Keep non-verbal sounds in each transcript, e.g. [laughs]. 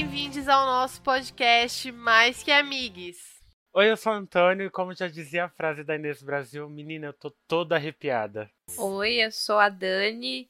Bem-vindos ao nosso podcast Mais que Amigues. Oi, eu sou o Antônio e como já dizia a frase da Inês Brasil, menina, eu tô toda arrepiada. Oi, eu sou a Dani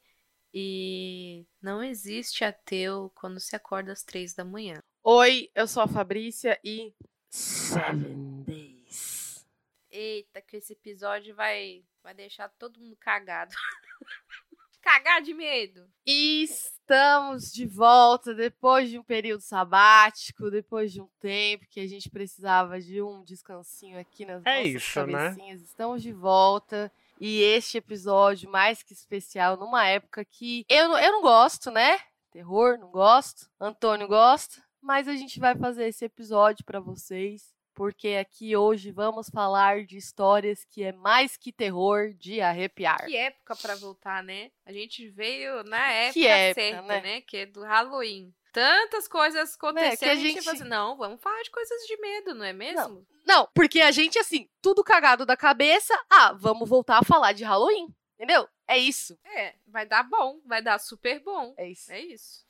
e não existe ateu quando se acorda às três da manhã. Oi, eu sou a Fabrícia e Seven Days. Eita, que esse episódio vai, vai deixar todo mundo cagado. [laughs] Cagar de medo. E estamos de volta depois de um período sabático, depois de um tempo que a gente precisava de um descansinho aqui nas É nossas isso, né? cabecinhas. Estamos de volta. E este episódio mais que especial, numa época que eu, não- eu não gosto, né? Terror, não gosto. Antônio gosta. Mas a gente vai fazer esse episódio para vocês. Porque aqui hoje vamos falar de histórias que é mais que terror de arrepiar. Que época pra voltar, né? A gente veio na época, Que época, certa, né? né? Que é do Halloween. Tantas coisas acontecendo, que a gente, gente- falou assim, não, vamos falar de coisas de medo, não é mesmo? Não, porque a gente, assim, tudo cagado da cabeça. Ah, vamos voltar a falar de Halloween. Entendeu? É isso. É, vai dar bom, vai dar super bom. É isso. É isso.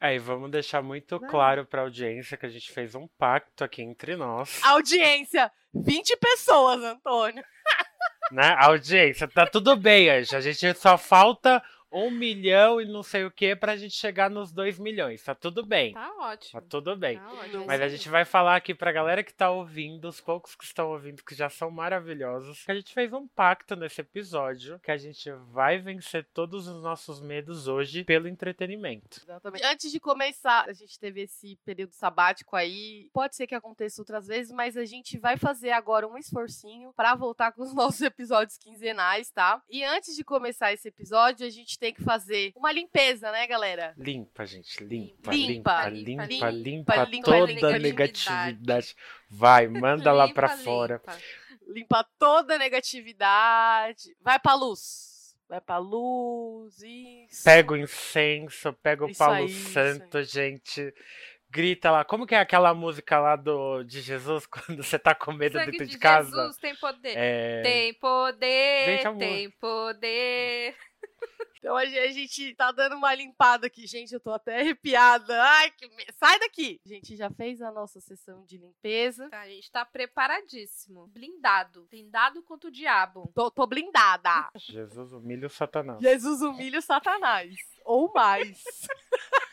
Aí, vamos deixar muito claro pra audiência que a gente fez um pacto aqui entre nós, Audiência: 20 pessoas, Antônio. né? Audiência, tá tudo bem, Anjo. A gente só falta um milhão e não sei o que pra gente chegar nos dois milhões. Tá tudo bem. Tá ótimo. Tá tudo bem. Tá ótimo. Mas a gente vai falar aqui pra galera que tá ouvindo, os poucos que estão ouvindo, que já são maravilhosos, que a gente fez um pacto nesse episódio, que a gente vai vencer todos os nossos medos hoje pelo entretenimento. Exatamente. Antes de começar, a gente teve esse período sabático aí. Pode ser que aconteça outras vezes, mas a gente vai fazer agora um esforcinho pra voltar com os [laughs] nossos episódios quinzenais, tá? E antes de começar esse episódio, a gente tem que fazer uma limpeza, né, galera? Limpa, gente, limpa, Limpa, limpa, limpa, limpa, limpa, limpa, limpa toda negatividade. negatividade. Vai, manda lá pra Limpa, fora. limpa. Toda a negatividade. Vai pra luz. Vai pra luz. Isso. Pega o incenso, pega o Isso Paulo aí, Santo, gente. Grita lá. Como que é aquela música lá do, de Jesus [laughs] quando você tá com medo dentro de de casa? Jesus tem poder. É, Tem poder, Gente, amor. tem poder. Então a gente, a gente tá dando uma limpada aqui, gente. Eu tô até arrepiada. Ai, que me... Sai daqui! A gente já fez a nossa sessão de limpeza. Tá, a gente tá preparadíssimo. Blindado. Blindado contra o diabo. Tô, tô blindada. Jesus humilha o Satanás. Jesus humilha o Satanás. Ou mais. [laughs]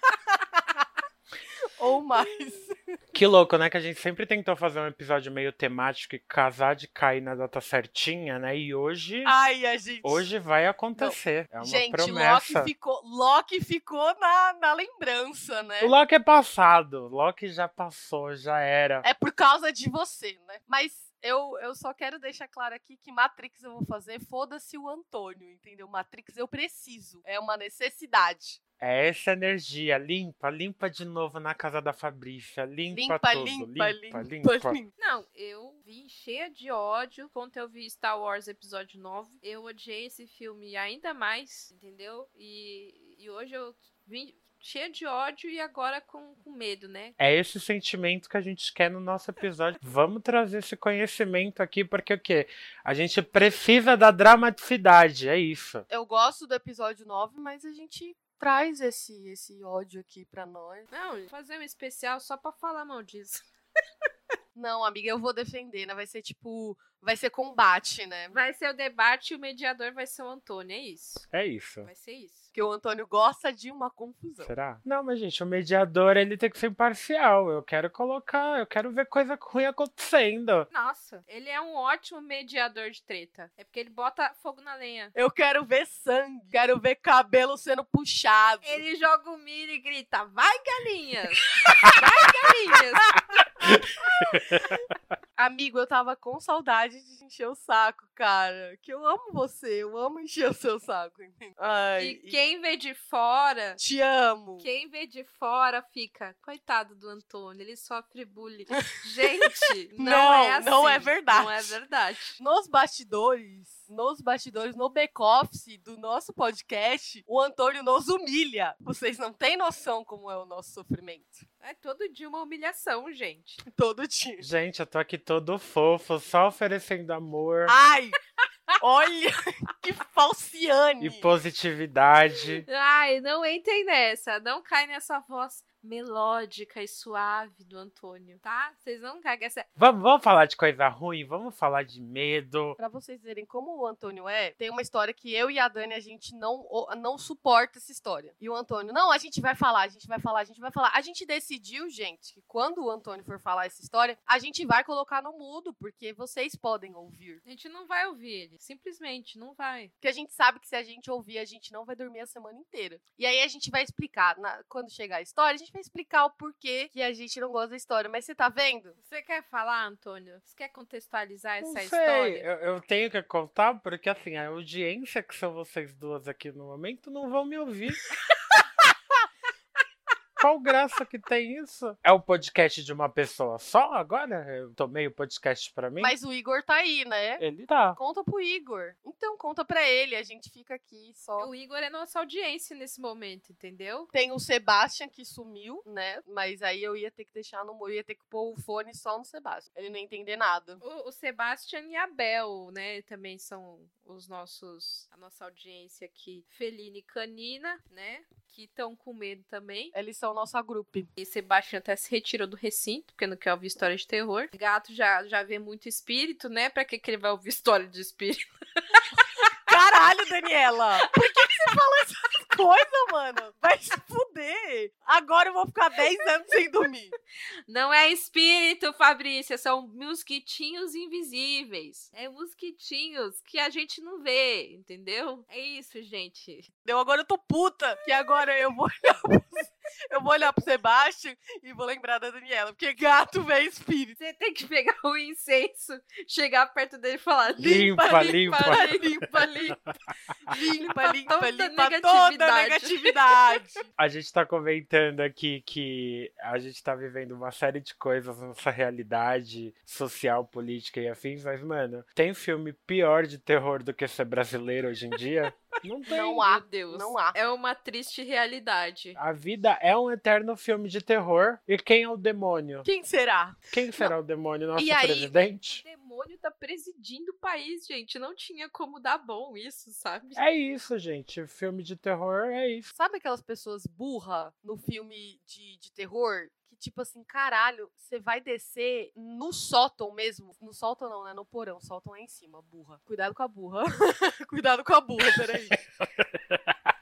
Ou mais. [laughs] Que louco, né? Que a gente sempre tentou fazer um episódio meio temático e casar de cair na data certinha, né? E hoje, Ai, a gente. hoje vai acontecer. É uma gente, promessa. Loki ficou, Loki ficou na, na lembrança, né? O Loki é passado. Loki já passou, já era. É por causa de você, né? Mas eu, eu só quero deixar claro aqui que Matrix eu vou fazer, foda-se o Antônio, entendeu? Matrix eu preciso. É uma necessidade. É essa energia. Limpa, limpa de novo na casa da Fabrícia. Limpa, Limpa, tudo. limpa, limpa, limpa, limpa. limpa. Não, eu vim cheia de ódio quando eu vi Star Wars Episódio 9. Eu odiei esse filme ainda mais, entendeu? E, e hoje eu vim cheia de ódio e agora com, com medo, né? É esse sentimento que a gente quer no nosso episódio. [laughs] Vamos trazer esse conhecimento aqui, porque o quê? A gente precisa da dramaticidade, é isso. Eu gosto do episódio 9, mas a gente traz esse, esse ódio aqui pra nós. Não, vou fazer um especial só pra falar mal disso. [laughs] Não, amiga, eu vou defender, né? Vai ser tipo. Vai ser combate, né? Vai ser o debate e o mediador vai ser o Antônio, é isso. É isso. Vai ser isso. Porque o Antônio gosta de uma confusão. Será? Não, mas gente, o mediador ele tem que ser imparcial. Eu quero colocar, eu quero ver coisa ruim acontecendo. Nossa, ele é um ótimo mediador de treta. É porque ele bota fogo na lenha. Eu quero ver sangue, quero ver cabelo sendo puxado. Ele joga o milho e grita: Vai, galinhas! Vai, galinhas! [laughs] [laughs] Amigo, eu tava com saudade de encher o saco, cara. Que eu amo você, eu amo encher o seu saco. Ai, E quem vê de fora, te amo. quem vê de fora fica, coitado do Antônio, ele sofre bullying. [laughs] Gente, não, Não, é assim. não é verdade. Não é verdade. Nos bastidores, nos bastidores, no back-office do nosso podcast, o Antônio nos humilha. Vocês não têm noção como é o nosso sofrimento. É todo dia uma humilhação, gente. [laughs] Todo dia. Gente, eu tô aqui todo fofo, só oferecendo amor Ai! Olha [laughs] que falciane! e positividade. Ai, não entrem nessa. Não cai nessa voz melódica e suave do Antônio, tá? Vocês não cagam essa. Vamos, vamos falar de coisa ruim, vamos falar de medo. Pra vocês verem como o Antônio é, tem uma história que eu e a Dani, a gente não, não suporta essa história. E o Antônio, não, a gente vai falar, a gente vai falar, a gente vai falar. A gente decidiu, gente, que quando o Antônio for falar essa história, a gente vai colocar no mudo, porque vocês podem ouvir. A gente não vai ouvir ele. Simplesmente não vai. Porque a gente sabe que se a gente ouvir, a gente não vai dormir a semana inteira. E aí a gente vai explicar, na- quando chegar a história, a gente explicar o porquê que a gente não gosta da história. Mas você tá vendo? Você quer falar, Antônio? Você quer contextualizar Não essa sei, história? eu, eu tenho que contar, porque assim, a audiência que são vocês duas aqui no momento não vão me ouvir. [laughs] Qual graça que tem isso? É o podcast de uma pessoa só agora? Eu tomei o podcast pra mim? Mas o Igor tá aí, né? Ele tá. Conta pro Igor. Então conta pra ele, a gente fica aqui só. O Igor é nossa audiência nesse momento, entendeu? Tem o Sebastian que sumiu, né? Mas aí eu ia ter que deixar no. Eu ia ter que pôr o fone só no Sebastian. Ele não ia entender nada. O, o Sebastian e a Bel, né, também são os nossos, a nossa audiência aqui, Feline e Canina, né, que estão com medo também. Eles são nossa grupo. E Sebastian até se retirou do recinto, porque não quer ouvir história de terror. Gato já, já vê muito espírito, né, pra que, que ele vai ouvir história de espírito? [laughs] Caralho, Daniela! Por que, que você fala essas coisas, mano? Vai se fuder! Agora eu vou ficar 10 anos sem dormir. Não é espírito, Fabrícia, são mosquitinhos invisíveis. É mosquitinhos que a gente não vê, entendeu? É isso, gente. Eu agora eu tô puta, que agora eu vou olhar eu vou olhar pro Sebastian e vou lembrar da Daniela, porque gato vê espírito. Você tem que pegar o incenso, chegar perto dele e falar: Limpa, limpa, limpa. limpa, limpa, limpa, limpa, toda limpa toda a negatividade. negatividade. [laughs] A gente tá comentando aqui que a gente tá vivendo uma série de coisas nessa realidade social, política e afins, mas, mano, tem filme pior de terror do que ser brasileiro hoje em dia? [laughs] Não tem. Não há, Deus. não há. É uma triste realidade. A vida é um eterno filme de terror. E quem é o demônio? Quem será? Quem será o demônio? Nosso E aí- O presidente? demônio tá presidindo o país, gente. Não tinha como dar bom isso, sabe? É isso, gente. Filme de terror é isso. Sabe aquelas pessoas burra no filme de, de terror? Tipo assim, caralho, você vai descer no sótão mesmo. No sótão não, né? No porão. Sótão é em cima, burra. Cuidado com a burra. [laughs] Cuidado com a burra, peraí.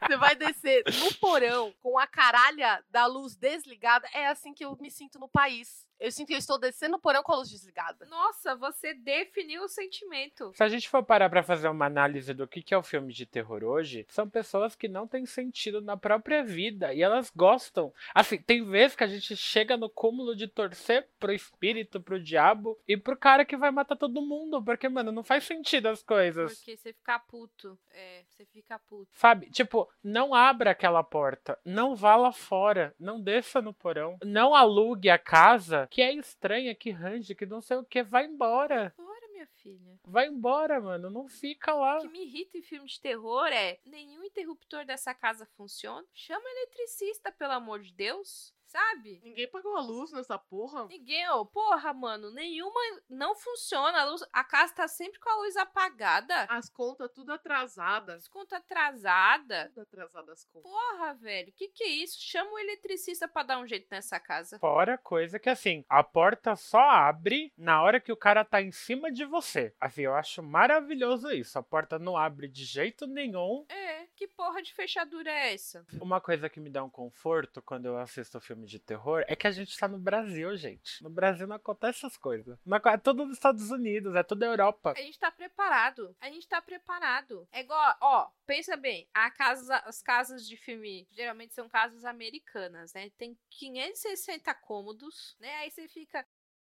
Você vai descer no porão com a caralha da luz desligada. É assim que eu me sinto no país. Eu sinto que eu estou descendo no porão com a luz desligada. Nossa, você definiu o sentimento. Se a gente for parar pra fazer uma análise do que que é o filme de terror hoje, são pessoas que não têm sentido na própria vida e elas gostam. Assim, tem vezes que a gente chega no cúmulo de torcer pro espírito, pro diabo e pro cara que vai matar todo mundo, porque, mano, não faz sentido as coisas. Porque você fica puto. É, você fica puto. Sabe? Tipo, não abra aquela porta. Não vá lá fora. Não desça no porão. Não alugue a casa que é estranha, que range, que não sei o que. Vai embora. Bora, minha filha. Vai embora, mano. Não fica lá. O que me irrita em filme de terror é nenhum interruptor dessa casa funciona. Chama eletricista, pelo amor de Deus. Sabe? Ninguém pagou a luz nessa porra. Ninguém, ô, porra, mano, nenhuma não funciona. A, luz, a casa tá sempre com a luz apagada. As contas tudo atrasadas. Desconto atrasada. Tudo atrasadas as contas. Porra, velho, que que é isso? Chama o eletricista pra dar um jeito nessa casa. Fora coisa que assim, a porta só abre na hora que o cara tá em cima de você. Assim, eu acho maravilhoso isso. A porta não abre de jeito nenhum. É, que porra de fechadura é essa? Uma coisa que me dá um conforto quando eu assisto filme de terror é que a gente tá no Brasil, gente. No Brasil não acontece essas coisas. Não É tudo nos Estados Unidos, é tudo Europa. A gente tá preparado. A gente tá preparado. É igual, ó, pensa bem, a casa, as casas de filme geralmente são casas americanas, né? Tem 560 cômodos, né? Aí você fica.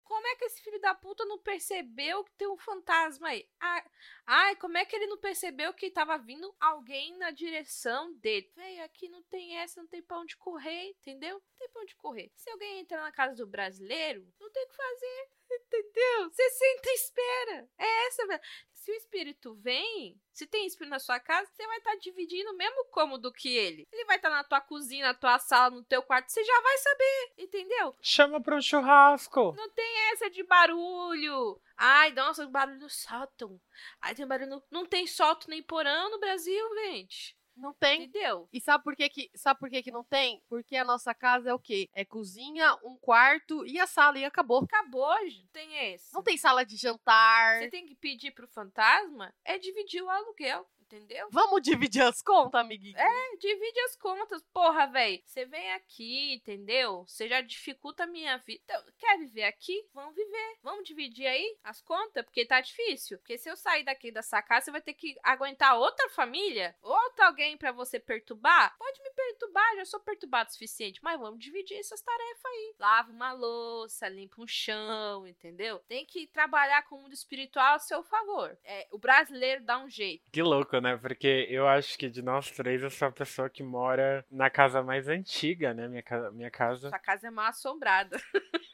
Como é que esse filho da puta não percebeu que tem um fantasma aí? Ah, ai, como é que ele não percebeu que tava vindo alguém na direção dele? Véi, aqui não tem essa, não tem pra onde correr, entendeu? Não tem pra onde correr. Se alguém entrar na casa do brasileiro, não tem o que fazer, [laughs] entendeu? Você senta e espera. É essa, velho. Se o espírito vem, se tem espírito na sua casa, você vai estar dividindo o mesmo cômodo que ele. Ele vai estar na tua cozinha, na tua sala, no teu quarto, você já vai saber, entendeu? Chama pra um churrasco. Não tem essa de barulho. Ai, nossa, barulho no sótão. Ai, tem barulho no... Não tem sótão nem porão no Brasil, gente. Não tem. Entendeu? E sabe por que que, sabe por que que não tem? Porque a nossa casa é o quê? É cozinha, um quarto e a sala e acabou. Acabou, gente. Tem esse. Não tem sala de jantar. Você tem que pedir pro fantasma é dividir o aluguel. Entendeu? Vamos dividir as contas, amiguinho? É, divide as contas. Porra, velho. Você vem aqui, entendeu? Você já dificulta a minha vida. Então, quer viver aqui? Vamos viver. Vamos dividir aí as contas? Porque tá difícil. Porque se eu sair daqui da sacada, você vai ter que aguentar outra família? Outro alguém pra você perturbar? Pode me perturbar, já sou perturbado o suficiente. Mas vamos dividir essas tarefas aí. Lava uma louça, limpa um chão, entendeu? Tem que trabalhar com o mundo espiritual a seu favor. É, o brasileiro dá um jeito. Que louco, né? Porque eu acho que de nós três eu sou a pessoa que mora na casa mais antiga, né? Minha casa. Minha casa. Essa casa é mal assombrada. [laughs]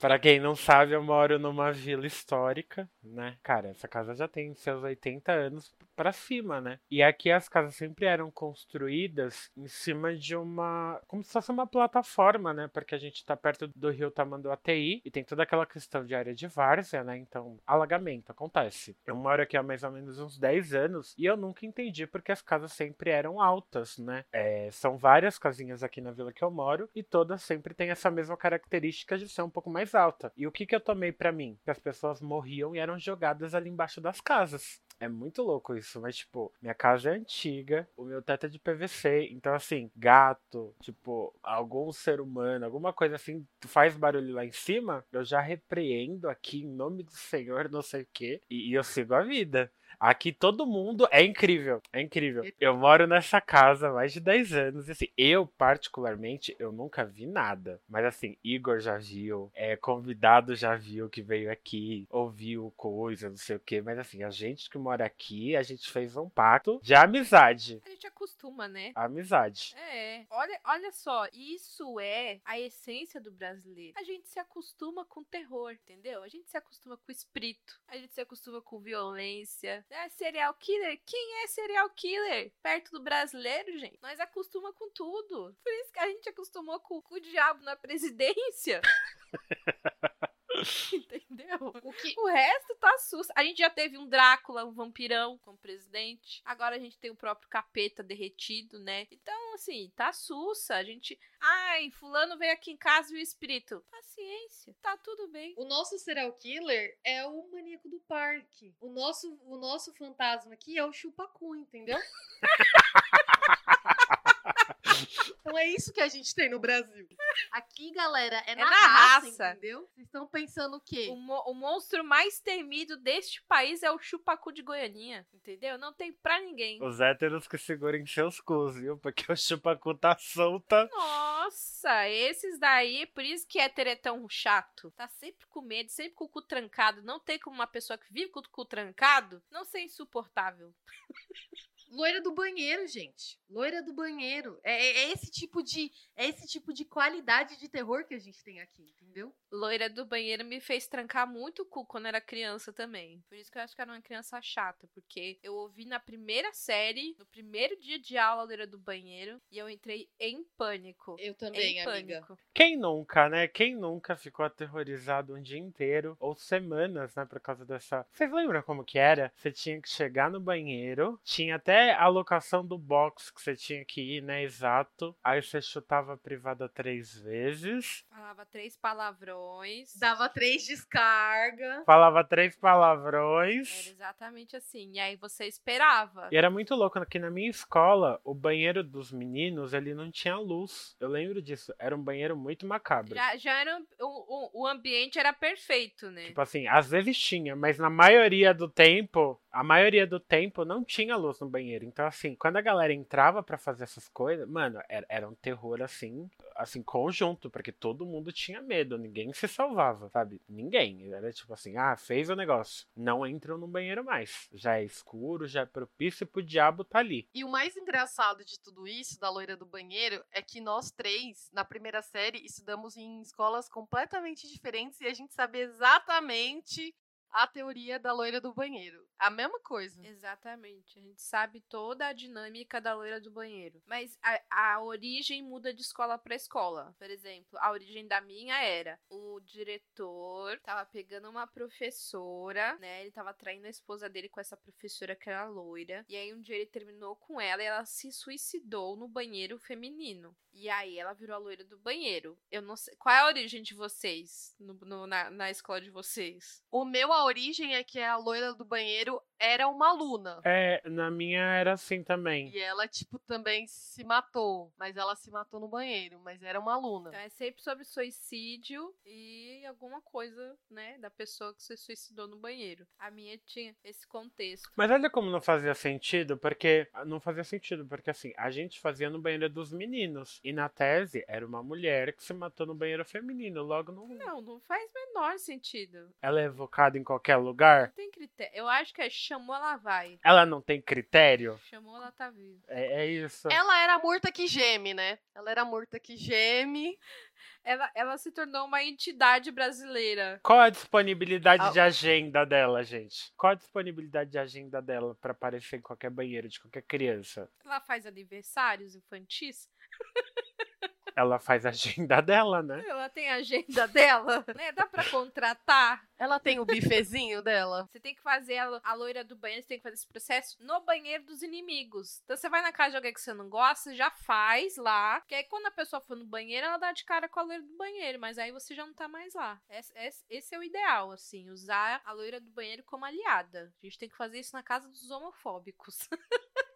Pra quem não sabe, eu moro numa vila histórica, né? Cara, essa casa já tem seus 80 anos pra cima, né? E aqui as casas sempre eram construídas em cima de uma. como se fosse uma plataforma, né? Porque a gente tá perto do rio Tamanduateí e tem toda aquela questão de área de várzea, né? Então, alagamento acontece. Eu moro aqui há mais ou menos uns 10 anos e eu nunca entendi porque as casas sempre eram altas, né? É, são várias casinhas aqui na vila que eu moro e todas sempre têm essa mesma característica de ser um pouco mais alta. E o que, que eu tomei pra mim? Que as pessoas morriam e eram jogadas ali embaixo das casas. É muito louco isso, mas tipo, minha casa é antiga, o meu teto é de PVC, então assim, gato, tipo, algum ser humano, alguma coisa assim, faz barulho lá em cima, eu já repreendo aqui em nome do Senhor, não sei o quê, e, e eu sigo a vida. Aqui todo mundo é incrível, é incrível. Eu moro nessa casa há mais de 10 anos e assim, eu particularmente, eu nunca vi nada. Mas assim, Igor já viu, é, convidado já viu que veio aqui, ouviu coisa, não sei o que. Mas assim, a gente que mora aqui, a gente fez um pacto de amizade. A gente acostuma, né? Amizade. É, olha, olha só, isso é a essência do brasileiro. A gente se acostuma com terror, entendeu? A gente se acostuma com espírito, a gente se acostuma com violência. É serial killer? Quem é serial killer? Perto do brasileiro, gente? Nós acostuma com tudo. Por isso que a gente acostumou com, com o diabo na presidência. [laughs] [laughs] Entendeu? O que, O resto tá susto. A gente já teve um Drácula, um vampirão como presidente. Agora a gente tem o próprio capeta derretido, né? Então, assim, tá sussa. A gente. Ai, fulano veio aqui em casa e o espírito. Paciência, tá tudo bem. o nosso serial killer é o maníaco do parque. O nosso, o nosso fantasma aqui é o chupacu, entendeu? [laughs] Então é isso que a gente tem no Brasil. Aqui, galera, é, na, na raça, raça. entendeu? Vocês estão pensando o quê? O, mo- o monstro mais temido deste país é o chupacu de Goianinha. Entendeu? Não tem pra ninguém. Os héteros que segurem seus cus, viu? Porque o chupacu tá solta. Nossa, esses daí, por isso que hétero é tão chato. Tá sempre com medo, sempre com o cu trancado. Não tem como uma pessoa que vive com o cu trancado não ser insuportável. Loira do banheiro, gente. Loira do banheiro. É, é- é esse tipo de é esse tipo de qualidade de terror que a gente tem aqui, entendeu? Loira do banheiro me fez trancar muito o cu quando era criança também. Por isso que eu acho que era uma criança chata, porque eu ouvi na primeira série, no primeiro dia de aula, Loira do banheiro, e eu entrei em pânico. Eu também, em amiga. pânico. Quem nunca, né? Quem nunca ficou aterrorizado um dia inteiro ou semanas, né? Por causa dessa. Vocês lembram como que era? Você tinha que chegar no banheiro, tinha até a locação do box que você tinha que ir, né? Exato. Aí você chutava a privada três vezes, Falava três palavrões. Dava três descarga. falava três Era palavrões. exatamente assim. E aí você esperava. E era muito louco, que na minha escola, o banheiro dos meninos, ele não tinha luz. Eu lembro disso. Era um banheiro muito macabro. Já, já era. O, o, o ambiente era perfeito, né? Tipo assim, às vezes tinha, mas na maioria do tempo, a maioria do tempo não tinha luz no banheiro. Então, assim, quando a galera entrava pra fazer essas coisas, mano, era, era um terror assim, assim, conjunto, porque todo mundo tinha medo, ninguém se salvava, sabe? Ninguém. Era tipo assim, ah, fez o negócio, não entram no banheiro mais. Já é escuro, já é propício pro diabo tá ali. E o mais engraçado de tudo isso, da loira do banheiro, é que nós três, na primeira série, estudamos em escolas completamente diferentes e a gente sabe exatamente a teoria da loira do banheiro. A mesma coisa. Exatamente. A gente sabe toda a dinâmica da loira do banheiro. Mas a, a origem muda de escola para escola. Por exemplo, a origem da minha era o diretor tava pegando uma professora, né? Ele tava traindo a esposa dele com essa professora que era loira. E aí um dia ele terminou com ela e ela se suicidou no banheiro feminino. E aí ela virou a loira do banheiro. Eu não sei. Qual é a origem de vocês no, no, na, na escola de vocês? O meu, a origem é que a loira do banheiro era uma aluna. É, na minha era assim também. E ela, tipo, também se matou. Mas ela se matou no banheiro, mas era uma aluna. Então é sempre sobre suicídio e alguma coisa, né, da pessoa que se suicidou no banheiro. A minha tinha esse contexto. Mas olha como não fazia sentido, porque. Não fazia sentido, porque assim, a gente fazia no banheiro dos meninos. E na tese, era uma mulher que se matou no banheiro feminino. Logo não. Não, não faz menor sentido. Ela é evocada em qualquer lugar? Não tem critério. Eu acho que é chamou, ela vai. Ela não tem critério? Chamou, ela tá viva. É, é isso. Ela era morta que geme, né? Ela era morta que geme. [laughs] Ela, ela se tornou uma entidade brasileira. Qual a disponibilidade ah. de agenda dela, gente? Qual a disponibilidade de agenda dela para aparecer em qualquer banheiro de qualquer criança? Ela faz aniversários infantis? [laughs] Ela faz a [laughs] agenda dela, né? Ela tem a agenda [laughs] dela, né? Dá pra contratar. Ela tem o bifezinho dela. Você tem que fazer a, a loira do banheiro, você tem que fazer esse processo no banheiro dos inimigos. Então você vai na casa de alguém que você não gosta, já faz lá. Que aí quando a pessoa for no banheiro, ela dá de cara com a loira do banheiro. Mas aí você já não tá mais lá. Esse, esse, esse é o ideal, assim. Usar a loira do banheiro como aliada. A gente tem que fazer isso na casa dos homofóbicos. [laughs]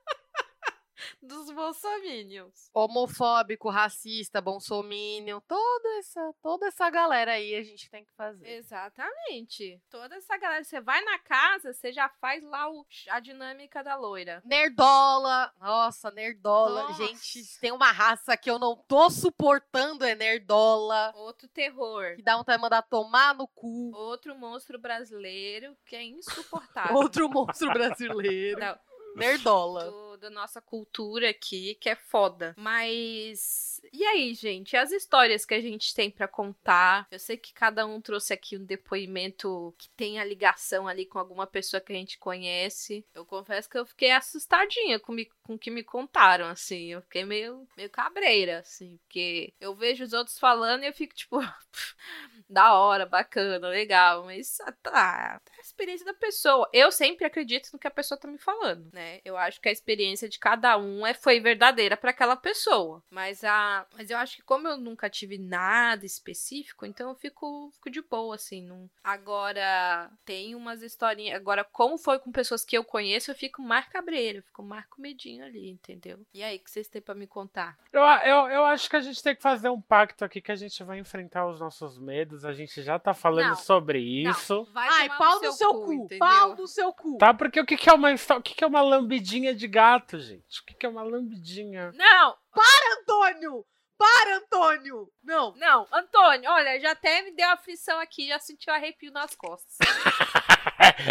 [laughs] dos bolsominions. Homofóbico, racista, bolsominion, toda essa, toda essa galera aí a gente tem que fazer. Exatamente. Toda essa galera, você vai na casa, você já faz lá o, a dinâmica da loira. Nerdola. Nossa, nerdola. Nossa. Gente, tem uma raça que eu não tô suportando é nerdola. Outro terror. Que dá vontade de mandar tomar no cu. Outro monstro brasileiro que é [laughs] insuportável. Outro monstro brasileiro. Não. Nerdola. Do, da nossa cultura aqui, que é foda. Mas. E aí, gente? As histórias que a gente tem para contar? Eu sei que cada um trouxe aqui um depoimento que tem a ligação ali com alguma pessoa que a gente conhece. Eu confesso que eu fiquei assustadinha com, me, com o que me contaram, assim. Eu fiquei meio, meio cabreira, assim. Porque eu vejo os outros falando e eu fico tipo. [laughs] da hora, bacana, legal. Mas ah, tá. É a experiência da pessoa. Eu sempre acredito no que a pessoa tá me falando, né? Eu acho que a experiência de cada um é, foi verdadeira para aquela pessoa. Mas a. Mas eu acho que como eu nunca tive nada específico, então eu fico, fico de boa, assim. Não... Agora, tem umas historinhas. Agora, como foi com pessoas que eu conheço, eu fico mais cabreiro, fico mais com medinho ali, entendeu? E aí, que vocês têm pra me contar? Eu, eu, eu acho que a gente tem que fazer um pacto aqui que a gente vai enfrentar os nossos medos. A gente já tá falando não, sobre isso. Não, vai Ai, pau no seu, cu, cu pau no seu cu. Tá, porque o que, que é uma o que, que é uma lambidinha de gato, gente? O que, que é uma lambidinha? Não! Para, Antônio! Para, Antônio! Não. Não, Antônio, olha, já até me deu aflição aqui, já sentiu arrepio nas costas. [laughs]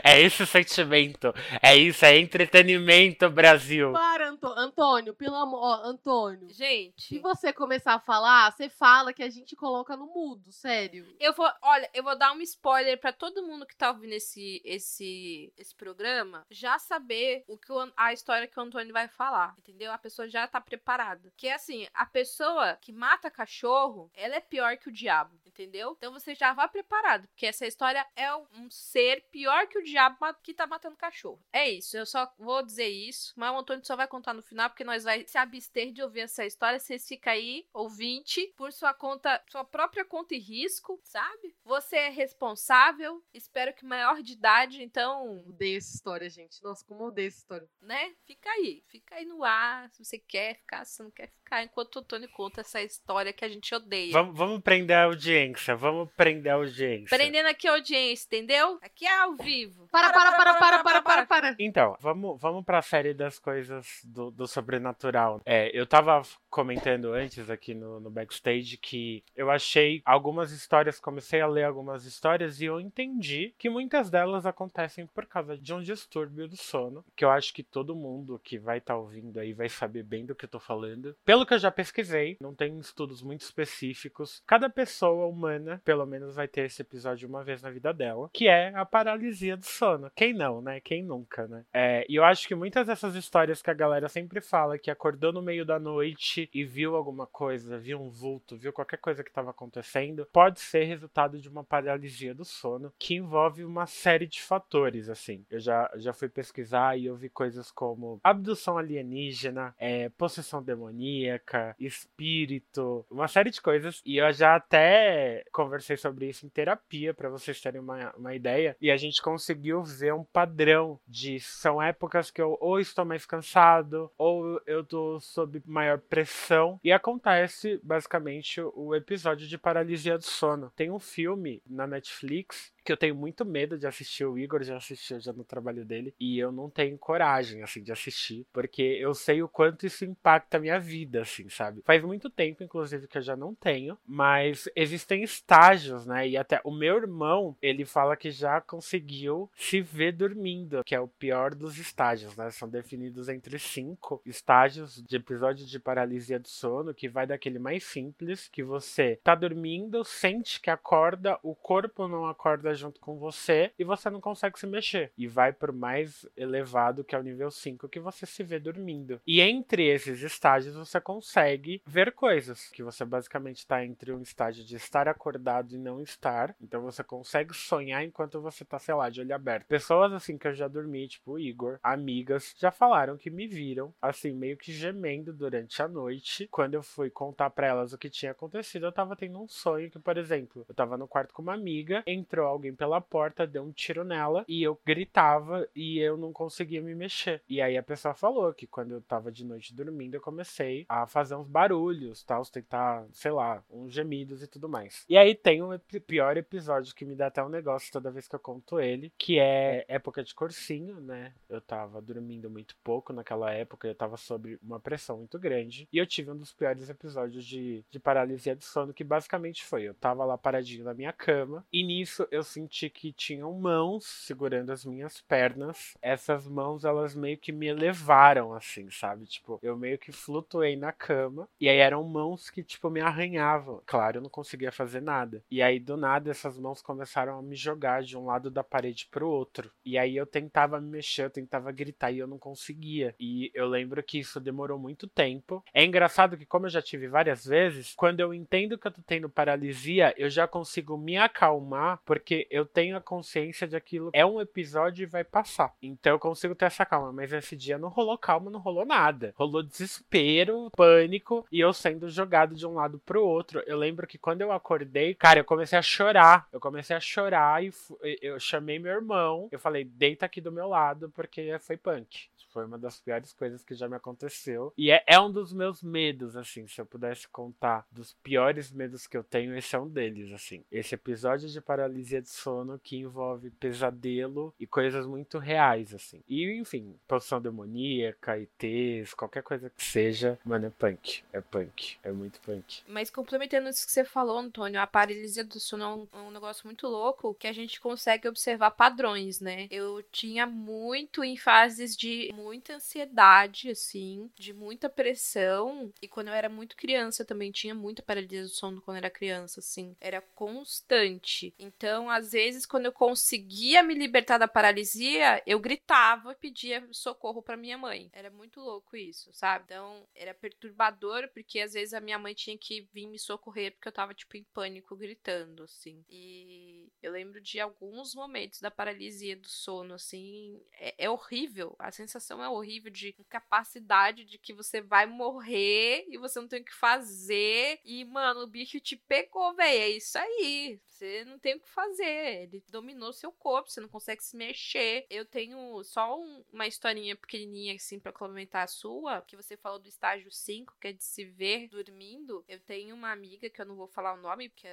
é esse o sentimento. É isso, é entretenimento, Brasil. Para, Anto Antônio, pelo amor. Antônio. Gente. Se você começar a falar, você fala que a gente coloca no mudo, sério. Eu vou, olha, eu vou dar um spoiler para todo mundo que tá ouvindo esse, esse, esse programa já saber o que o, a história que o Antônio vai falar, entendeu? A pessoa já tá preparada. Que é assim, a pessoa que mata cachorro, ela é pior que o diabo, entendeu? Então você já vá preparado, porque essa história é um ser pior que o diabo que tá matando cachorro. É isso, eu só vou dizer isso, mas o Antônio só vai contar no final, porque nós vai se abster de ouvir essa história. Vocês ficam aí, ouvinte, por sua conta, sua própria conta e risco, sabe? Você é responsável, espero que maior de idade, então. Odeio essa história, gente. Nossa, como eu odeio essa história. Né? Fica aí, fica aí no ar, se você quer ficar, se não quer ficar, enquanto o Antônio conta essa história que a gente odeia. Vamos, vamos prender a audiência, vamos prender a audiência. Prendendo aqui a audiência, entendeu? Aqui é ao vivo. Para, para, para, para, para, para, para. Então, vamos, vamos pra série das coisas do, do sobrenatural. É, eu tava comentando antes aqui no, no backstage que eu achei algumas histórias, comecei a ler algumas histórias e eu entendi que muitas delas acontecem por causa de um distúrbio do sono, que eu acho que todo mundo que vai estar tá ouvindo aí vai saber bem do que eu tô falando. Pelo que eu já pesquisei, não tem estudos muito específicos. Cada pessoa humana, pelo menos, vai ter esse episódio uma vez na vida dela, que é a paralisia do sono. Quem não, né? Quem nunca, né? É, e eu acho que muitas dessas histórias que a galera sempre fala, que acordou no meio da noite e viu alguma coisa, viu um vulto, viu qualquer coisa que estava acontecendo, pode ser resultado de uma paralisia do sono, que envolve uma série de fatores, assim. Eu já, já fui pesquisar e eu vi coisas como abdução alienígena, é, possessão demoníaca, espírito, uma série de coisas. E eu já até conversei sobre isso em terapia, para vocês terem uma, uma ideia. E a gente conseguiu ver um padrão de são épocas que eu ou estou mais cansado, ou eu tô sob maior pressão. E acontece basicamente o episódio de paralisia do sono. Tem um filme na Netflix que eu tenho muito medo de assistir. O Igor já assistiu já no trabalho dele. E eu não tenho coragem, assim, de assistir. Porque eu sei o quanto isso impacta a minha vida, assim, sabe? Faz muito tempo, inclusive, que eu já não tenho. Mas existem estágios, né? E até o meu irmão, ele fala que já conseguiu se ver dormindo. Que é o pior dos estágios, né? São definidos entre cinco estágios de episódio de paralisia do sono. Que vai daquele mais simples, que você tá dormindo, sente que acorda, o corpo não acorda junto com você e você não consegue se mexer. E vai pro mais elevado, que é o nível 5, que você se vê dormindo. E entre esses estágios você consegue ver coisas, que você basicamente está entre um estágio de estar acordado e não estar. Então você consegue sonhar enquanto você tá, sei lá, de olho aberto. Pessoas assim que eu já dormi, tipo o Igor, amigas, já falaram que me viram, assim, meio que gemendo durante a noite. Quando eu fui contar para elas o que tinha acontecido, eu tava tendo um sonho que, por exemplo, eu tava no quarto com uma amiga, entrou alguém alguém pela porta, deu um tiro nela e eu gritava e eu não conseguia me mexer. E aí a pessoa falou que quando eu tava de noite dormindo, eu comecei a fazer uns barulhos, tal, tentar, sei lá, uns gemidos e tudo mais. E aí tem um pior episódio que me dá até um negócio toda vez que eu conto ele, que é época de cursinho, né? Eu tava dormindo muito pouco naquela época, eu tava sob uma pressão muito grande. E eu tive um dos piores episódios de, de paralisia de sono, que basicamente foi: eu tava lá paradinho na minha cama, e nisso eu senti que tinham mãos segurando as minhas pernas. Essas mãos, elas meio que me elevaram, assim, sabe? Tipo, eu meio que flutuei na cama. E aí eram mãos que, tipo, me arranhavam. Claro, eu não conseguia fazer nada. E aí, do nada, essas mãos começaram a me jogar de um lado da parede pro outro. E aí eu tentava me mexer, eu tentava gritar e eu não conseguia. E eu lembro que isso demorou muito tempo. É engraçado que, como eu já tive várias vezes, quando eu entendo que eu tô tendo paralisia, eu já consigo me acalmar, porque eu tenho a consciência de aquilo é um episódio e vai passar. Então eu consigo ter essa calma. Mas esse dia não rolou calma, não rolou nada. Rolou desespero, pânico e eu sendo jogado de um lado pro outro. Eu lembro que quando eu acordei, cara, eu comecei a chorar. Eu comecei a chorar e eu chamei meu irmão. Eu falei, deita aqui do meu lado porque foi punk. Foi uma das piores coisas que já me aconteceu. E é, é um dos meus medos, assim. Se eu pudesse contar dos piores medos que eu tenho, esse é um deles, assim. Esse episódio de paralisia de sono que envolve pesadelo e coisas muito reais, assim. E, enfim, poção demoníaca, ETs, qualquer coisa que seja, mano, é punk. É punk. É muito punk. Mas complementando isso que você falou, Antônio, a paralisia do sono é um, um negócio muito louco que a gente consegue observar padrões, né? Eu tinha muito em fases de muita ansiedade, assim, de muita pressão. E quando eu era muito criança, também tinha muita paralisia do sono quando eu era criança, assim. Era constante. Então, às vezes, quando eu conseguia me libertar da paralisia, eu gritava e pedia socorro para minha mãe. Era muito louco isso, sabe? Então, era perturbador, porque às vezes a minha mãe tinha que vir me socorrer porque eu tava, tipo, em pânico, gritando, assim. E eu lembro de alguns momentos da paralisia do sono, assim. É, é horrível. A sensação é horrível de incapacidade de que você vai morrer e você não tem o que fazer. E, mano, o bicho te pegou, velho. É isso aí. Você não tem o que fazer. Ele dominou seu corpo, você não consegue se mexer. Eu tenho só um, uma historinha pequenininha, assim, pra complementar a sua, que você falou do estágio 5, que é de se ver dormindo. Eu tenho uma amiga que eu não vou falar o nome, porque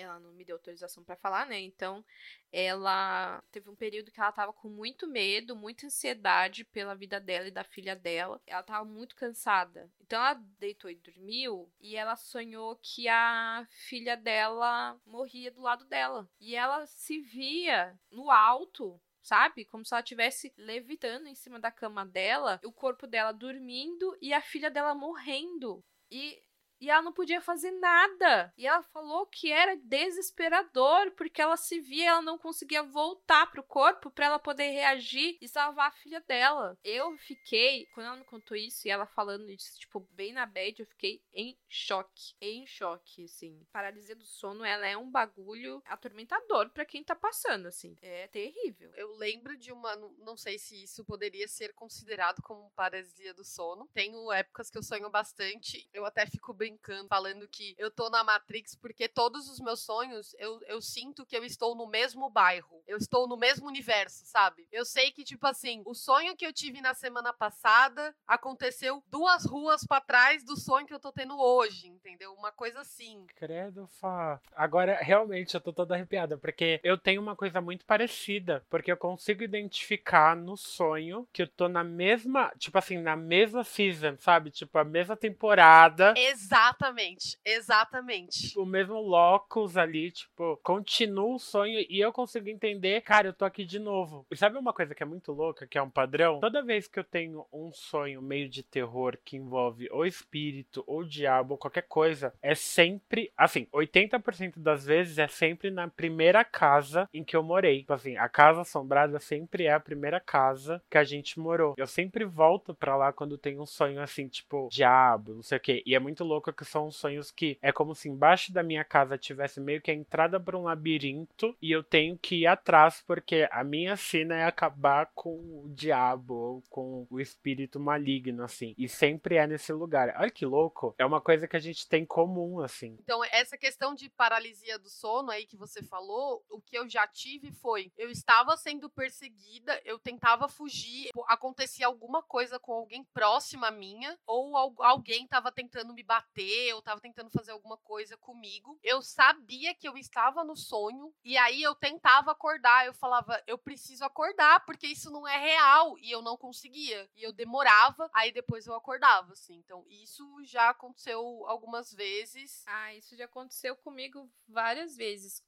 ela não me deu autorização para falar, né? Então, ela teve um período que ela tava com muito medo, muita ansiedade pela vida dela e da filha dela. Ela tava muito cansada. Então ela deitou e dormiu e ela sonhou que a filha dela morria do lado dela. E ela se via no alto sabe? Como se ela estivesse levitando em cima da cama dela, o corpo dela dormindo e a filha dela morrendo. E e ela não podia fazer nada. E ela falou que era desesperador, porque ela se via, ela não conseguia voltar pro corpo para ela poder reagir e salvar a filha dela. Eu fiquei, quando ela me contou isso e ela falando isso, tipo, bem na bed, eu fiquei em choque. Em choque, assim. Paralisia do sono, ela é um bagulho atormentador para quem tá passando, assim. É terrível. Eu lembro de uma, não sei se isso poderia ser considerado como paralisia do sono. Tenho épocas que eu sonho bastante. Eu até fico bem brincando, falando que eu tô na Matrix porque todos os meus sonhos eu, eu sinto que eu estou no mesmo bairro. Eu estou no mesmo universo, sabe? Eu sei que, tipo assim, o sonho que eu tive na semana passada aconteceu duas ruas para trás do sonho que eu tô tendo hoje, entendeu? Uma coisa assim. Credo, Fá. Agora, realmente, eu tô toda arrepiada, porque eu tenho uma coisa muito parecida, porque eu consigo identificar no sonho que eu tô na mesma, tipo assim, na mesma season, sabe? Tipo, a mesma temporada. Exato Exatamente, exatamente. O mesmo locus ali, tipo, continua o sonho e eu consigo entender, cara, eu tô aqui de novo. E sabe uma coisa que é muito louca, que é um padrão? Toda vez que eu tenho um sonho meio de terror que envolve ou espírito, ou diabo, ou qualquer coisa, é sempre, assim, 80% das vezes é sempre na primeira casa em que eu morei. Tipo assim, a casa assombrada sempre é a primeira casa que a gente morou. Eu sempre volto pra lá quando tem um sonho assim, tipo, diabo, não sei o quê. E é muito louco louca que são sonhos que é como se embaixo da minha casa tivesse meio que a entrada para um labirinto e eu tenho que ir atrás porque a minha cena é acabar com o diabo ou com o espírito maligno, assim. E sempre é nesse lugar. Olha que louco. É uma coisa que a gente tem comum, assim. Então, essa questão de paralisia do sono aí que você falou, o que eu já tive foi: eu estava sendo perseguida, eu tentava fugir, acontecia alguma coisa com alguém próximo a minha, ou alguém estava tentando me bater eu tava tentando fazer alguma coisa comigo. Eu sabia que eu estava no sonho e aí eu tentava acordar. Eu falava, eu preciso acordar porque isso não é real e eu não conseguia. E eu demorava, aí depois eu acordava, assim. Então, isso já aconteceu algumas vezes. Ah, isso já aconteceu comigo várias vezes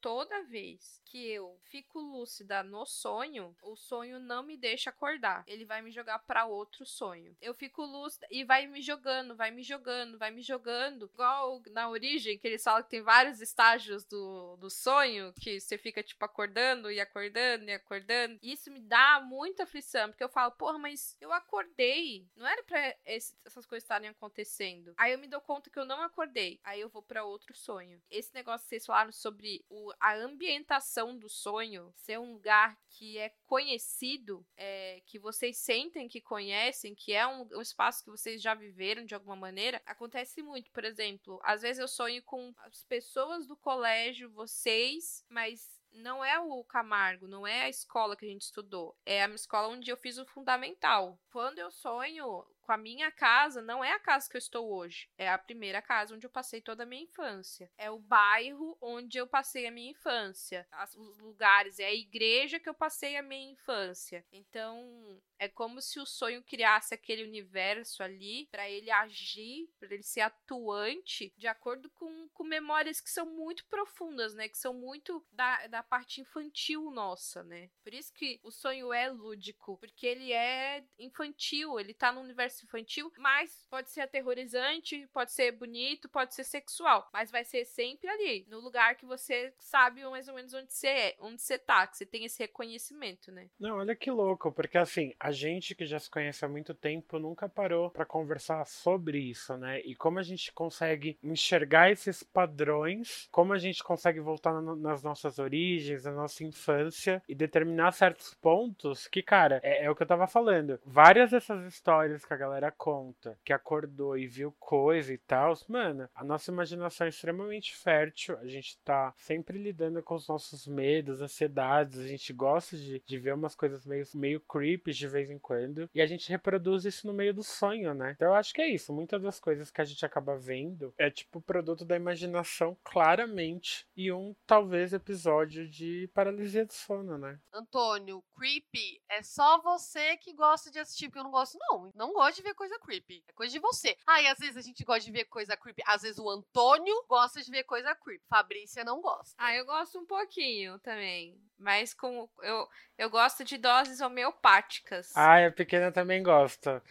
toda vez que eu fico lúcida no sonho, o sonho não me deixa acordar. Ele vai me jogar para outro sonho. Eu fico lúcida e vai me jogando, vai me jogando, vai me jogando. Igual na origem, que eles falam que tem vários estágios do, do sonho, que você fica, tipo, acordando e acordando e acordando. Isso me dá muita aflição, porque eu falo, porra, mas eu acordei. Não era pra esse, essas coisas estarem acontecendo. Aí eu me dou conta que eu não acordei. Aí eu vou para outro sonho. Esse negócio que vocês falaram sobre o, a ambientação do sonho ser um lugar que é conhecido, é, que vocês sentem que conhecem, que é um, um, espaço que vocês já viveram de alguma maneira, acontece muito. Por exemplo, às vezes eu sonho com as pessoas do colégio, vocês, mas não é o Camargo, não é a escola que a gente estudou, é a escola onde eu fiz o fundamental. Quando eu sonho com a minha casa, não é a casa que eu estou hoje, é a primeira casa onde eu passei toda a minha infância. É o bairro onde eu passei a minha infância. Os lugares, é a igreja que eu passei a minha infância. Então, é como se o sonho criasse aquele universo ali para ele agir, para ele ser atuante de acordo com, com memórias que são muito profundas, né? Que são muito da, da parte infantil nossa, né? Por isso que o sonho é lúdico, porque ele é infantil, ele tá no universo infantil, mas pode ser aterrorizante, pode ser bonito, pode ser sexual, mas vai ser sempre ali, no lugar que você sabe mais ou menos onde você é, onde você tá, que você tem esse reconhecimento, né? Não, olha que louco, porque assim, a gente que já se conhece há muito tempo nunca parou para conversar sobre isso, né? E como a gente consegue enxergar esses padrões, como a gente consegue voltar nas nossas origens, na nossa infância e determinar certos pontos que, cara, é, é o que eu tava falando. Várias dessas histórias que a galera conta que acordou e viu coisa e tal, mano, a nossa imaginação é extremamente fértil, a gente tá sempre lidando com os nossos medos, ansiedades, a gente gosta de, de ver umas coisas meio, meio creepy de vez em quando, e a gente reproduz isso no meio do sonho, né? Então eu acho que é isso, muitas das coisas que a gente acaba vendo é tipo produto da imaginação, claramente, e um talvez episódio de paralisia do sono, né? Antônio, creepy é só você que gosta de assistir, porque eu não gosto, não. Não gosto de ver coisa creepy. É coisa de você. Ah, e às vezes a gente gosta de ver coisa creepy. Às vezes o Antônio gosta de ver coisa creepy. Fabrícia não gosta. Ah, eu gosto um pouquinho também. Mas com eu, eu gosto de doses homeopáticas. Ah, a pequena também gosta.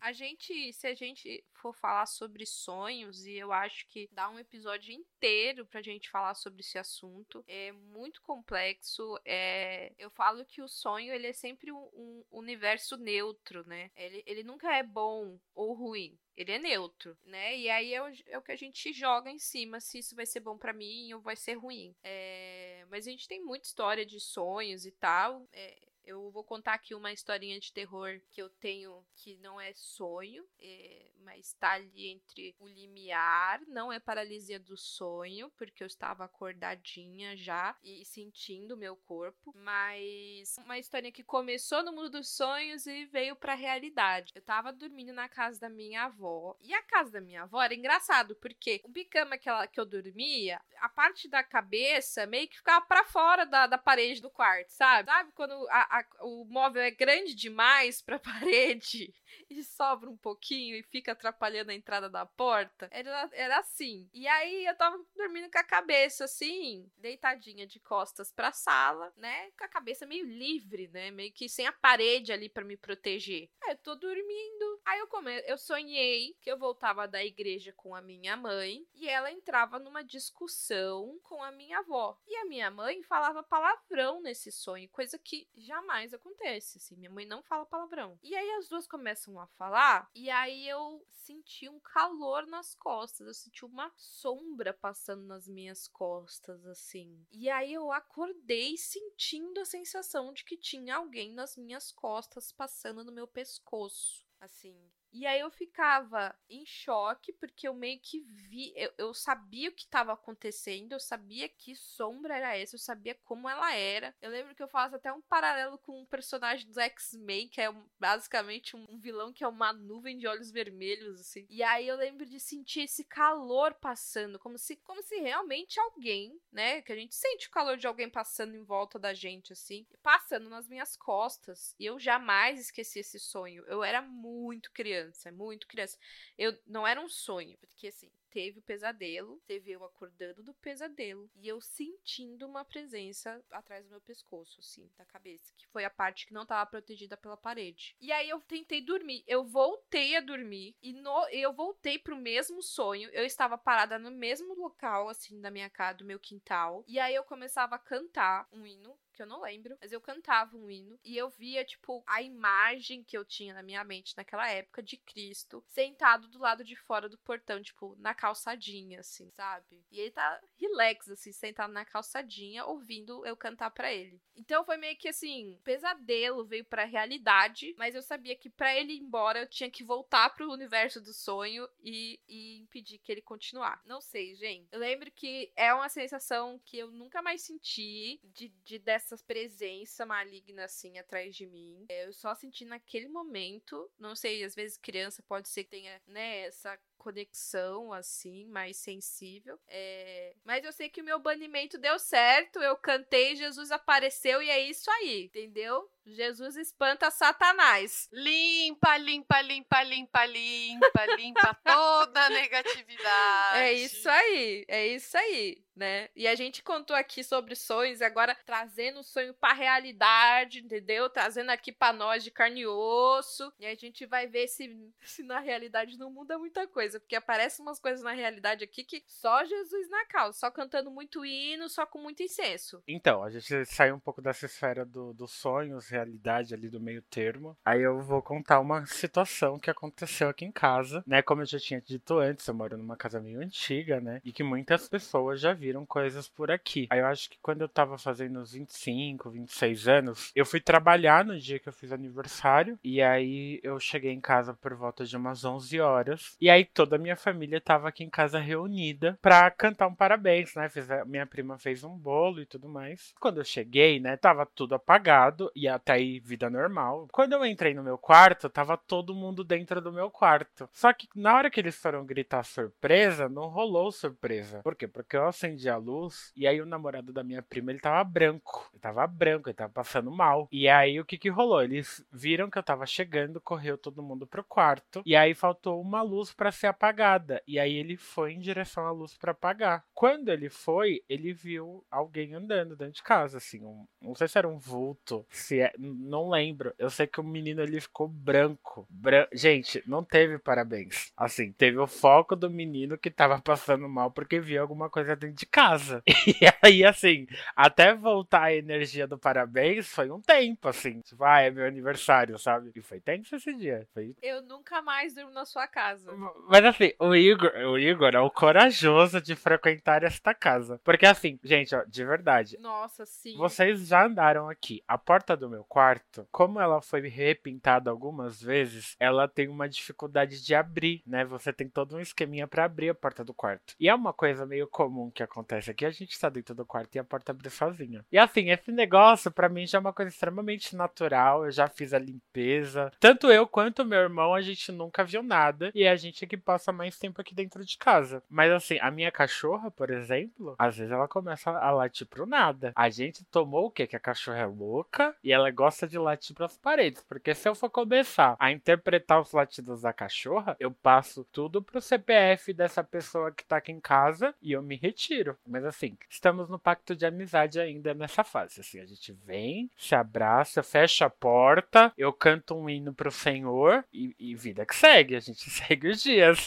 A gente, se a gente for falar sobre sonhos, e eu acho que dá um episódio inteiro pra gente falar sobre esse assunto, é muito complexo. É, eu falo que o sonho ele é sempre um, universo neutro, né? Ele, ele nunca é bom ou ruim ele é neutro, né? E aí é o, é o, que a gente joga em cima, se isso vai ser bom para mim ou vai ser ruim. É, mas a gente tem muita história de sonhos e tal. É, eu vou contar aqui uma historinha de terror que eu tenho que não é sonho, é, mas está ali entre o limiar, não é paralisia do sonho, porque eu estava acordadinha já e sentindo o meu corpo, mas uma historinha que começou no mundo dos sonhos e veio para a realidade. Eu estava dormindo na casa da minha avó, e a casa da minha avó era engraçado, porque o bicama que, ela, que eu dormia, a parte da cabeça meio que ficava para fora da, da parede do quarto, sabe? Sabe quando a, a, o móvel é grande demais pra [laughs] parede [laughs] e sobra um pouquinho e fica atrapalhando a entrada da porta. Era, era assim. E aí eu tava dormindo com a cabeça assim, deitadinha de costas pra sala, né? Com a cabeça meio livre, né? Meio que sem a parede ali para me proteger. Aí eu tô dormindo. Aí eu come... eu sonhei que eu voltava da igreja com a minha mãe e ela entrava numa discussão com a minha avó. E a minha mãe falava palavrão nesse sonho, coisa que jamais acontece, assim. Minha mãe não fala palavrão. E aí as duas começam a falar, e aí eu senti um calor nas costas, eu senti uma sombra passando nas minhas costas, assim. E aí eu acordei sentindo a sensação de que tinha alguém nas minhas costas passando no meu pescoço, assim. E aí eu ficava em choque, porque eu meio que vi, eu, eu sabia o que estava acontecendo, eu sabia que sombra era essa, eu sabia como ela era. Eu lembro que eu faço até um paralelo com um personagem dos X-Men, que é um, basicamente um, vilão que é uma nuvem de olhos vermelhos, assim. E aí eu lembro de sentir esse calor passando, como se, como se realmente alguém, né, que a gente sente o calor de alguém passando em volta da gente, assim, passando nas minhas costas. E eu jamais esqueci esse sonho. Eu era muito criança criança, é muito criança. Eu não era um sonho, porque assim, teve o pesadelo, teve eu acordando do pesadelo e eu sentindo uma presença atrás do meu pescoço, assim, da cabeça, que foi a parte que não estava protegida pela parede. E aí eu tentei dormir, eu voltei a dormir e no, eu voltei pro mesmo sonho. Eu estava parada no mesmo local, assim, da minha casa, do meu quintal, e aí eu começava a cantar um hino que eu não lembro, mas eu cantava um hino e eu via, tipo, a imagem que eu tinha na minha mente naquela época de Cristo sentado do lado de fora do portão, tipo, na calçadinha, assim, sabe? E ele tá relax, assim, sentado na calçadinha, ouvindo eu cantar para ele. Então foi meio que assim, pesadelo veio pra realidade, mas eu sabia que para ele ir embora eu tinha que voltar pro universo do sonho e, e impedir que ele continuar. Não sei, gente. Eu lembro que é uma sensação que eu nunca mais senti de, de dessa essa presença maligna assim atrás de mim. É, eu só senti naquele momento, não sei, às vezes criança pode ser que tenha, né, essa conexão, assim, mais sensível. É... Mas eu sei que o meu banimento deu certo, eu cantei, Jesus apareceu e é isso aí, entendeu? Jesus espanta Satanás. Limpa, limpa, limpa, limpa, limpa, limpa [laughs] toda a negatividade. É isso aí, é isso aí, né? E a gente contou aqui sobre sonhos, agora trazendo o sonho pra realidade, entendeu? Trazendo aqui pra nós de carne e osso. E a gente vai ver se, se na realidade não muda muita coisa coisas, porque aparecem umas coisas na realidade aqui que só Jesus na causa, só cantando muito hino, só com muito incenso. Então, a gente saiu um pouco dessa esfera do, dos sonhos, realidade ali do meio termo. Aí eu vou contar uma situação que aconteceu aqui em casa, né? Como eu já tinha dito antes, eu moro numa casa meio antiga, né? E que muitas pessoas já viram coisas por aqui. Aí eu acho que quando eu tava fazendo uns 25, 26 anos, eu fui trabalhar no dia que eu fiz aniversário. E aí eu cheguei em casa por volta de umas 11 horas. E aí toda a minha família tava aqui em casa reunida pra cantar um parabéns, né? Fiz minha prima fez um bolo e tudo mais. Quando eu cheguei, né, tava tudo apagado e até aí vida normal. Quando eu entrei no meu quarto, tava todo mundo dentro do meu quarto. Só que na hora que eles foram gritar surpresa, não rolou surpresa. Por quê? Porque eu acendi a luz e aí o namorado da minha prima, ele tava branco. Ele tava branco, ele tava passando mal. E aí o que que rolou? Eles viram que eu tava chegando, correu todo mundo pro quarto e aí faltou uma luz para ser apagada. E aí ele foi em direção à luz para apagar. Quando ele foi, ele viu alguém andando dentro de casa, assim, um, não sei se era um vulto, se é, não lembro. Eu sei que o menino ele ficou branco. Bran... Gente, não teve parabéns. Assim, teve o foco do menino que tava passando mal porque viu alguma coisa dentro de casa. [laughs] E aí, assim, até voltar a energia do parabéns foi um tempo, assim. Tipo, ah, é meu aniversário, sabe? E foi tenso esse dia. Foi... Eu nunca mais durmo na sua casa. Mas assim, o Igor, o Igor é o corajoso de frequentar esta casa. Porque assim, gente, ó, de verdade. Nossa, sim. Vocês já andaram aqui. A porta do meu quarto, como ela foi repintada algumas vezes, ela tem uma dificuldade de abrir, né? Você tem todo um esqueminha para abrir a porta do quarto. E é uma coisa meio comum que acontece aqui. A gente tá dentro do quarto e a porta abre sozinha. E assim, esse negócio para mim já é uma coisa extremamente natural. Eu já fiz a limpeza. Tanto eu quanto meu irmão, a gente nunca viu nada. E é a gente é que passa mais tempo aqui dentro de casa. Mas assim, a minha cachorra, por exemplo, às vezes ela começa a latir pro nada. A gente tomou o quê? Que a cachorra é louca e ela gosta de latir pras paredes. Porque se eu for começar a interpretar os latidos da cachorra, eu passo tudo pro CPF dessa pessoa que tá aqui em casa e eu me retiro. Mas assim, estamos no pacto de amizade ainda nessa fase. Assim, a gente vem, se abraça, fecha a porta, eu canto um hino pro Senhor e, e vida que segue. A gente [laughs] segue os dias.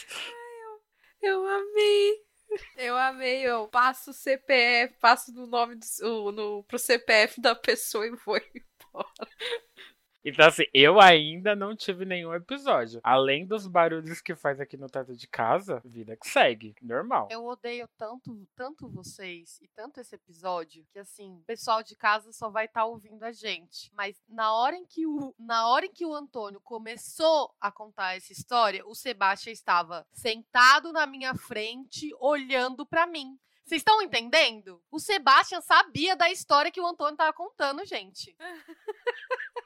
Eu amei. Eu amei, eu passo o CPF, passo no nome do, no, pro CPF da pessoa e vou [laughs] embora. Então, assim, eu ainda não tive nenhum episódio. Além dos barulhos que faz aqui no teto de casa, vida que segue. Normal. Eu odeio tanto, tanto vocês e tanto esse episódio que, assim, o pessoal de casa só vai estar tá ouvindo a gente. Mas na hora em que o, na hora em que o Antônio começou a contar essa história, o Sebastião estava sentado na minha frente, olhando para mim. Vocês estão entendendo? O Sebastian sabia da história que o Antônio estava contando, gente. [laughs]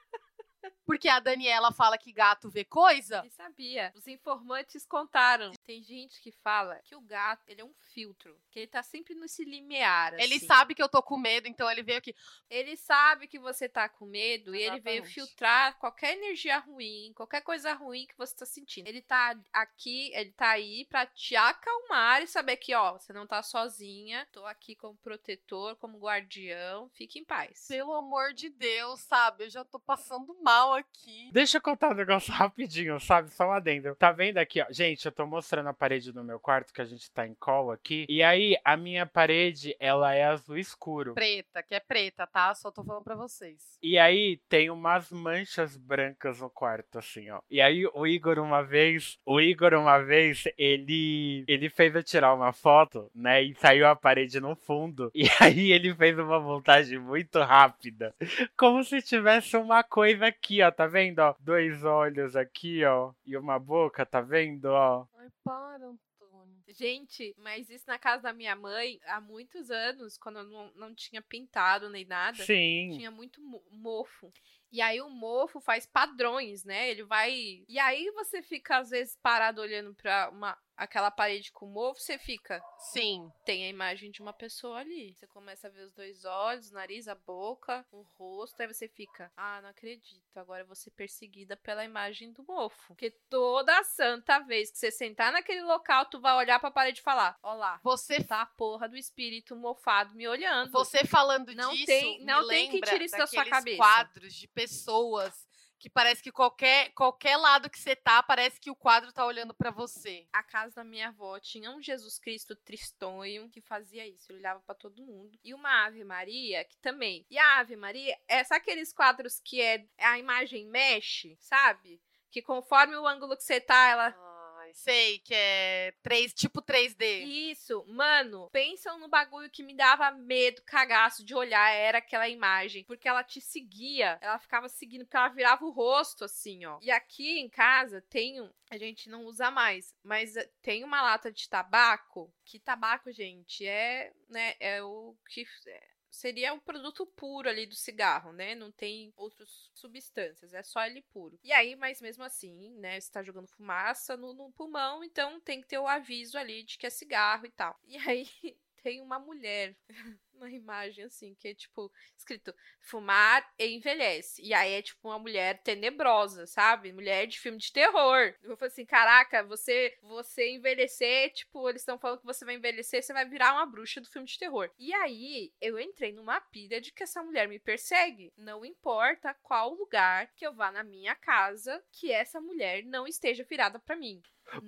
Porque a Daniela fala que gato vê coisa. Ele sabia. Os informantes contaram. Tem gente que fala que o gato, ele é um filtro. Que ele tá sempre nesse limiar. Assim. Ele sabe que eu tô com medo, então ele veio aqui. Ele sabe que você tá com medo Exatamente. e ele veio filtrar qualquer energia ruim, qualquer coisa ruim que você tá sentindo. Ele tá aqui, ele tá aí pra te acalmar e saber que, ó, você não tá sozinha. Tô aqui como protetor, como guardião. Fique em paz. Pelo amor de Deus, sabe? Eu já tô passando mal aqui. Deixa eu contar um negócio [laughs] rapidinho, sabe? Só um adendo. Tá vendo aqui, ó? Gente, eu tô mostrando a parede do meu quarto, que a gente tá em call aqui. E aí, a minha parede, ela é azul escuro. Preta, que é preta, tá? Só tô falando pra vocês. E aí, tem umas manchas brancas no quarto, assim, ó. E aí, o Igor, uma vez, o Igor, uma vez, ele, ele fez eu tirar uma foto, né? E saiu a parede no fundo. [laughs] E aí, ele fez uma montagem muito rápida. Como se tivesse uma coisa aqui, ó ó, tá vendo, ó? Dois olhos aqui, ó, e uma boca, tá vendo, ó? Ai, para, Antônio. Gente, mas isso na casa da minha mãe, há muitos anos, quando eu não, não tinha pintado nem nada, Sim. tinha muito mofo. E aí o mofo faz padrões, né? Ele vai. E aí você fica, às vezes, parado olhando pra uma, aquela parede com mofo, você fica. Sim. Tem a imagem de uma pessoa ali. Você começa a ver os dois olhos, o nariz, a boca, o rosto, aí você fica. Ah, não acredito. Agora eu vou ser perseguida pela imagem do mofo. Porque toda santa vez que você sentar naquele local, tu vai olhar pra parede e falar: Ó lá, você tá a porra do espírito mofado me olhando. Você falando não disso, tem, não tem que tirar isso da sua cabeça. quadros de pessoas que parece que qualquer, qualquer lado que você tá, parece que o quadro tá olhando para você. A casa da minha avó tinha um Jesus Cristo tristonho que fazia isso, ele olhava para todo mundo. E uma Ave Maria que também. E a Ave Maria, é sabe aqueles quadros que é a imagem mexe, sabe? Que conforme o ângulo que você tá, ela sei que é 3, tipo 3D. Isso, mano, pensam no bagulho que me dava medo, cagaço de olhar, era aquela imagem. Porque ela te seguia, ela ficava seguindo, porque ela virava o rosto, assim, ó. E aqui em casa tem um. A gente não usa mais, mas eh, tem uma lata de tabaco. Que tabaco, gente, é, né, é o que. é- seria o produto puro ali do cigarro, né? Não tem outras substâncias, é só ele puro. E aí, mas mesmo assim, né? Você tá jogando fumaça no, no pulmão, então tem que ter o aviso ali de que é cigarro e tal. E aí [laughs] tem uma mulher [laughs] na imagem, assim, que é tipo, escrito fumar e envelhece. E aí é tipo uma mulher tenebrosa, sabe? Mulher de filme de terror. Eu falei assim: caraca, você, você envelhecer, tipo, eles estão falando que você vai envelhecer, você vai virar uma bruxa do filme de terror. E aí eu entrei numa pilha de que essa mulher me persegue. Não importa qual lugar que eu vá na minha casa, que essa mulher não esteja virada pra mim.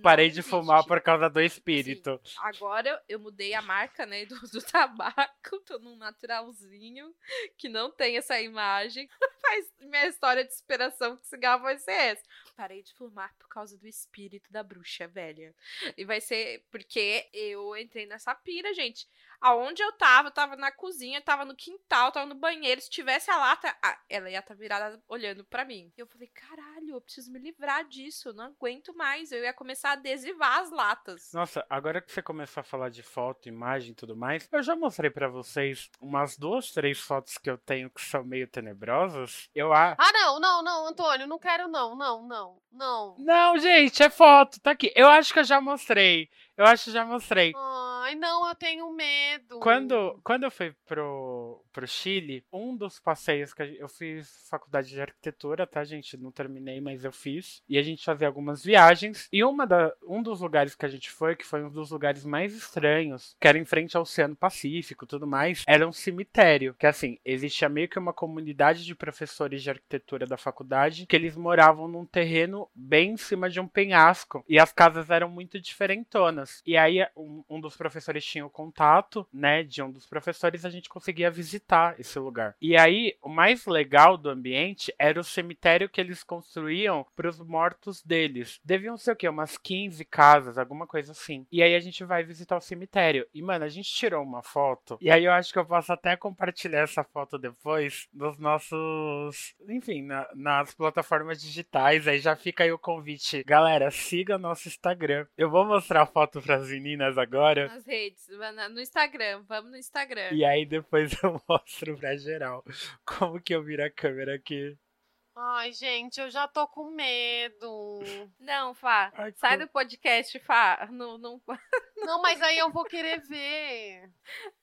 Parei de fumar por causa do espírito. Agora eu- eu mudei a marca, né, do, do tabaco. Tô num naturalzinho que não tem essa imagem. [laughs] Mas minha história de inspiração com cigarro vai ser essa. Parei de fumar por causa do espírito da bruxa velha. E vai ser porque eu entrei nessa pira, gente. Aonde eu tava, eu tava na cozinha, tava no quintal, tava no banheiro. Se tivesse a lata, ah, ela ia estar virada olhando pra mim. E eu falei, caralho, eu preciso me livrar disso. Eu não aguento mais. Eu ia começar a adesivar as latas. Nossa, agora que você começou a falar de foto, imagem e tudo mais, eu já mostrei pra vocês umas duas, três fotos que eu tenho que são meio tenebrosas. Eu a... Ah, não, não, não, Antônio, não quero não, não, não, não. Não, gente, é foto, tá aqui. Eu acho que eu já mostrei. Eu acho que já mostrei. Ai, não, eu tenho medo. Quando, quando eu fui pro, pro Chile, um dos passeios que eu fiz faculdade de arquitetura, tá, gente? Não terminei, mas eu fiz. E a gente fazia algumas viagens. E uma da, um dos lugares que a gente foi, que foi um dos lugares mais estranhos, que era em frente ao Oceano Pacífico tudo mais, era um cemitério. Que assim, existia meio que uma comunidade de professores de arquitetura da faculdade que eles moravam num terreno bem em cima de um penhasco. E as casas eram muito diferentonas. E aí, um, um dos professores tinha o contato, né, de um dos professores, a gente conseguia visitar esse lugar. E aí, o mais legal do ambiente era o cemitério que eles construíam para os mortos deles. Deviam ser o quê? Umas 15 casas, alguma coisa assim. E aí a gente vai visitar o cemitério. E, mano, a gente tirou uma foto. E aí eu acho que eu posso até compartilhar essa foto depois nos nossos. Enfim, na- nas plataformas digitais. Aí já fica aí o convite. Galera, siga nosso Instagram. Eu vou mostrar a foto pras meninas agora. Nas redes, no Instagram, vamos no Instagram. E aí depois eu mostro pra geral como que eu viro a câmera aqui. Ai, gente, eu já tô com medo. Não, Fá, Ai, sai do podcast, Fá. Não, não... Não, mas aí eu vou querer ver.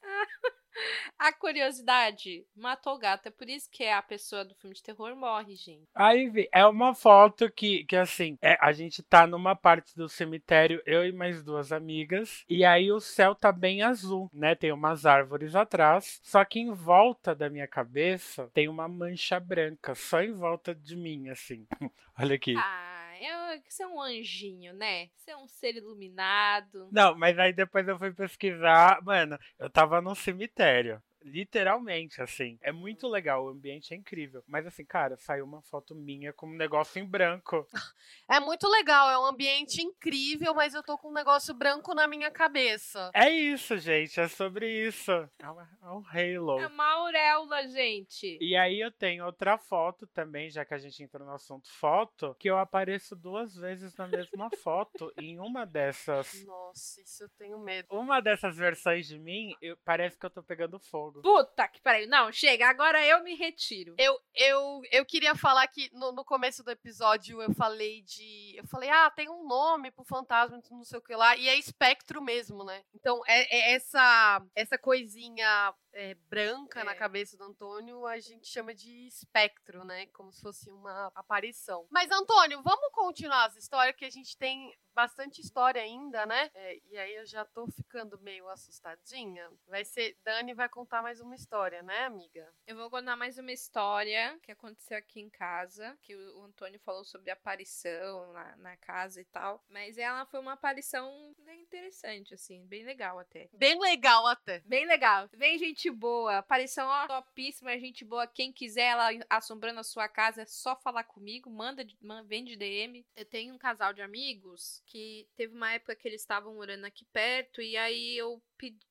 [laughs] [laughs] A curiosidade matou o gato. É por isso que a pessoa do filme de terror morre, gente. Aí vi- é uma foto que, que assim, é, a gente tá numa parte do cemitério, eu e mais duas amigas, e aí o céu tá bem azul, né? Tem umas árvores atrás, só que em volta da minha cabeça tem uma mancha branca, só em volta de mim, assim. [laughs] Olha aqui. Ah, eu, você é um anjinho, né? Você é um ser iluminado. Não, mas aí depois eu fui pesquisar, mano, eu tava no cemitério. Literalmente, assim. É muito legal, o ambiente é incrível. Mas assim, cara, saiu uma foto minha com um negócio em branco. [laughs] É muito legal, é um ambiente incrível, mas eu tô com um negócio branco na minha cabeça. É isso, gente, é sobre isso. É, uma- é um halo. É uma auréola, gente. E aí eu tenho outra foto também, já que a gente entrou no assunto foto, que eu apareço duas vezes na mesma [laughs] foto. Em uma dessas. Nossa, isso eu tenho medo. Uma dessas versões de mim, eu- parece que eu tô pegando fogo. Puta que pariu. Não, chega, agora eu me retiro. Eu, eu, eu queria falar que no, no começo do episódio eu falei de. Eu falei, ah, tem um nome pro fantasma, não sei o que lá, e é espectro mesmo, né? Então, é, é essa, essa coisinha é, branca na É. cabeça do Antônio, a gente chama de espectro, né? Como se fosse uma aparição. Mas, Antônio, vamos continuar as histórias, que a gente tem bastante história ainda, né? É, e aí eu já tô ficando meio assustadinha. Vai ser. Dani vai contar mais uma história, né, amiga? Eu vou contar mais uma história que aconteceu aqui em casa, que o Antônio falou sobre aparição na, na casa e tal. Mas ela foi uma aparição bem interessante, assim, bem legal até. Bem legal até. Bem legal. Bem gente boa. Aparição, ó, topíssima, gente boa. Quem quiser ela assombrando a sua casa, é só falar comigo. Manda, de- man- vem de DM. Eu tenho um casal de amigos que teve uma época que eles estavam morando aqui perto. E aí eu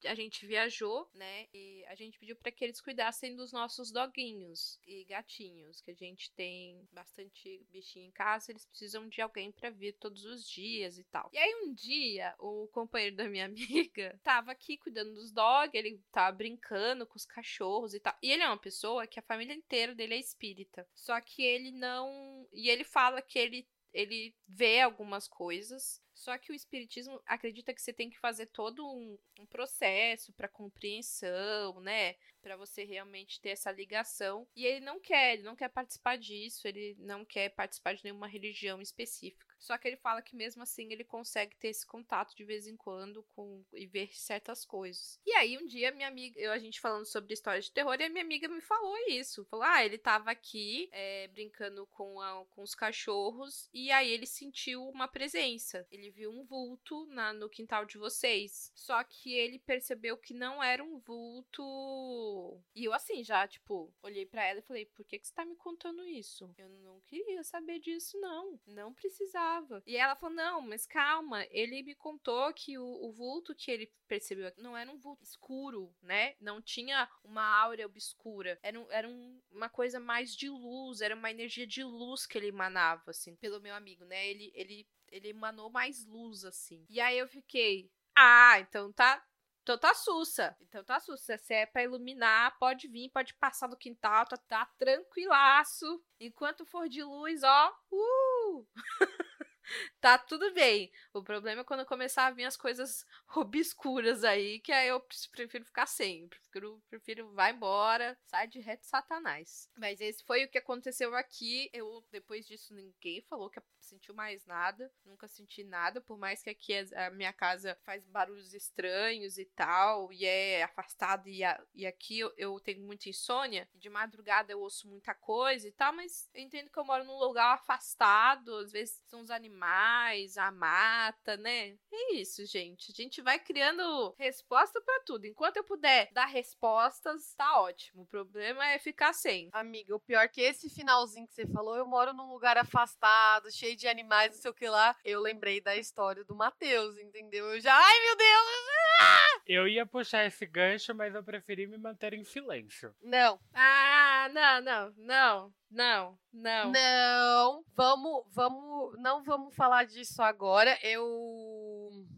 a gente viajou, né? E a gente pediu para que eles cuidassem dos nossos doguinhos e gatinhos, que a gente tem bastante bichinho em casa, eles precisam de alguém para vir todos os dias e tal. E aí um dia, o companheiro da minha [laughs] amiga tava aqui cuidando dos dogs, ele tava brincando com os cachorros e tal. E ele é uma pessoa que a família inteira dele é espírita. Só que ele não, e ele fala que ele ele vê algumas coisas, só que o espiritismo acredita que você tem que fazer todo um, um processo para compreensão, né? Para você realmente ter essa ligação. E ele não quer, ele não quer participar disso, ele não quer participar de nenhuma religião específica. Só que ele fala que mesmo assim ele consegue ter esse contato de vez em quando com e ver certas coisas. E aí um dia minha amiga, eu a gente falando sobre histórias de terror, e a minha amiga me falou isso. Falou: "Ah, ele tava aqui é, brincando com, a- com os cachorros e aí ele sentiu uma presença. Ele viu um vulto na, no quintal de vocês. Só que ele percebeu que não era um vulto. E eu assim já, tipo, olhei pra ela e falei: "Por que que você tá me contando isso? Eu não queria saber disso não. Não precisava". E ela falou: "Não, mas calma, ele me contou que o, o vulto que ele percebeu não era um vulto escuro, né? Não tinha uma áurea obscura. Era, um- era um- uma coisa mais de luz, era uma energia de luz que ele emanava, assim, pelo meu amigo, né? Ele, ele, ele emanou mais luz, assim. E aí eu fiquei, ah, então tá. Então tá sussa. Então tá sussa. Se é pra iluminar, pode vir, pode passar no quintal, tá, tá tranquilaço. Enquanto for de luz, ó. Uh! [laughs] [laughs] tá tudo bem. O problema é quando começar a vir as coisas [laughs] obscuras aí, que aí eu pre- prefiro ficar sem. Prefiro, prefiro vai embora, sai de reto satanás. Mas esse foi o que aconteceu aqui. Eu, depois disso, ninguém falou que sentiu mais nada. Nunca senti nada, por mais que aqui a a minha casa faz barulhos estranhos e tal, e é afastado, e, a- e aqui eu, eu tenho muita insônia. De madrugada eu ouço muita coisa e tal, mas eu entendo que eu moro num lugar afastado, às vezes são os animais, a mata, né? É isso, gente. A gente vai criando resposta pra tudo. Enquanto eu puder dar respostas, tá ótimo. O problema é ficar sem. Amiga, o pior que esse finalzinho que você falou, eu moro num lugar afastado, cheio de animais, não sei o que lá. Eu lembrei da história do Matheus, entendeu? Eu já, ai meu Deus! Eu ia puxar esse gancho, mas eu preferi me manter em silêncio. Não, Ah, não, não, não, não, não. não, vamos, vamos, não vamos falar disso agora. Eu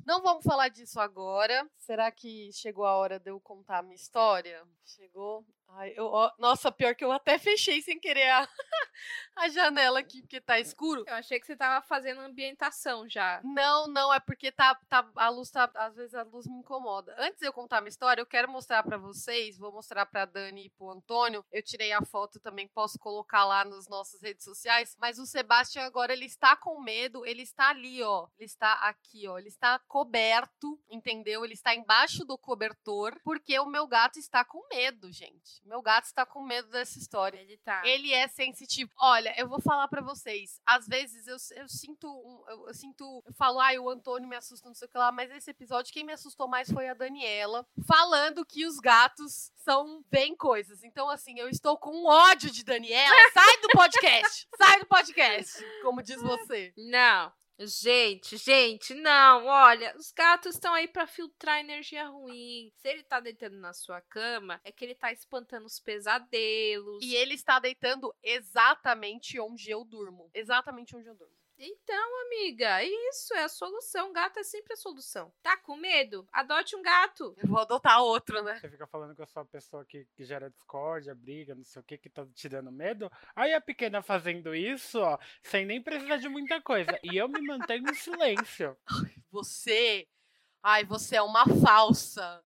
não vamos falar disso agora. Será que chegou a hora de eu contar a minha história? Chegou. Ai, eu, ó, nossa, pior que eu até fechei sem querer a, [laughs] a janela aqui porque tá escuro. Eu achei que você tava fazendo ambientação já. Não, não, é porque tá, tá, a luz tá, às vezes a luz me incomoda. Antes de eu contar minha história, eu quero mostrar pra vocês, vou mostrar pra Dani e pro Antônio. Eu tirei a foto também, posso colocar lá nas nossas redes sociais, mas o Sebastião agora ele está com medo, ele está ali, ó. Ele está aqui, ó, ele está coberto, entendeu? Ele está embaixo do cobertor, porque o meu gato está com medo, gente. Meu gato está com medo dessa história. Ele tá. Ele é sensitivo. Olha, eu vou falar pra vocês. Às vezes eu, eu sinto. eu, eu sinto. Eu falo, ai, o Antônio me assusta, não sei o que lá. Mas esse episódio, quem me assustou mais foi a Daniela. Falando que os gatos são bem coisas. Então, assim, eu estou com ódio de Daniela. Sai do podcast! Sai do podcast! [laughs] Como diz você. Não. Gente, gente, não. Olha, os gatos estão aí pra filtrar energia ruim. Se ele tá deitando na sua cama, é que ele tá espantando os pesadelos. E ele está deitando exatamente onde eu durmo. Exatamente onde eu durmo. Então, amiga, é isso é a solução. Gato é sempre a solução. Tá com medo? Adote um gato. Eu vou adotar outro, né? Você fica falando que eu sou a pessoa que, que gera discórdia, briga, não sei o que, que tá te dando medo. Aí a pequena fazendo isso, ó, sem nem precisar de muita coisa. E eu me mantenho em silêncio. [laughs] Você. Ai, você é uma falsa.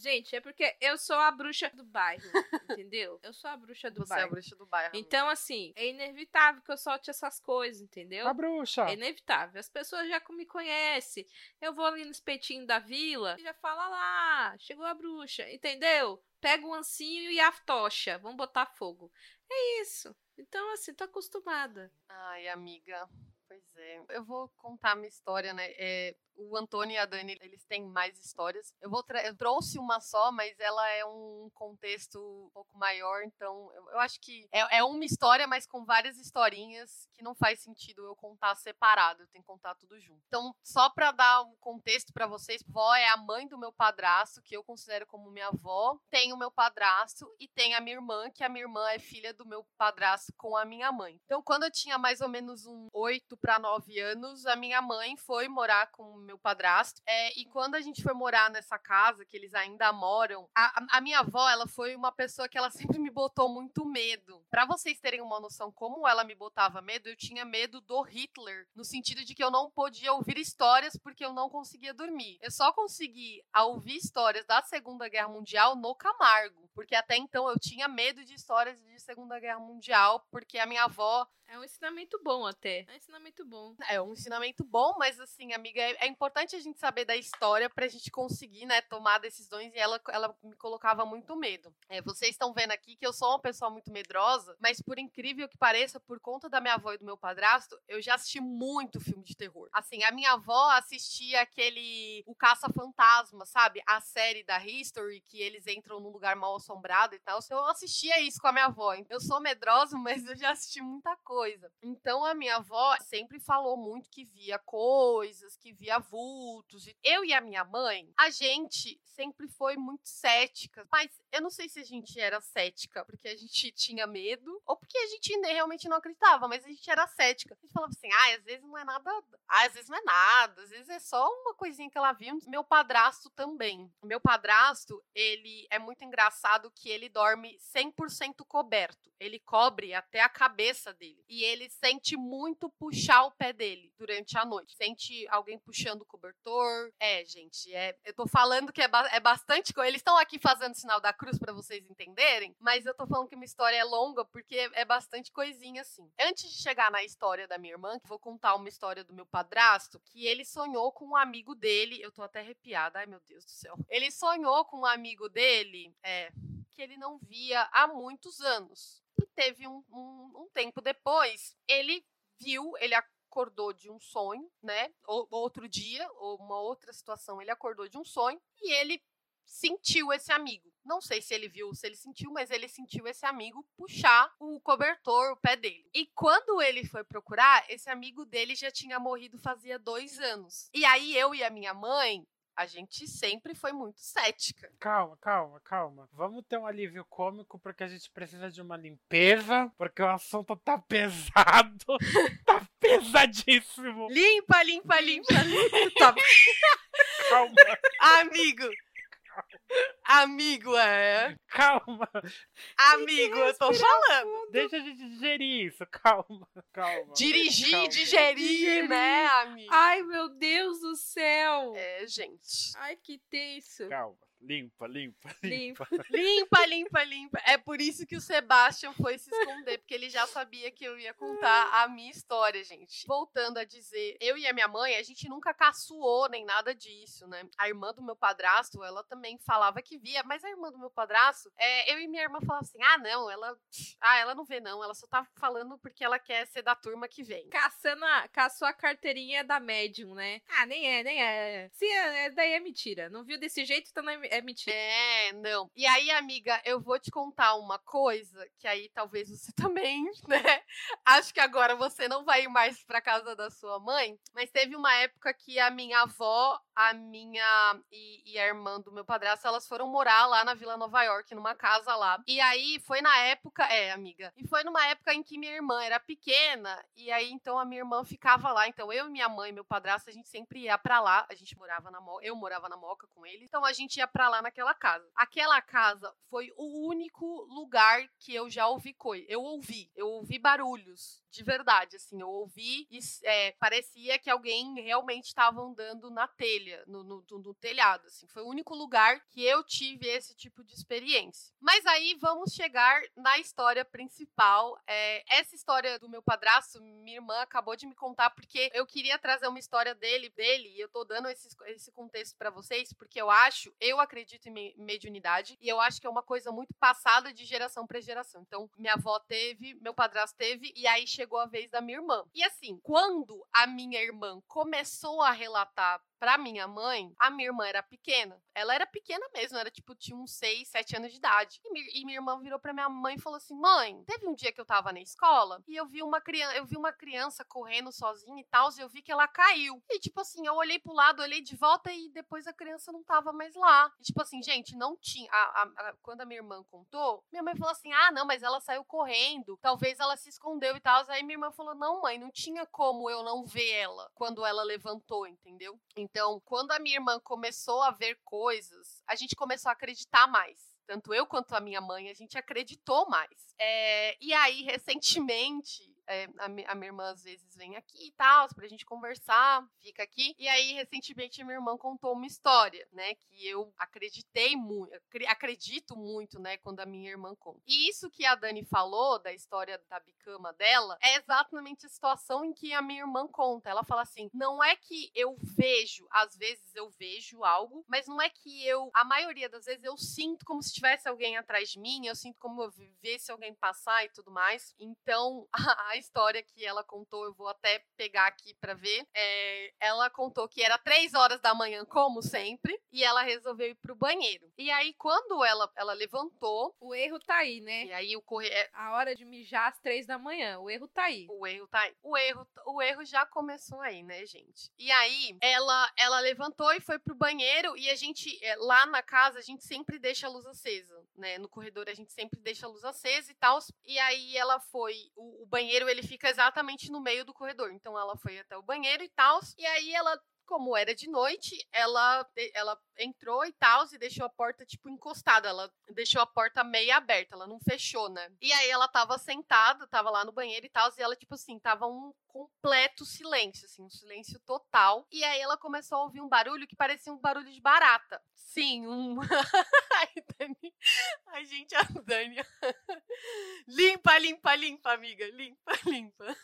Gente, é porque eu sou a bruxa do bairro, [laughs] entendeu? Eu sou a bruxa do Você é a bairro. bruxa do bairro. Então, assim, é inevitável que eu solte essas coisas, entendeu? A bruxa. É inevitável. As pessoas já me conhecem. Eu vou ali no espetinho da vila e já fala lá, chegou a bruxa, entendeu? Pega o ancinho e a tocha, vamos botar fogo. É isso. Então, assim, tô acostumada. Ai, amiga. Pois é. Eu vou contar minha história, né? É, o Antônio e a Dani, eles têm mais histórias. Eu vou eu trouxe uma só, mas ela é um contexto um pouco maior, então eu, eu acho que é, é uma história, mas com várias historinhas que não faz sentido eu contar separado, eu tenho que contar tudo junto. Então, só pra dar um contexto pra vocês, vó é a mãe do meu padrasto, que eu considero como minha avó. Tem o meu padrasto e tem a minha irmã, que a minha irmã é filha do meu padrasto com a minha mãe. Então, quando eu tinha mais ou menos um 8 para 9 anos, a minha mãe foi morar com o meu padrasto. É, e quando a gente foi morar nessa casa, que eles ainda moram, a, a- minha avó, ela foi uma pessoa que ela [laughs] sempre me botou muito medo. Pra vocês terem uma noção como ela me botava medo, eu tinha medo do Hitler, no sentido de que eu não podia ouvir histórias porque eu não conseguia dormir. Eu só consegui ouvir histórias da Segunda Guerra Mundial no Camargo, porque até então eu tinha medo de histórias de Segunda Guerra Mundial, porque a minha avó É um ensinamento bom até. É um ensinamento bom. É um ensinamento bom, mas assim, amiga, é, é importante a gente saber da história pra gente conseguir, né, tomar decisões e ela, ela me colocava muito medo. É, vocês estão vendo aqui que eu sou uma pessoa muito medrosa, mas por incrível que pareça, por conta da minha avó e do meu padrasto, eu já assisti muito filme de terror. Assim, a minha avó assistia aquele O Caça-Fantasma, sabe? A série da History, que eles entram num lugar mal assombrado e tal. Eu assistia isso com a minha avó. Eu sou medrosa, [laughs] mas eu já assisti muita coisa. Então a minha avó sempre falou muito que via coisas, que via vultos. Eu e a minha mãe, a gente sempre foi muito cética. Mas eu não sei se a gente era cética porque a gente [laughs] tinha medo ou porque a gente realmente não acreditava, mas a gente era cética. A gente falava assim: ah, às vezes não é nada. Ah, às vezes não é nada, às vezes é só uma coisinha que ela viu. Meu padrasto também. Meu padrasto, ele é muito engraçado que ele dorme 100% coberto. Ele cobre até a cabeça dele. E ele sente muito puxar o pé dele durante a noite. Sente alguém puxando o cobertor. É, gente, é, eu tô falando que é, ba- é bastante coisa. Eles estão aqui fazendo sinal da cruz pra vocês entenderem, mas eu tô falando que minha história é longa porque é bastante coisinha assim. Antes de chegar na história da minha irmã, vou contar uma história do meu padrasto, que ele sonhou com um amigo dele. Eu tô até arrepiada, ai meu Deus do céu. Ele sonhou com um amigo dele, é, que ele não via há muitos anos. E teve um, um- um tempo depois, ele viu, ele acordou de um sonho, né? Ou, outro dia, ou uma outra situação, ele acordou de um sonho e ele sentiu esse amigo. Não sei se ele viu se ele sentiu, mas ele sentiu esse amigo puxar o cobertor, o pé dele. E quando ele foi procurar, esse amigo dele já tinha morrido fazia dois anos. E aí eu e a minha mãe, a gente sempre foi muito cética. Calma, calma, calma. Vamos ter um alívio cômico porque a gente precisa de uma limpeza, porque o assunto tá [laughs] pesado. tá pesadíssimo. Limpa, limpa, limpa, limpa. Calma, Amigo. Amigo, é. calma. Amigo, eu tô falando. Deixa a gente digerir isso. Calma, calma. Dirigir, Calma. digerir, Digerir. né, amigo? Ai, meu Deus do céu! É, gente. Ai, que tenso. Calma. Limpa, limpa, [laughs] Limpa. limpa. Limpa, limpa, limpa. É por isso que o Sebastian foi se esconder, porque ele já sabia que eu ia contar a minha história, gente. Voltando a dizer, eu e a minha mãe, a gente nunca caçoou nem nada disso, né? A irmã do meu padrasto, ela também falava que via, mas a irmã do meu padrasto, é, eu e minha irmã falavam assim: ah, não, ela. Ah, ela não vê, não. Ela só tá falando porque ela quer ser da turma que vem. Caçando a, caçou a carteirinha da médium, né? Ah, nem é, nem é. Se é, é, daí é mentira. Não viu desse jeito, então não é, é mentira. É, não. E aí, amiga, eu vou te contar uma coisa que aí talvez você [laughs] também, né? Acho que agora você não vai ir mais pra casa da sua mãe, mas teve uma época que a minha avó, a minha e, e a irmã do meu padrasto, elas foram morar lá na Vila Nova York, numa casa lá. E aí foi na época, é, amiga, e foi numa época em que minha irmã era pequena, e aí então a minha irmã ficava lá. Então eu e minha mãe, meu padrasto, a gente sempre ia pra lá. A gente morava na Moca, eu morava na Moca com ele, então a gente ia pra lá naquela casa. Aquela casa foi o único lugar que eu já ouvi coisa. Eu ouvi, eu ouvi barulhos de verdade, assim, eu ouvi e é, parecia que alguém realmente estava andando na telha, no, no, no, telhado, assim, foi o único lugar que eu tive esse tipo de experiência. Mas aí vamos chegar na história principal, é, essa história do meu padrasto, minha irmã acabou de me contar, porque eu queria trazer uma história dele, dele, e eu tô dando esse, esse contexto para vocês, porque eu acho, eu acredito em mediunidade, e eu acho que é uma coisa muito passada de geração para geração. Então, minha avó teve, meu padrasto teve, e aí a vez da minha irmã. E assim, quando a minha irmã começou a relatar pra minha mãe, a minha irmã era pequena. Ela era pequena mesmo, era tipo, tinha uns 6, 7 anos de idade. E, mi e, minha irmã virou pra minha mãe e falou assim: Mãe, teve um dia que eu tava na escola e eu vi uma criança, eu vi uma criança correndo sozinha e tal, e eu vi que ela caiu. E, tipo assim, eu olhei pro lado, olhei de volta e depois a criança não tava mais lá. E, tipo assim, gente, não tinha. A, a, a, quando a minha irmã contou, minha mãe falou assim: Ah, não, mas ela saiu correndo, talvez ela se escondeu e tal. Aí minha irmã falou: Não, mãe, não tinha como eu não ver ela quando ela levantou, entendeu? Então, quando a minha irmã começou a ver coisas, a gente começou a acreditar mais tanto eu quanto a minha mãe, a gente acreditou mais. É, e aí, recentemente, é, a, a, minha irmã às vezes vem aqui e tal, pra gente conversar, fica aqui. E aí, recentemente, minha irmã contou uma história, né? Que eu acreditei muito, acredito muito, né? Quando a minha irmã conta. E isso que a Dani falou, da história da bicama dela, é exatamente a situação em que a minha irmã conta. Ela fala assim: não é que eu vejo, às vezes eu vejo algo, mas não é que eu, a maioria das vezes, eu sinto como se tivesse alguém atrás de mim, eu sinto como eu visse alguém passar e tudo mais. Então, [laughs] a, a história que ela contou, eu vou até pegar aqui para ver. É, ela contou que era três horas da manhã, como sempre, e ela resolveu ir pro banheiro. E aí, quando ela, ela levantou. O erro tá aí, né? E aí o corre... É a hora de mijar às três da manhã. O erro tá aí. O erro tá aí. O erro, o erro já começou aí, né, gente? E aí, ela, ela levantou e foi pro banheiro, e a gente, é, lá na casa, a gente sempre deixa a luz acesa, né? No corredor a gente sempre deixa a luz acesa e tal. E aí ela foi. O, o banheiro ele fica exatamente no meio do corredor. Então ela foi até o banheiro e tal. E aí ela como era de noite, ela, ela entrou e tal, e deixou a porta, tipo, encostada. Ela deixou a porta meio aberta, ela não fechou, né? E aí ela tava sentada, tava lá no banheiro e tal, e ela, tipo assim, tava um completo silêncio, assim, um silêncio total. E aí ela começou a ouvir um barulho que parecia um barulho de barata. Sim, um. [laughs] Ai, Dani. Ai, gente, a Dani. [laughs] limpa, limpa, limpa, amiga. Limpa, [laughs] limpa.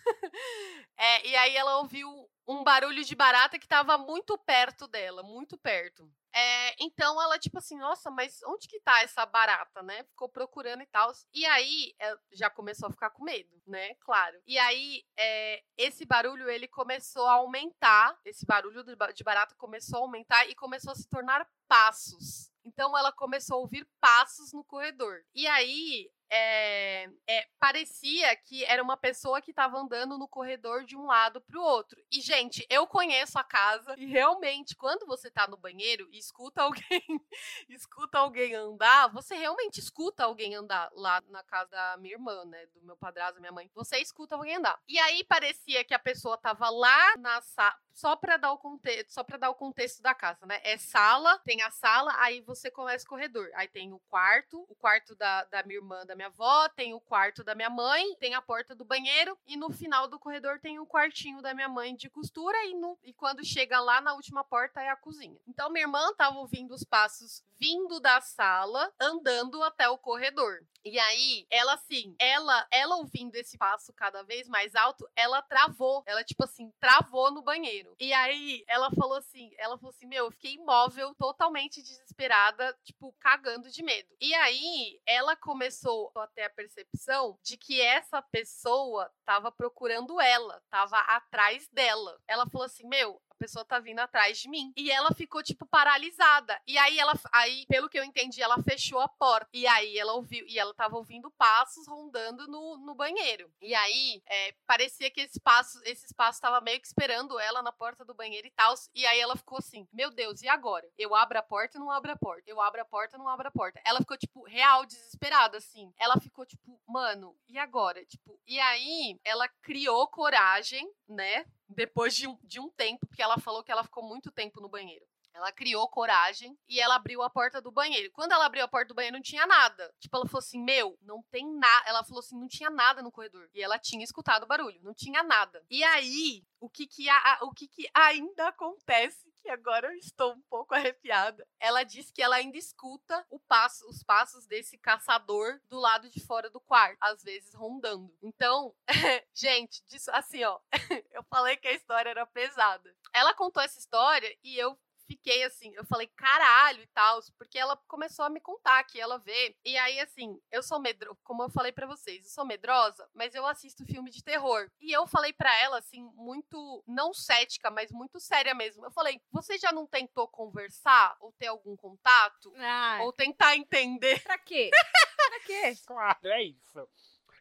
É, e aí ela ouviu um barulho de barata que tava muito perto dela, muito perto. É, então ela, tipo assim, nossa, mas onde que tá essa barata, né? Ficou procurando e tal. E aí é, já começou a ficar com medo, né? Claro. E aí é, esse barulho ele começou a aumentar. Esse barulho de barata começou a aumentar e começou a se tornar passos. Então ela começou a ouvir passos no corredor. E aí é, é, parecia que era uma pessoa que estava andando no corredor de um lado para o outro. E, gente, eu conheço a casa e realmente, quando você está no banheiro e escuta alguém, [laughs] escuta alguém andar, você realmente escuta alguém andar lá na casa da minha irmã, né? Do meu padrasto, minha mãe. Você escuta alguém andar. E aí parecia que a pessoa estava lá na sala. Só para dar o contexto, só para dar o contexto da casa, né? É sala, tem a sala, aí você começa o corredor. Aí tem o quarto, o quarto da, da minha irmã, da minha avó, tem o quarto da minha mãe, tem a porta do banheiro e no final do corredor tem o quartinho da minha mãe de costura e, no, e quando chega lá na última porta é a cozinha. Então minha irmã tava ouvindo os passos vindo da sala, andando até o corredor. E aí, ela assim, ela, ela ouvindo esse passo cada vez mais alto, ela travou. Ela, tipo assim, travou no banheiro. E aí, ela falou assim: ela falou assim: Meu, eu fiquei imóvel, totalmente desesperada, tipo, cagando de medo. E aí, ela começou a ter a percepção de que essa pessoa tava procurando ela, tava atrás dela. Ela falou assim: Meu, pessoa tá vindo atrás de mim. E ela ficou, tipo, paralisada. E aí ela, aí, pelo que eu entendi, ela fechou a porta. E aí ela ouviu, e ela tava ouvindo passos rondando no, no banheiro. E aí, é, parecia que esse passo, esses passos tava meio que esperando ela na porta do banheiro e tal. E aí ela ficou assim, meu Deus, e agora? Eu abro a porta não abro a porta. Eu abro a porta não abro a porta. Ela ficou, tipo, real, desesperada, assim. Ela ficou, tipo, mano, e agora? Tipo, e aí ela criou coragem, né? Depois de um, de um tempo, porque ela falou que ela ficou muito tempo no banheiro. Ela criou coragem e ela abriu a porta do banheiro. Quando ela abriu a porta do banheiro, não tinha nada. Tipo, ela falou assim: Meu, não tem nada. Ela falou assim: Não tinha nada no corredor. E ela tinha escutado o barulho, não tinha nada. E aí, o que que, a, o que, que ainda acontece que agora eu estou um pouco arrepiada. Ela diz que ela ainda escuta passo, os passos desse caçador do lado de fora do quarto, às vezes rondando. Então, [laughs] gente, disso, assim, ó, [laughs] eu falei que a história era pesada. Ela contou essa história e eu fiquei assim, eu falei caralho e tal, porque ela começou a me contar que ela vê. E aí, assim, eu sou medrosa, como eu falei para vocês, eu sou medrosa, mas eu assisto filme de terror. E eu falei para ela, assim, muito, não cética, mas muito séria mesmo. Eu falei, você já não tentou conversar ou ter algum contato? Ai. Ou tentar entender? Pra quê? [laughs] pra quê? Claro, é isso.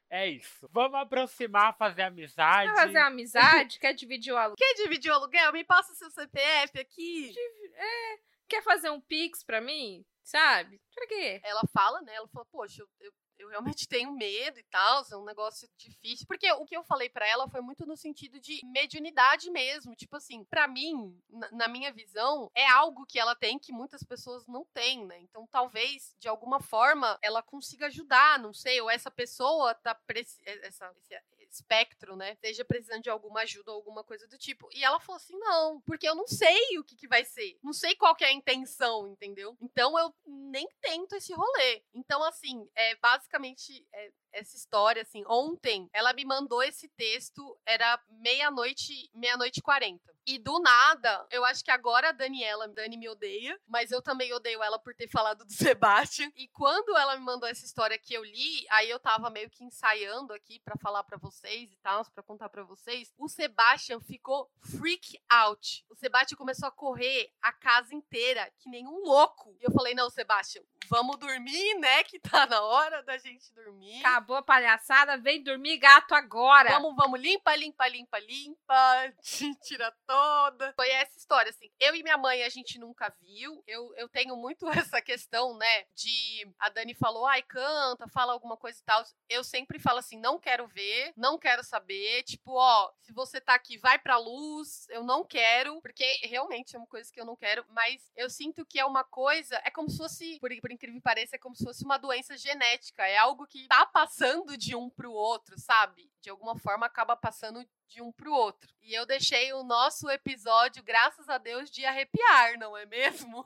É isso. Vamos aproximar, fazer amizade. Quer fazer amizade? Quer dividir o aluguel? Quer dividir o aluguel? Me passa seu CPF aqui. É. Quer fazer um pix pra mim? Sabe? Pra quê? Ela fala, né? Ela fala, poxa, eu, eu eu realmente [laughs] tenho medo e tal, é um negócio difícil. Porque o que eu falei para ela foi muito no sentido de mediunidade mesmo. Tipo assim, para mim, na, minha visão, é algo que ela tem que muitas pessoas não têm, né? Então talvez, de alguma forma, ela consiga ajudar, não sei, ou essa pessoa tá. Essa, espectro, né, esteja precisando de alguma ajuda ou alguma coisa do tipo. E ela falou assim: não, porque eu não sei o que, que vai ser. Não sei qual que é a intenção, entendeu? Então eu nem tento esse rolê. Então, assim, é basicamente. É, essa história, assim, ontem ela me mandou esse texto, era meia-noite, meia-noite e quarenta. E do nada, eu acho que agora a Daniela, Dani me odeia, mas eu também odeio ela por ter falado do [laughs] Sebastian. E quando ela me mandou essa história que eu li, aí eu tava meio que ensaiando aqui para falar para vocês e tal, para contar para vocês. O Sebastian ficou freak out. O Sebastian começou a correr a casa inteira, que nem um louco. E eu falei: "Não, Sebastian, vamos dormir, né, que tá na hora da gente dormir". Acabou a palhaçada, vem dormir gato agora. Vamos, vamos, limpa, limpa, limpa, limpa, [laughs] tira toda. Foi essa história, assim. Eu e minha mãe, a gente nunca viu. Eu, eu tenho muito [laughs] essa questão, né, de... A Dani falou, ai, canta, fala alguma coisa e tal. Eu sempre falo assim, não quero ver, não quero saber. Tipo, ó, se você tá aqui, vai pra luz. Eu não quero, porque realmente é uma coisa que eu não quero. Mas eu sinto que é uma coisa... É como se fosse, por, por incrível que pareça, é como se fosse uma doença genética. É algo que tá passando passando de um pro outro, sabe? De alguma forma acaba passando de um pro outro. E eu deixei o nosso episódio, graças a Deus, de arrepiar, não é mesmo?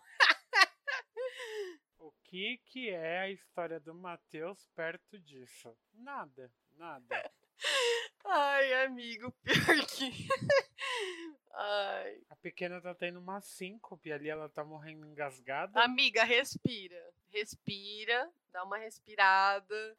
o que que é a história do Matheus perto disso? Nada, nada. Ai, amigo, pior que. [laughs] Ai. A pequena tá tendo uma síncope ali, ela tá morrendo engasgada. Amiga, respira. Respira, dá uma respirada.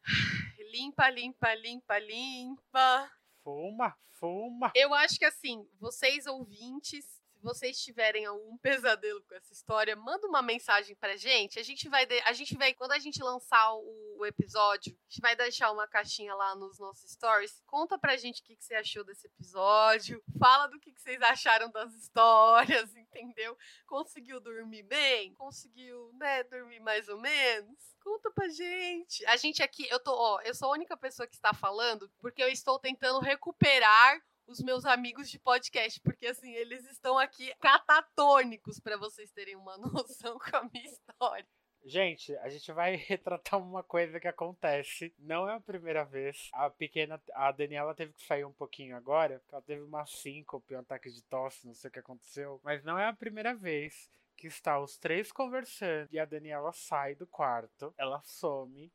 Limpa, limpa, limpa, limpa. Fuma, fuma. Eu acho que assim, vocês ouvintes vocês tiverem algum pesadelo com essa história, manda uma mensagem pra gente. A gente vai, a gente vai quando a gente lançar o, o, episódio, a gente vai deixar uma caixinha lá nos nossos stories. Conta pra gente o que, que você achou desse episódio. Fala do que, que vocês acharam das histórias, [laughs] entendeu? Conseguiu dormir bem? Conseguiu, né, dormir mais ou menos? Conta pra gente. A gente aqui, eu tô, ó, eu sou a única pessoa que está falando porque eu estou tentando recuperar os meus amigos de podcast, porque assim, eles estão aqui catatônicos para vocês terem uma [laughs] noção com a minha história. Gente, a gente vai [laughs] retratar uma coisa que acontece. Não é a primeira vez. A pequena, a Daniela teve que sair um pouquinho agora, porque ela teve uma síncope, um ataque de tosse, não sei o que aconteceu. Mas não é a primeira vez que está os três conversando e a Daniela sai do quarto, ela some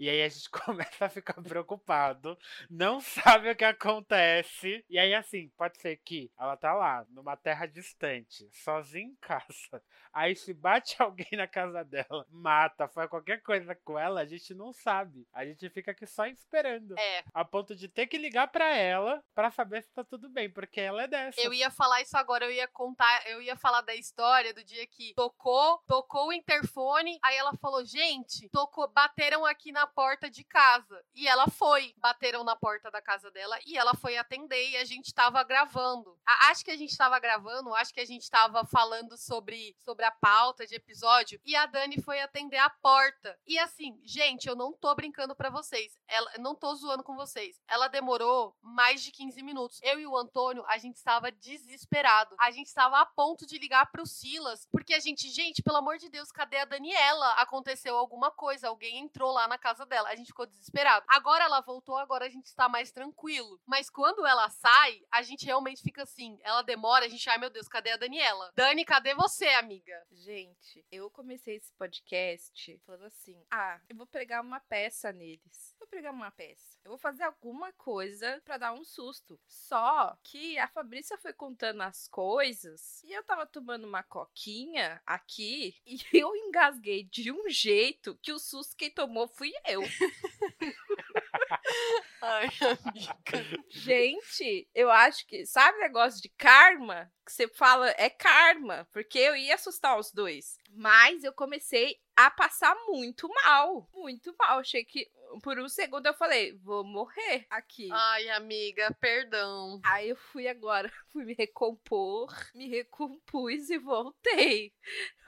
e aí a gente [laughs] começa a ficar preocupado, não sabe o que acontece. E aí, assim, pode ser que ela tá lá, numa terra distante, sozinha em casa. Aí se bate [laughs] alguém na casa dela, mata, faz qualquer coisa com ela, a gente não sabe. A gente fica aqui só esperando. É. A ponto de ter que ligar para ela para saber se tá tudo bem, porque ela é dessa. Eu ia falar isso agora, eu ia contar, eu ia falar da história do dia que tocou, tocou o interfone, aí ela falou: "Gente, tocou, bateram aqui na porta de casa. E ela foi. Bateram na porta da casa dela e ela foi atender e a gente tava gravando. Acho que a gente tava gravando, acho que a gente tava falando sobre, sobre a pauta de episódio. E a Dani foi atender a porta. E assim, gente, eu não tô brincando pra vocês. Ela, não tô zoando com vocês. Ela demorou mais de 15 minutos. Eu e o Antônio, a gente estava desesperado. A gente estava a ponto de ligar pro Silas. Porque a gente, gente, pelo amor de Deus, cadê a Daniela? Aconteceu alguma coisa. Alguém entrou lá na casa dela. A gente ficou desesperado. Agora ela voltou, agora a gente está mais tranquilo. Mas quando ela sai, a gente realmente fica assim. Ela demora, a gente, ai meu Deus, cadê a Daniela? Dani, cadê você, amiga? Gente, eu comecei esse podcast falando assim: ah, eu vou pregar uma peça neles. Vou pregar uma peça. Eu vou fazer alguma coisa para dar um susto. Só que a Fabrícia foi contando as coisas e eu tava tomando uma coquinha aqui [laughs] e eu engasguei de um jeito que o susto quem tomou fui eu. [laughs] Ai, amiga. Gente, eu acho que. Sabe o negócio de karma? Que você fala é karma, porque eu ia assustar os dois. Mas eu comecei a passar muito mal. Muito mal. Achei que. Por um segundo eu falei, vou morrer aqui. Ai, amiga, perdão. Aí eu fui agora, [laughs] fui me recompor, me recompus e voltei.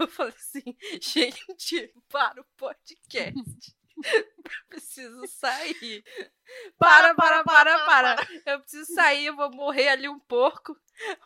Eu falei assim, [laughs] gente, para o podcast. [laughs] preciso sair. Para, para, para, para. Eu preciso sair, eu vou morrer ali um pouco.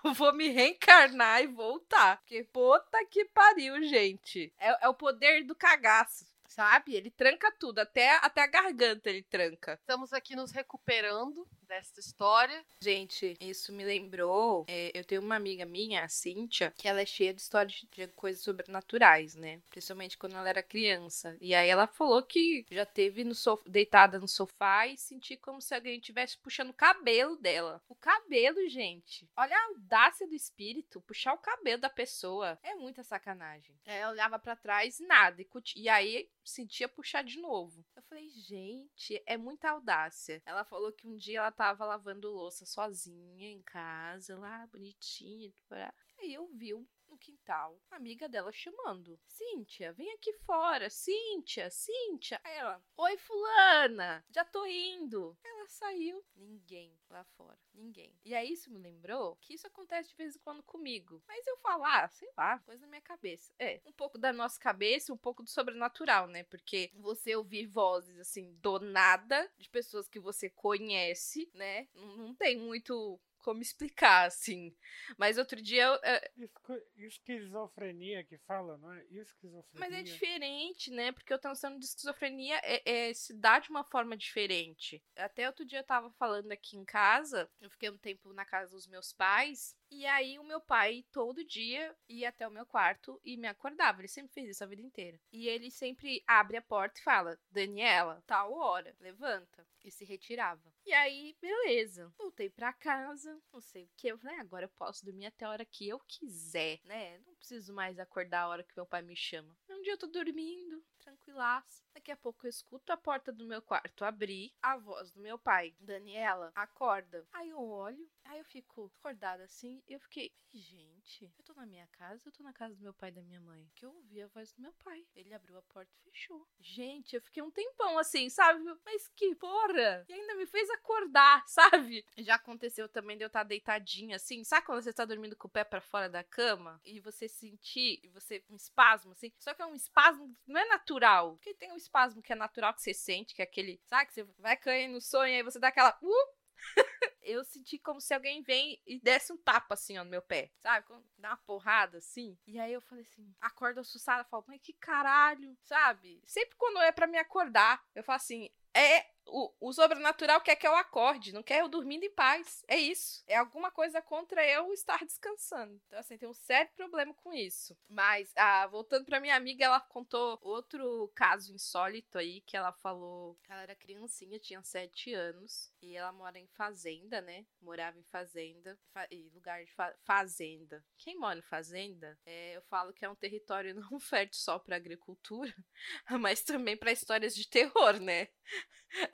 Eu vou me reencarnar e voltar. Porque puta que pariu, gente. É, é o poder do cagaço. Sabe? Ele tranca tudo, até, até a garganta ele tranca. Estamos aqui nos recuperando desta história. Gente, isso me lembrou. é, eu tenho uma amiga minha, a Cíntia, que ela é cheia de histórias de coisas sobrenaturais, né? Principalmente quando ela era criança. E aí ela falou que já teve no sof- deitada no sofá e senti como se alguém estivesse puxando o cabelo dela. O cabelo, gente. Olha a audácia do espírito, puxar o cabelo da pessoa. É muita sacanagem. Aí ela olhava pra trás, nada. E, e aí sentia puxar de novo. Eu falei, gente, é muita audácia. Ela falou que um dia ela tava lavando louça sozinha em casa, lá, bonitinha. Pra... Aí eu vi um- quintal a amiga dela chamando: Cíntia, vem aqui fora. Cíntia, Cíntia. Aí ela: Oi, Fulana, já tô indo. Ela saiu. Ninguém lá fora. Ninguém. E aí isso me lembrou que isso acontece de vez em quando comigo. Mas eu falar, sei lá, coisa da minha cabeça. É, um pouco da nossa cabeça, um pouco do sobrenatural, né? Porque você ouvir vozes assim do nada de pessoas que você conhece, né? Não, não tem muito como explicar, assim. Mas outro dia eu, é, Esco- Esquizofrenia que fala, não é? Esquizofrenia. Mas é diferente, né? Porque o transtorno de esquizofrenia é, é- se dá de uma forma diferente. Até outro dia eu tava falando aqui em casa, eu fiquei um tempo na casa dos meus pais, e aí o meu pai todo dia ia até o meu quarto e me acordava. Ele sempre fez isso a vida inteira. E ele sempre abre a porta e fala: Daniela, tal hora, levanta. E se retirava. E aí, beleza. Voltei pra casa, não sei o que. "Ah, agora eu posso dormir até a hora que eu quiser, né? Não preciso mais acordar a hora que meu pai me chama. Um dia eu tô dormindo, tranquilaço. Daqui a pouco eu escuto a porta do meu quarto abrir, a voz do meu pai, Daniela, acorda. Aí eu olho, aí eu fico acordada assim, e eu fiquei, gente, eu tô na minha casa, eu tô na casa do meu pai e da minha mãe. Que eu ouvi a voz do meu pai. Ele abriu a porta e fechou. Gente, eu fiquei um tempão assim, sabe? Mas que porra! E ainda me fez acordar, [laughs] sabe? Já aconteceu também de eu estar deitadinha assim, sabe quando você tá dormindo com o pé pra fora da cama e você sentir, e você um espasmo assim, só que é um espasmo que não é natural. Porque tem um espasmo que é natural que você sente, que é aquele, sabe que você vai cair no sonho e aí você dá aquela uh! [laughs] eu senti como se alguém vem e desse um tapa assim ó, no meu pé, sabe? Dá uma porrada assim. E aí eu falei assim, acordo assustada, falo, mas que caralho, sabe? Sempre quando é pra me acordar, eu falo assim, é o, o sobrenatural quer que eu acorde, não quer eu dormindo em paz. É isso. É alguma coisa contra eu estar descansando. Então, assim, tem um sério problema com isso. Mas, ah, voltando pra minha amiga, ela contou outro caso insólito aí, que ela falou que ela era criancinha, tinha sete anos, e ela mora em fazenda, né? Morava em fazenda, fa e lugar de fa fazenda. Quem mora em fazenda, é, eu falo que é um território [laughs] não fértil só pra agricultura, [laughs] mas também pra histórias de terror, né?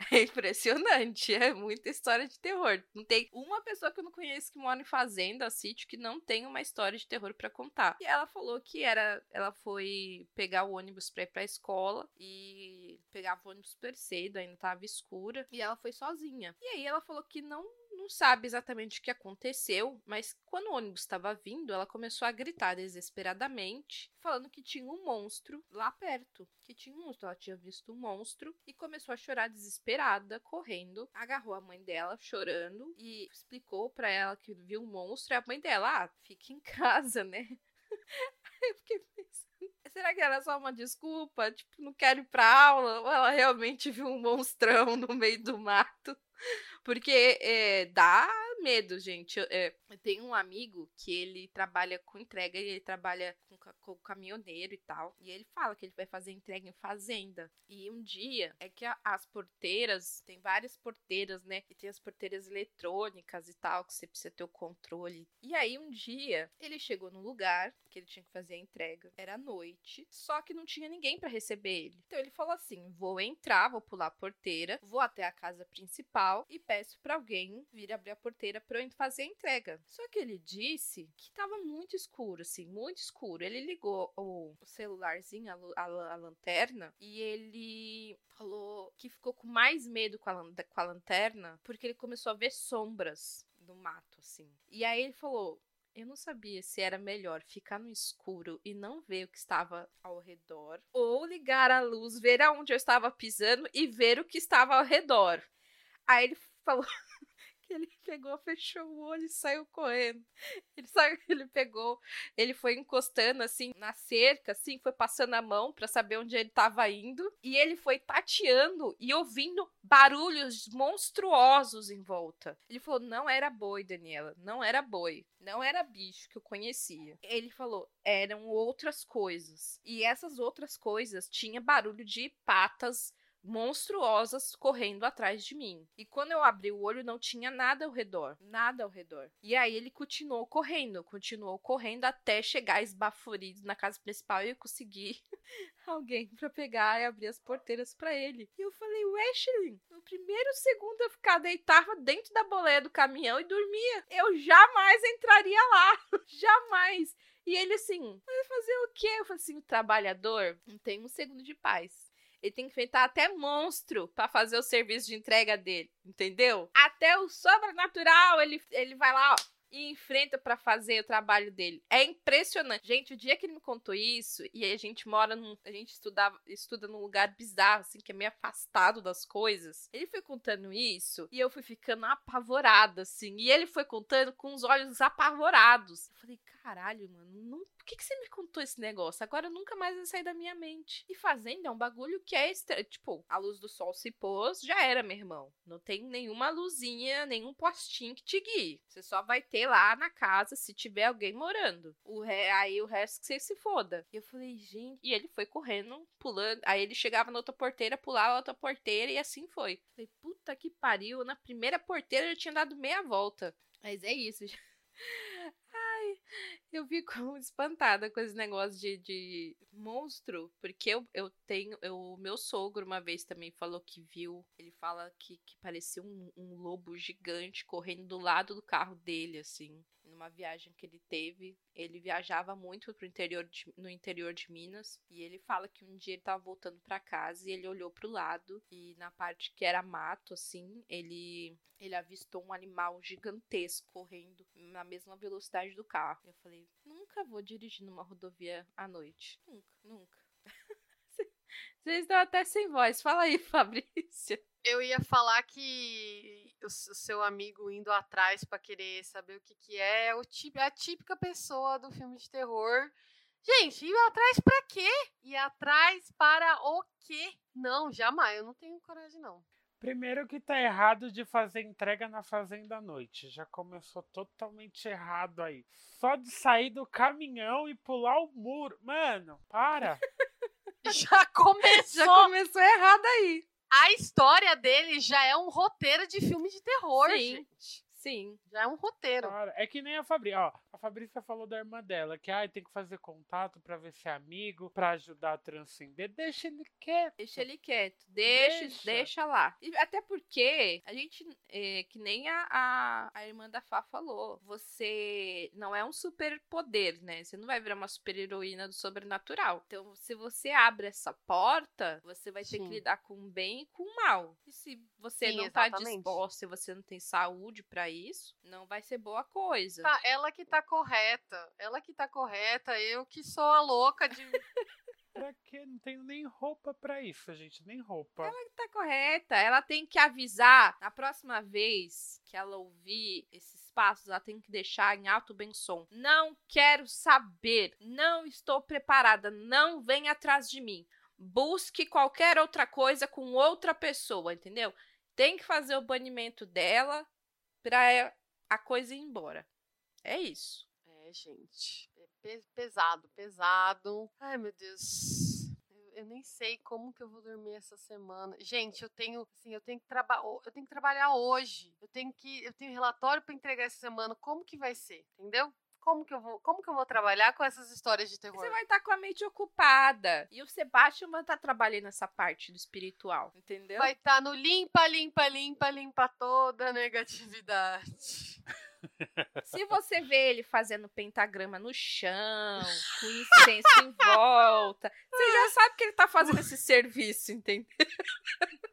[laughs] É impressionante, é muita história de terror. Não tem uma pessoa que eu não conheço que mora em fazenda, sítio, que não tem uma história de terror pra contar. E ela falou que era, ela foi pegar o ônibus pra ir pra escola e pegava o ônibus super cedo, ainda tava escura, e ela foi sozinha. E aí ela falou que não não sabe exatamente o que aconteceu, mas quando o ônibus estava vindo, ela começou a gritar desesperadamente, falando que tinha um monstro lá perto. Que tinha um monstro. Ela tinha visto um monstro e começou a chorar desesperada, correndo. Agarrou a mãe dela, chorando, e explicou para ela que viu um monstro. E a mãe dela, ah, fica em casa, né? [laughs] eu fiquei pensando, será que era só uma desculpa? Tipo, não quero ir pra aula? Ou ela realmente viu um monstrão no meio do mato? Porque é, dá medo, gente. É, tenho um amigo que ele trabalha com entrega e ele trabalha com, com caminhoneiro e tal. E ele fala que ele vai fazer entrega em fazenda. E um dia é que a, as porteiras, tem várias porteiras, né? E tem as porteiras eletrônicas e tal, que você precisa ter o controle. E aí um dia ele chegou no lugar que ele tinha que fazer a entrega. Era noite, só que não tinha ninguém para receber ele. Então ele falou assim: vou entrar, vou pular a porteira, vou até a casa principal e peço para alguém vir abrir a porteira para eu fazer a entrega. Só que ele disse que estava muito escuro, assim, muito escuro. Ele ligou o, celularzinho, a, a, a, lanterna, e ele falou que ficou com mais medo com a, com a lanterna porque ele começou a ver sombras no mato, assim. E aí ele falou: eu não sabia se era melhor ficar no escuro e não ver o que estava ao redor, ou ligar a luz, ver aonde eu estava pisando e ver o que estava ao redor. Aí ele falou [laughs] ele [laughs] pegou, fechou o olho e saiu correndo. Ele saiu, [laughs] ele pegou, ele foi encostando assim na cerca, assim, foi passando a mão para saber onde ele estava indo, e ele foi tateando e ouvindo barulhos monstruosos em volta. Ele falou: "Não era boi, Daniela, não era boi, não era bicho que eu conhecia". Ele falou: "Eram outras coisas". E essas outras coisas tinha barulho de patas monstruosas correndo atrás de mim. E quando eu abri o olho, não tinha nada ao redor. Nada ao redor. E aí ele continuou correndo, continuou correndo até chegar esbaforido na casa principal e eu consegui [laughs] alguém para pegar e abrir as porteiras para ele. E eu falei, Weshley, no primeiro segundo eu ficava deitada dentro da boleia do caminhão e dormia. Eu jamais entraria lá. [laughs] jamais. E ele assim, vai fazer o quê? Eu falei assim, o trabalhador não tem um segundo de paz. Ele tem que enfrentar até monstro para fazer o serviço de entrega dele, entendeu? Até o sobrenatural, ele, ele vai lá, ó, e enfrenta para fazer o trabalho dele. É impressionante. Gente, o dia que ele me contou isso, e a gente mora num. A gente estudava, estuda num lugar bizarro, assim, que é meio afastado das coisas. Ele foi contando isso e eu fui ficando apavorada, assim. E ele foi contando com os olhos apavorados. Eu falei, caralho, mano, não por que, que você me contou esse negócio? Agora nunca mais vai sair da minha mente. E fazenda é um bagulho que é extra... Tipo, a luz do sol se pôs, já era, meu irmão. Não tem nenhuma luzinha, nenhum postinho que te guie. Você só vai ter lá na casa se tiver alguém morando. O re... Aí o resto que você se foda. E eu falei, gente. E ele foi correndo, pulando. Aí ele chegava na outra porteira, pulava a outra porteira e assim foi. Eu falei, puta que pariu. Na primeira porteira eu tinha dado meia volta. Mas é isso. [laughs] [laughs] eu fico [laughs] espantada com esse negócio de, de monstro, porque eu, eu tenho. O meu sogro uma vez também falou que viu. Ele fala que, que parecia um, um lobo gigante correndo do lado do carro dele, assim numa viagem que ele teve. Ele viajava muito pro interior de, no interior de Minas e ele fala que um dia ele tava voltando para casa e ele olhou pro lado e na parte que era mato assim, ele ele avistou um animal gigantesco correndo na mesma velocidade do carro. Eu falei: "Nunca vou dirigir numa rodovia à noite. Nunca, nunca." [laughs] Vocês estão até sem voz. Fala aí, [laughs] Fabrícia. Eu ia falar que o, seu amigo indo atrás para querer saber o que, que é, é, o, é a típica pessoa do filme de terror. Gente, ir atrás para quê? Ir atrás para o quê? Não, jamais. Eu não tenho coragem, não. Primeiro que tá errado de fazer entrega na fazenda à noite. Já começou totalmente errado aí. Só de sair do caminhão e pular o muro. Mano, para. [laughs] Já começou. Já começou errado aí. A história dele já é um roteiro de filme de terror, Sim. gente. Sim. Já é um roteiro. Cara, é que nem a Fabrícia. Ó, a Fabrícia falou da irmã dela, que ah, tem que fazer contato pra ver se é amigo, pra ajudar a transcender. Deixa ele quieto. Deixa ele quieto. Deixa, Deixa. deixa, lá. E até porque a gente, é, que nem a, a, a irmã da Fá falou, você não é um superpoder, né? Você não vai virar uma super heroína do sobrenatural. Então, se você abre essa porta, você vai ter Sim. que lidar com o bem e com o mal. E se você Sim, não tá exatamente. disposta, se você não tem saúde pra isso, não vai ser boa coisa. Tá, ela que tá correta. Ela que tá correta. Eu que sou a louca de. [laughs] Pra quê? Não tenho nem roupa pra isso, gente. Nem roupa. tá correta. Ela tem que avisar. Na próxima vez que ela ouvir esses passos, ela tem que deixar em alto bem som. Não quero saber. Não estou preparada. Não vem atrás de mim. Busque qualquer outra coisa com outra pessoa, entendeu? Tem que fazer o banimento dela pra a coisa ir embora. É isso. É, gente. É pe- pesado, pesado. Ai, meu Deus. Eu, nem sei como que eu vou dormir essa semana. Gente, eu tenho, assim, eu tenho que trabalhar, eu tenho que trabalhar hoje. Eu tenho que, eu tenho relatório pra entregar essa semana. Como que vai ser? Entendeu? Como que eu vou, como que eu vou trabalhar com essas histórias de terror? Você vai estar com a mente ocupada. E o Sebastian vai estar trabalhando essa parte do espiritual, entendeu? Vai estar no limpa, limpa, limpa, limpa toda a negatividade. [laughs] Se você vê ele fazendo pentagrama no chão, com incenso em volta, você já sabe que ele tá fazendo esse serviço, entendeu? [laughs]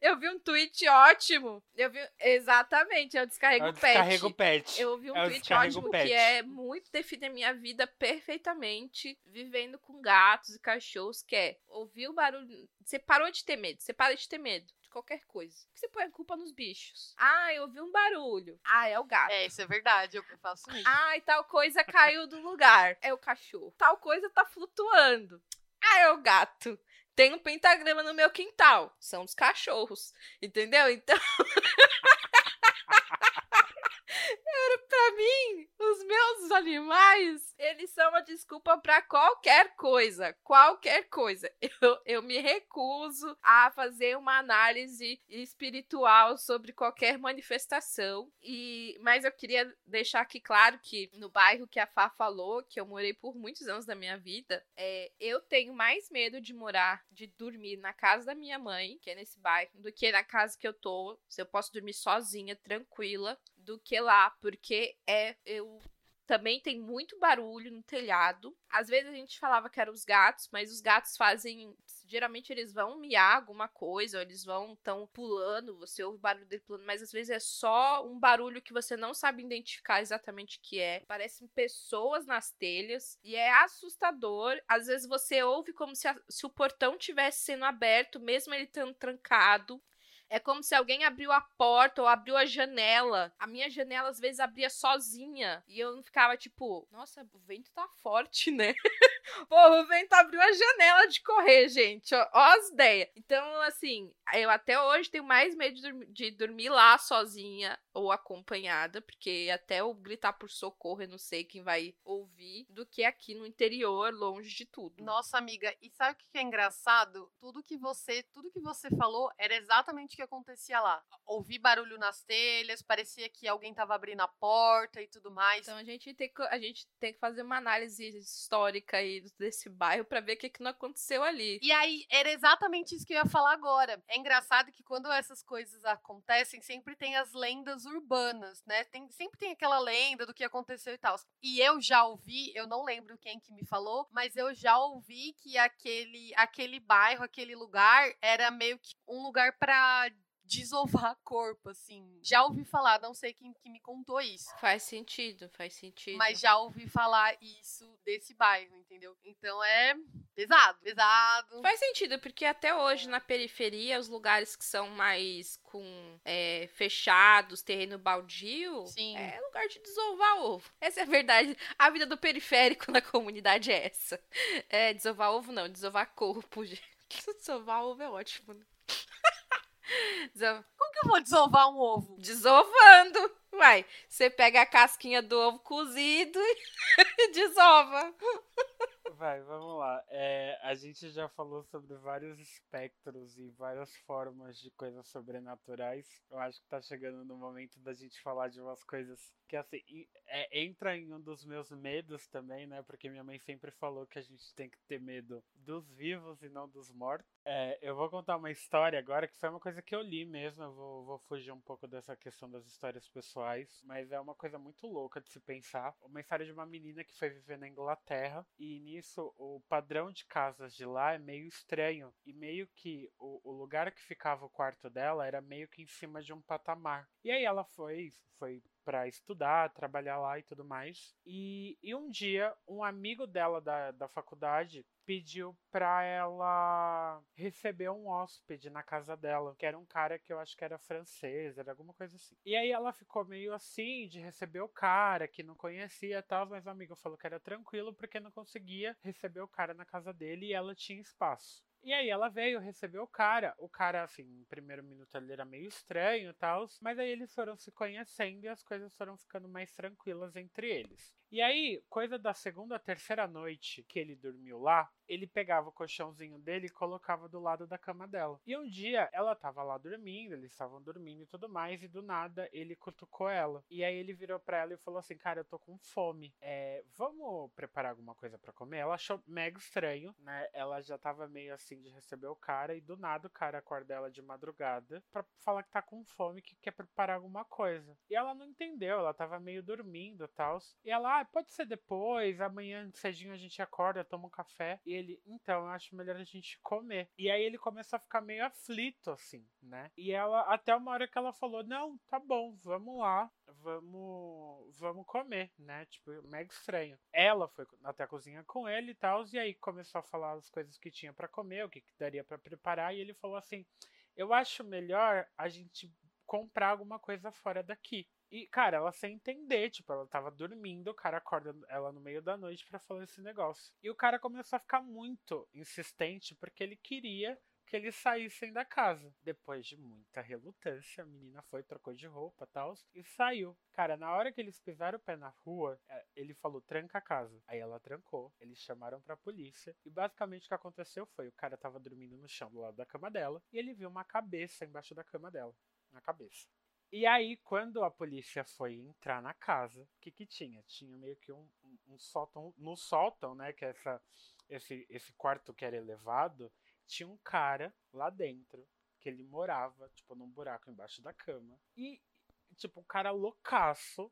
Eu vi um tweet ótimo. Eu vi exatamente, eu descarrego Eu o pet. descarrego o pet. Eu vi um Eu tweet ótimo pet. que é muito define a minha vida perfeitamente, vivendo com gatos e cachorros, que é ouvir o barulho. Você parou de ter medo, você para de ter medo de qualquer coisa. Por que você põe a culpa nos bichos? Ah, eu ouvi um barulho. Ah, é o gato. É, isso é verdade, eu faço isso. Ai, tal coisa caiu do lugar. É o cachorro. Tal coisa tá flutuando. Ah, é o gato. Tem um pentagrama no meu quintal. São os cachorros. Entendeu? Então. [laughs] Era pra mim, os meus animais, eles são uma desculpa pra qualquer coisa. Qualquer coisa. [laughs] Eu, eu me recuso a fazer uma análise espiritual sobre qualquer manifestação. E Mas eu queria deixar aqui claro que no bairro que a Fá falou, que eu morei por muitos anos da minha vida, é, eu tenho mais medo de morar, de dormir na casa da minha mãe, que é nesse bairro, do que na casa que eu tô. Se eu posso dormir sozinha, tranquila, do que lá, porque é eu também tem muito barulho no telhado. Às vezes a gente falava que eram os gatos, mas os gatos fazem. Geralmente eles vão miar alguma coisa, ou eles vão tão pulando, você ouve o barulho dele pulando, mas às vezes é só um barulho que você não sabe identificar exatamente o que é. Parecem pessoas nas telhas e é assustador. Às vezes você ouve como se, a- se o portão tivesse sendo aberto, mesmo ele estando trancado. É como se alguém abriu a porta ou abriu a janela. A minha janela às vezes abria sozinha. E eu não ficava tipo, nossa, o vento tá forte, né? [laughs] [laughs] Porra, o vento abriu a janela de correr, gente. Ó, ó as ideias. Então, assim, eu até hoje tenho mais medo de, dormi- de dormir lá sozinha ou acompanhada, porque até eu gritar por socorro, eu não sei quem vai ouvir, do que aqui no interior, longe de tudo. Nossa, amiga, e sabe o que é engraçado? Tudo que você, tudo que você falou era exatamente o que acontecia lá. Ouvi barulho nas telhas, parecia que alguém tava abrindo a porta e tudo mais. Então a gente tem que, a gente tem que fazer uma análise histórica desse bairro pra ver o que, que não aconteceu ali. E aí, era exatamente isso que eu ia falar agora. É engraçado que quando essas coisas acontecem, sempre tem as lendas urbanas, né? Tem, sempre tem aquela lenda do que aconteceu e tal. E eu já ouvi, eu não lembro quem que me falou, mas eu já ouvi que aquele, aquele bairro, aquele lugar, era meio que um lugar pra desovar [laughs] corpo, assim. Já ouvi falar, não sei quem que me contou isso. Faz sentido, faz sentido. Mas já ouvi falar isso desse bairro, entendeu? Então é pesado, pesado. Faz sentido, porque até hoje na periferia, os lugares que são mais com é, fechados, terreno baldio, Sim. é lugar de desovar ovo. Essa é a verdade. A vida do periférico [laughs] na comunidade é essa. É, desovar ovo não, desovar corpo, [laughs] gente. Desovar ovo é ótimo, né? Como que eu vou desovar um ovo? Desovando. Vai, você pega a casquinha do ovo cozido [laughs] e desova. Vai, vamos lá. É, a gente já falou sobre vários espectros e várias formas de coisas sobrenaturais. Eu acho que tá chegando no momento da gente falar de umas coisas que, assim, é, entra em um dos meus medos também, né? Porque minha mãe sempre falou que a gente tem que ter medo dos vivos e não dos mortos. É, eu vou contar uma história agora que foi uma coisa que eu li mesmo. Eu vou, vou fugir um pouco dessa questão das histórias pessoais, mas é uma coisa muito louca de se pensar. Uma história de uma menina que foi viver na Inglaterra e nisso o padrão de casas de lá é meio estranho e meio que o, o lugar que ficava o quarto dela era meio que em cima de um patamar. E aí ela foi, foi para estudar, trabalhar lá e tudo mais. E, e um dia, um amigo dela da, da faculdade pediu pra ela receber um hóspede na casa dela, que era um cara que eu acho que era francês, era alguma coisa assim. E aí ela ficou meio assim de receber o cara que não conhecia e tal, mas o amigo falou que era tranquilo porque não conseguia receber o cara na casa dele e ela tinha espaço. E aí ela veio, recebeu o cara. O cara, assim, no primeiro minuto ele era meio estranho e tal. Mas aí eles foram se conhecendo e as coisas foram ficando mais tranquilas entre eles. E aí, coisa da segunda, terceira noite que ele dormiu lá, ele pegava o colchãozinho dele e colocava do lado da cama dela. E um dia ela tava lá dormindo, eles estavam dormindo e tudo mais, e do nada ele cutucou ela. E aí ele virou pra ela e falou assim: Cara, eu tô com fome. É, vamos preparar alguma coisa para comer? Ela achou mega estranho, né? Ela já tava meio assim de receber o cara, e do nada o cara acorda ela de madrugada pra falar que tá com fome, que quer preparar alguma coisa. E ela não entendeu, ela tava meio dormindo e tal. E ela, ah, pode ser depois, amanhã cedinho a gente acorda, toma um café. E ele, então, eu acho melhor a gente comer. E aí ele começa a ficar meio aflito, assim, né? E ela, até uma hora que ela falou: Não, tá bom, vamos lá, vamos, vamos comer, né? Tipo, mega estranho. Ela foi até a cozinha com ele e tal, e aí começou a falar as coisas que tinha para comer, o que, que daria para preparar, e ele falou assim: Eu acho melhor a gente comprar alguma coisa fora daqui. E, cara, ela sem entender, tipo, ela tava dormindo, o cara acorda ela no meio da noite para falar esse negócio. E o cara começou a ficar muito insistente porque ele queria que eles saíssem da casa. Depois de muita relutância, a menina foi, trocou de roupa tal e saiu. Cara, na hora que eles pisaram o pé na rua, é, ele falou: tranca a casa. Aí ela trancou, eles chamaram pra polícia. E basicamente o que aconteceu foi: o cara tava dormindo no chão do lado da cama dela e ele viu uma cabeça embaixo da cama dela. Na cabeça. E aí, quando a polícia foi entrar na casa, o que que tinha? Tinha meio que um, um, um sótão, no sótão, né, que é essa, esse, esse quarto que era elevado, tinha um cara lá dentro, que ele morava, tipo, num buraco embaixo da cama. E, tipo, um cara loucaço,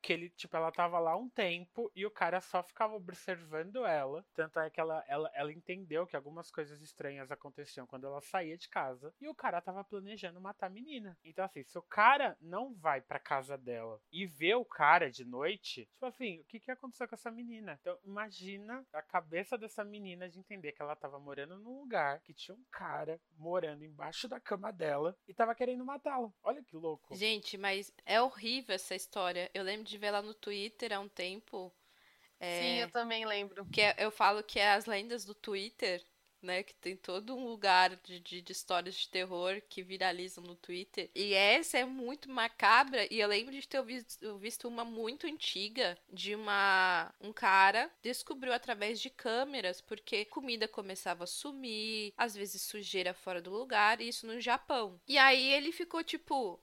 que ele, tipo, ela tava lá um tempo e o cara só ficava observando ela. Tanto é que ela, ela, ela entendeu que algumas coisas estranhas aconteciam quando ela saía de casa. E o cara tava planejando matar a menina. Então, assim, se o cara não vai pra casa dela e vê o cara de noite, tipo assim, o que que aconteceu com essa menina? Então, imagina a cabeça dessa menina de entender que ela tava morando num lugar que tinha um cara morando embaixo da cama dela e tava querendo matá-la. Olha que louco. Gente, mas é horrível essa história. Eu lembro de ver lá no Twitter há um tempo. É, Sim, eu também lembro. Que é, eu falo que é as lendas do Twitter, né? Que tem todo um lugar de, de, de, histórias de terror que viralizam no Twitter. E essa é muito macabra. E eu lembro de ter visto, visto uma muito antiga de uma um cara descobriu através de câmeras porque comida começava a sumir, às vezes sujeira fora do lugar, e isso no Japão. E aí ele ficou tipo,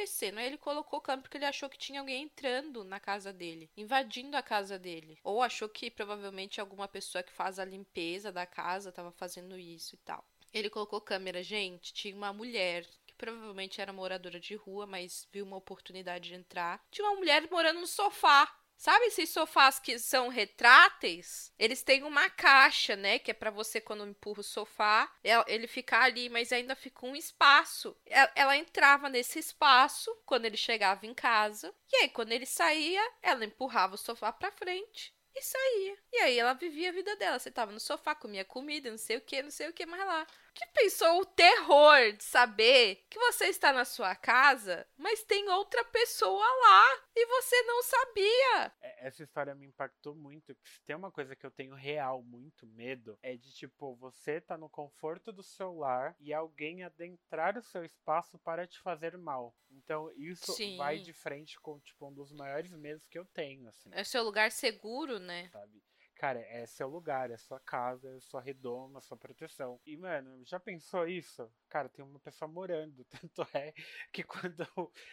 acontecendo? Aí ele colocou câmera porque ele achou que tinha alguém entrando na casa dele, invadindo a casa dele. Ou achou que provavelmente alguma pessoa que faz a limpeza da casa estava fazendo isso e tal. Ele colocou câmera, gente, tinha uma mulher que provavelmente era moradora de rua, mas viu uma oportunidade de entrar. Tinha uma mulher morando no sofá Sabe esses sofás que são retráteis? Eles têm uma caixa, né? Que é para você, quando empurra o sofá, ele ficar ali, mas ainda fica um espaço. Ela entrava nesse espaço quando ele chegava em casa. E aí, quando ele saía, ela empurrava o sofá pra frente e saía. E aí ela vivia a vida dela. Você tava no sofá, comia comida, não sei o que, não sei o que mais lá. Que pensou o terror de saber que você está na sua casa, mas tem outra pessoa lá e você não sabia. É, essa história me impactou muito. Se tem uma coisa que eu tenho real muito medo, é de tipo, você tá no conforto do seu lar e alguém adentrar o seu espaço para te fazer mal. Então, isso Sim. vai de frente com, tipo, um dos maiores medos que eu tenho, assim. É o seu lugar seguro, né? Sabe? Cara, é seu lugar, é sua casa, é sua redoma, sua proteção. E, mano, já pensou isso? Cara, tem uma pessoa morando. [laughs] Tanto é que quando,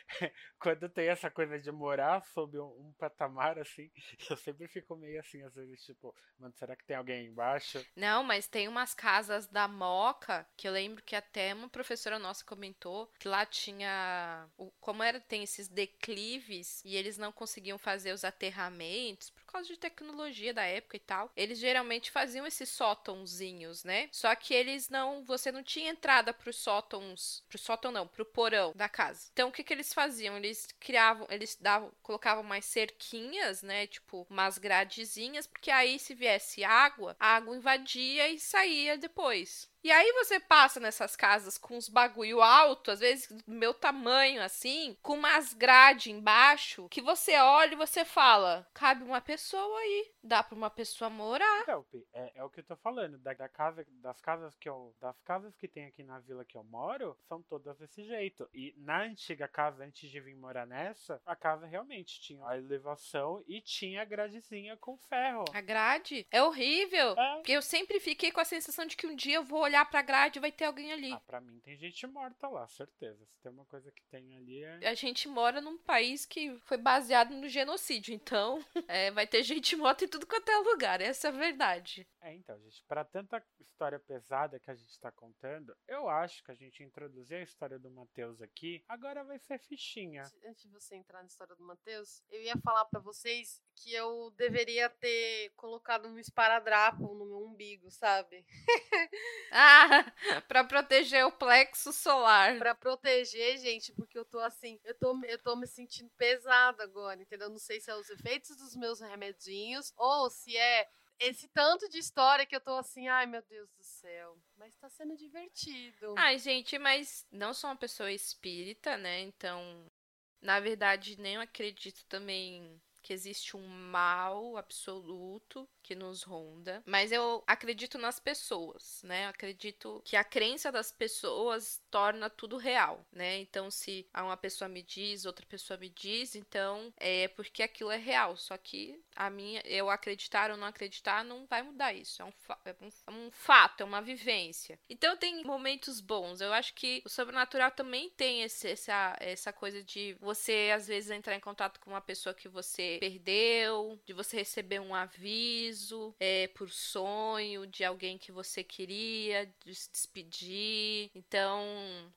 [laughs] quando tem essa coisa de morar sob um, um patamar assim, [laughs] eu sempre fico meio assim, às vezes, tipo, mano, será que tem alguém embaixo? Não, mas tem umas casas da Moca que eu lembro que até uma professora nossa comentou que lá tinha. Como era, tem esses declives e eles não conseguiam fazer os aterramentos por causa de tecnologia da época e tal. Eles geralmente faziam esses sótãozinhos, né? Só que eles não. Você não tinha entrada pros sótãos. Pro sótão não, pro porão da casa. Então o que, que eles faziam? Eles criavam. Eles davam, colocavam mais cerquinhas, né? Tipo, umas gradezinhas, porque aí se viesse água, a água invadia e saía depois. E aí você passa nessas casas com uns bagulho alto, às vezes do meu tamanho, assim, com umas grades embaixo, que você olha e você fala, cabe uma pessoa aí, dá pra uma pessoa morar. Então, é, é o que eu tô falando, da, da, casa, das casas que eu, das casas que tem aqui na vila que eu moro, são todas desse jeito. E na antiga casa, antes de vir morar nessa, a casa realmente tinha a elevação e tinha a gradezinha com ferro. A grade? É horrível, é. porque eu sempre fiquei com a sensação de que um dia eu vou olhar olhar pra grade vai ter alguém ali. Ah, pra mim tem gente morta lá, certeza. Se tem uma coisa que tem ali é. A gente mora num país que foi baseado no genocídio, então [laughs] é, vai ter gente morta em tudo quanto é lugar, essa é a verdade. É, então, gente, para tanta história pesada que a gente tá contando, eu acho que a gente introduzir a história do Matheus aqui, agora vai ser fichinha. Antes de você entrar na história do Matheus, eu ia falar para vocês que eu deveria ter colocado um esparadrapo no meu umbigo, sabe? [laughs] ah, para proteger o plexo solar. Para proteger, gente, porque eu tô assim, eu tô, eu tô me sentindo pesada agora, entendeu? Não sei se é os efeitos dos meus remedinhos ou se é esse tanto de história que eu tô assim, ai meu Deus do céu. Mas tá sendo divertido. Ai, gente, mas não sou uma pessoa espírita, né? Então, na verdade, nem acredito também que existe um mal absoluto que nos ronda, mas eu acredito nas pessoas, né? Eu acredito que a crença das pessoas torna tudo real, né? Então, se uma pessoa me diz, outra pessoa me diz, então é porque aquilo é real. Só que a minha, eu acreditar ou não acreditar, não vai mudar isso. É um, é um, é um fato, é uma vivência. Então, tem momentos bons. Eu acho que o sobrenatural também tem esse, essa, essa coisa de você, às vezes, entrar em contato com uma pessoa que você perdeu, de você receber um aviso aviso, é, por sonho de alguém que você queria, de se despedir. Então,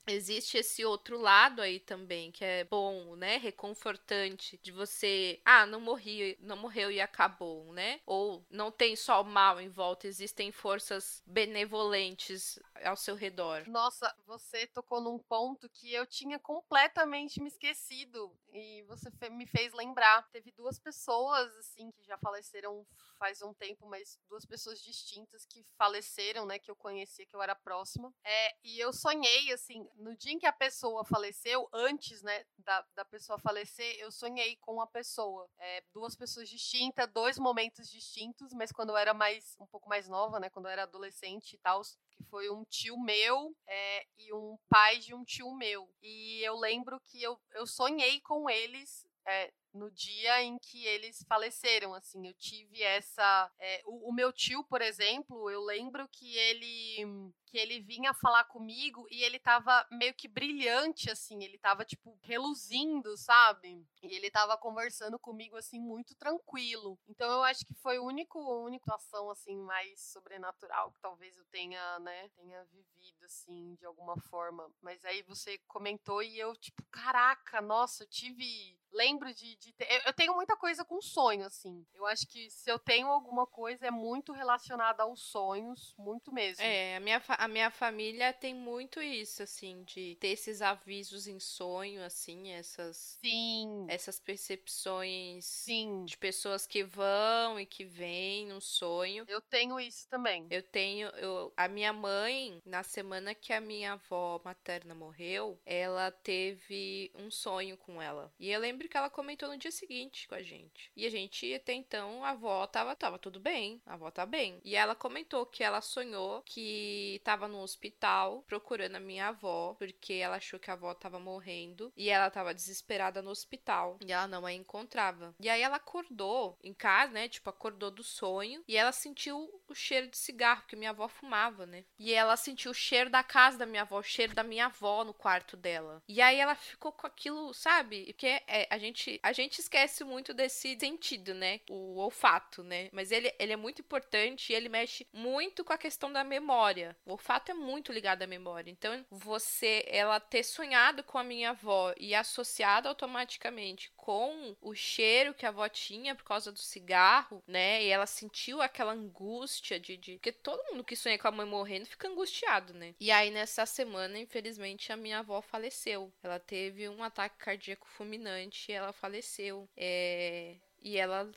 existe esse outro lado aí também, que é bom, né? Reconfortante de você, ah, não morri, não morreu e acabou, né? Ou não tem só o mal em volta, existem forças benevolentes ao seu redor. Nossa, você tocou num ponto que eu tinha completamente me esquecido e você me fez lembrar. Teve duas pessoas assim que já faleceram faz um tempo, mas duas pessoas distintas que faleceram, né, que eu conhecia, que eu era próxima. É, e eu sonhei, assim, no dia em que a pessoa faleceu, antes, né, da, da pessoa falecer, eu sonhei com a pessoa. É, duas pessoas distintas, dois momentos distintos, mas quando eu era mais, um pouco mais nova, né, quando eu era adolescente e tal, que foi um tio meu é, e um pai de um tio meu. E eu lembro que eu, eu sonhei com eles é, no dia em que eles faleceram, assim, eu tive essa, é, o, o, meu tio, por exemplo, eu lembro que ele que ele vinha falar comigo e ele tava meio que brilhante, assim, ele tava, tipo, reluzindo, sabe? E ele tava conversando comigo, assim, muito tranquilo. Então eu acho que foi o único, única ação, assim, mais sobrenatural que talvez eu tenha, né, tenha vivido, assim, de alguma forma. Mas aí você comentou e eu, tipo, caraca, nossa, eu tive lembro de, de ter. Eu tenho muita coisa com sonho, assim. Eu acho que se eu tenho alguma coisa é muito relacionada aos sonhos, muito mesmo. É, a minha, a minha família tem muito isso, assim, de ter esses avisos em sonho, assim, essas. Sim. Essas percepções. Sim. De pessoas que vão e que vêm no sonho. Eu tenho isso também. Eu tenho. Eu, a minha mãe, na semana que a minha avó materna morreu, ela teve um sonho com ela. E eu lembro que ela comentou no dia seguinte com a gente. E a gente, até então, a avó tava, tava tudo bem. A avó tá bem. E ela comentou que ela sonhou que tava no hospital procurando a minha avó, porque ela achou que a avó tava morrendo. E ela tava desesperada no hospital. E ela não a encontrava. E aí ela acordou em casa, né? Tipo, acordou do sonho. E ela sentiu o cheiro de cigarro, porque minha avó fumava, né? E ela sentiu o cheiro da casa da minha avó, o cheiro da minha avó no quarto dela. E aí ela ficou com aquilo, sabe? Porque é, a, gente, a gente esquece muito desse sentido, né? O olfato, né? Mas ele, ele é muito importante e ele mexe muito com a questão da memória. O olfato é muito ligado à memória. Então, você, ela ter sonhado com a minha avó e associado automaticamente com o cheiro que a avó tinha por causa do cigarro, né? E ela sentiu aquela angústia de, de. Porque todo mundo que sonha com a mãe morrendo fica angustiado, né? E aí, nessa semana, infelizmente, a minha avó faleceu. Ela teve um ataque cardíaco fulminante e ela faleceu. É... E ela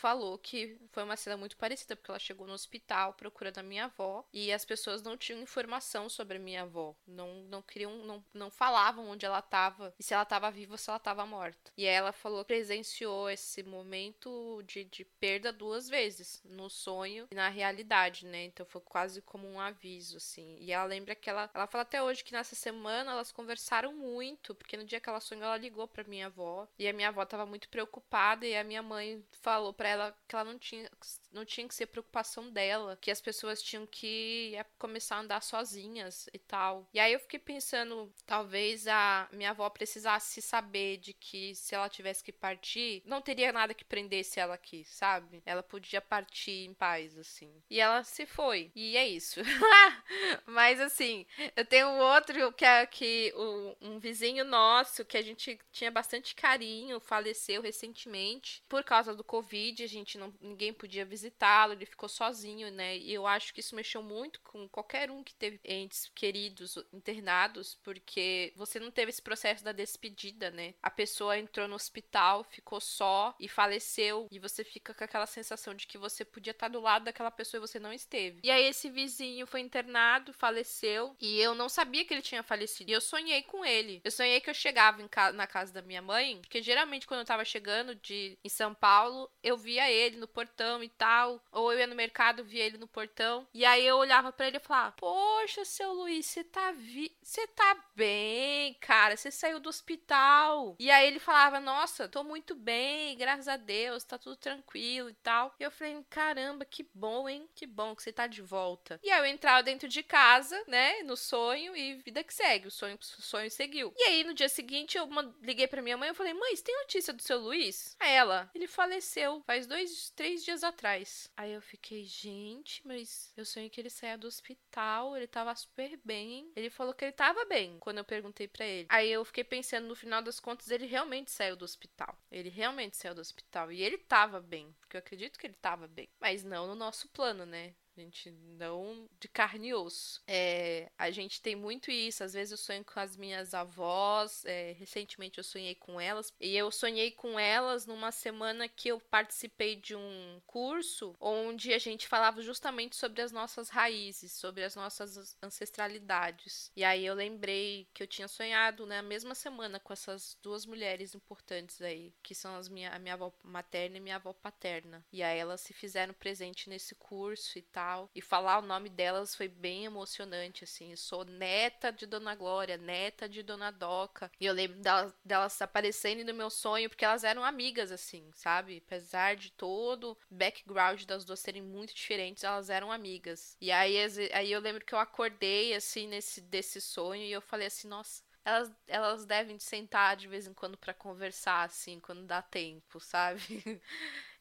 falou que foi uma cena muito parecida, porque ela chegou no hospital procurando a minha avó e as pessoas não tinham informação sobre a minha avó. Não, não queriam, não, não falavam onde ela estava e se ela estava viva ou se ela estava morta. E ela falou que presenciou esse momento de, de perda duas vezes, no sonho e na realidade, né? Então foi quase como um aviso, assim. E ela lembra que ela, ela fala até hoje que nessa semana elas conversaram muito, porque no dia que ela sonhou, ela ligou pra minha avó e a minha avó estava muito preocupada e a minha mãe falou para ela que ela não tinha, não tinha que ser preocupação dela, que as pessoas tinham que começar a andar sozinhas e tal. E aí eu fiquei pensando, talvez a minha avó precisasse saber de que se ela tivesse que partir, não teria nada que prendesse ela aqui, sabe? Ela podia partir em paz, assim. E ela se foi. E é isso. [laughs] Mas assim, eu tenho outro que é que um vizinho nosso que a gente tinha bastante carinho, faleceu recentemente por causa do Covid a gente não ninguém podia visitá-lo, ele ficou sozinho, né? E eu acho que isso mexeu muito com qualquer um que teve entes queridos internados, porque você não teve esse processo da despedida, né? A pessoa entrou no hospital, ficou só e faleceu, e você fica com aquela sensação de que você podia estar do lado daquela pessoa e você não esteve. E aí esse vizinho foi internado, faleceu, e eu não sabia que ele tinha falecido. E eu sonhei com ele. Eu sonhei que eu chegava ca na casa da minha mãe, porque geralmente quando eu tava chegando de em São Paulo, eu via via ele no portão e tal. Ou eu ia no mercado, via ele no portão. E aí eu olhava para ele e falava: Poxa, seu Luiz, você tá vi... Você tá bem, cara. Você saiu do hospital. E aí ele falava: Nossa, tô muito bem, graças a Deus, tá tudo tranquilo e tal. E eu falei: Caramba, que bom, hein? Que bom que você tá de volta. E aí eu entrava dentro de casa, né? No sonho e vida que segue. O sonho, o sonho seguiu. E aí no dia seguinte eu liguei pra minha mãe e falei: Mãe, você tem notícia do seu Luiz? A ela: Ele faleceu faz dois, três dias atrás. Aí eu fiquei, gente, mas eu sonhei que ele saia do hospital, ele tava super bem. Ele falou que ele tava bem quando eu perguntei para ele. Aí eu fiquei pensando, no final das contas, ele realmente saiu do hospital. Ele realmente saiu do hospital. E ele tava bem, porque eu acredito que ele tava bem. Mas não no nosso plano, né? Gente não de carne e osso. É, a gente tem muito isso. Às vezes eu sonho com as minhas avós. É, recentemente eu sonhei com elas. E eu sonhei com elas numa semana que eu participei de um curso onde a gente falava justamente sobre as nossas raízes, sobre as nossas ancestralidades. E aí eu lembrei que eu tinha sonhado na mesma semana com essas duas mulheres importantes aí, que são as minha, a minha avó materna e minha avó paterna. E aí elas se fizeram presente nesse curso e tal tal. E falar o nome delas foi bem emocionante, assim. Sou neta de Dona Glória, neta de Dona Doca. E eu lembro delas, delas aparecendo no meu sonho, porque elas eram amigas, assim, sabe? Apesar de todo o background das duas serem muito diferentes, elas eram amigas. E aí, aí eu lembro que eu acordei, assim, nesse desse sonho, e eu falei assim, nossa, elas, elas devem sentar de vez em quando para conversar, assim, quando dá tempo, [laughs] sabe?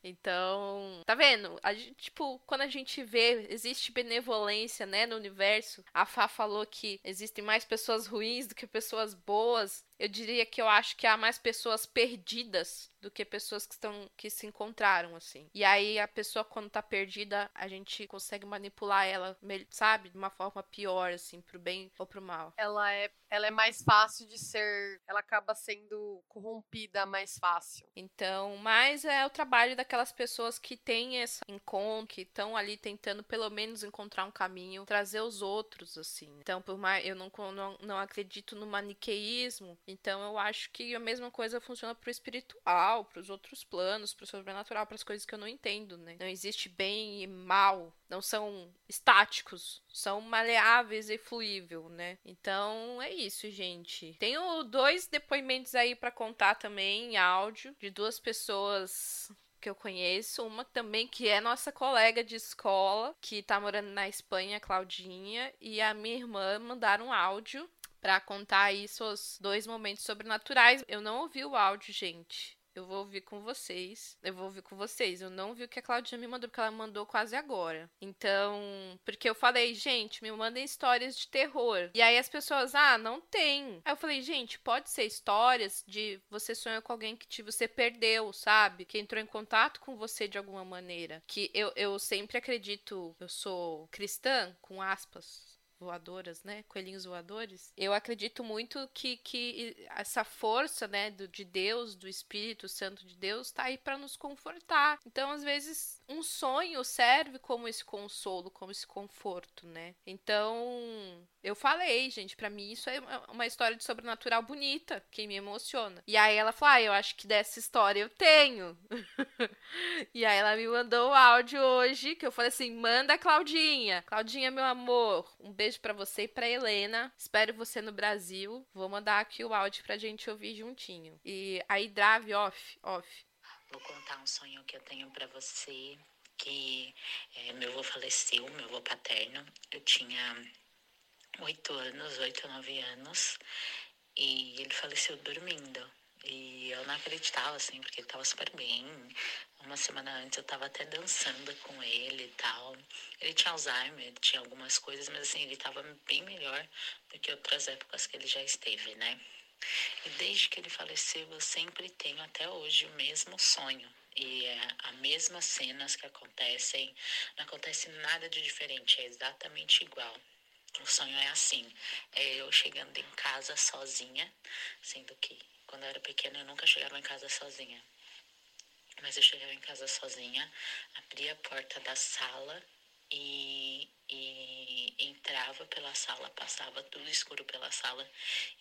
Então, tá vendo? A gente, tipo, quando a gente vê, existe benevolência, né, no universo. A Fá falou que existem mais pessoas ruins do que pessoas boas. Eu diria que eu acho que há mais pessoas perdidas do que pessoas que estão que se encontraram assim. E aí a pessoa quando tá perdida, a gente consegue manipular ela, sabe, de uma forma pior assim, pro bem ou pro mal. Ela é ela é mais fácil de ser, ela acaba sendo corrompida mais fácil. Então, mas é o trabalho daquelas pessoas que têm esse encontro, que estão ali tentando pelo menos encontrar um caminho, trazer os outros assim. Então, por mais eu não não, não acredito no maniqueísmo Então eu acho que a mesma coisa funciona pro espiritual, pros outros planos, pro sobrenatural, para as coisas que eu não entendo, né? Não existe bem e mal, não são estáticos, são maleáveis e fluível, né? Então é isso, gente. Tenho dois depoimentos aí para contar também em áudio de duas pessoas que eu conheço, uma também que é nossa colega de escola, que tá morando na Espanha, Claudinha, e a minha irmã mandaram um áudio para contar aí seus dois momentos sobrenaturais. Eu não ouvi o áudio, gente. Eu vou ouvir com vocês. Eu vou ouvir com vocês. Eu não vi o que a Claudinha me mandou, porque ela mandou quase agora. Então, porque eu falei, gente, me mandem histórias de terror. E aí as pessoas, ah, não tem. Aí eu falei, gente, pode ser histórias de você sonhou com alguém que você perdeu, sabe? Que entrou em contato com você de alguma maneira. Que eu, eu sempre acredito, eu sou cristã, com aspas, voadoras, né? Coelhinhos voadores. Eu acredito muito que, que essa força, né, do, de Deus, do Espírito Santo de Deus, tá aí para nos confortar. Então, às vezes, um sonho serve como esse consolo, como esse conforto, né? Então, eu falei, gente, para mim isso é uma história de sobrenatural bonita, que me emociona. E aí ela falou: ah, eu acho que dessa história eu tenho. [laughs] e aí ela me mandou o áudio hoje, que eu falei assim: manda Claudinha. Claudinha, meu amor, um beijo para você e pra Helena. Espero você no Brasil. Vou mandar aqui o áudio pra gente ouvir juntinho. E aí, Drave, off, off. Vou contar um sonho que eu tenho para você. Que é, meu avô faleceu, meu avô paterno. Eu tinha oito anos, oito, nove anos, e ele faleceu dormindo. E eu não acreditava, assim, porque ele tava super bem. Uma semana antes eu tava até dançando com ele e tal. Ele tinha Alzheimer, tinha algumas coisas, mas assim, ele tava bem melhor do que outras épocas que ele já esteve, né? E desde que ele faleceu, eu sempre tenho até hoje o mesmo sonho. E é as mesmas cenas que acontecem, não acontece nada de diferente, é exatamente igual. O sonho é assim, é eu chegando em casa sozinha, sendo que quando eu era pequena eu nunca chegava em casa sozinha. Mas eu chegava em casa sozinha, abria a porta da sala e, e entrava pela sala, passava tudo escuro pela sala.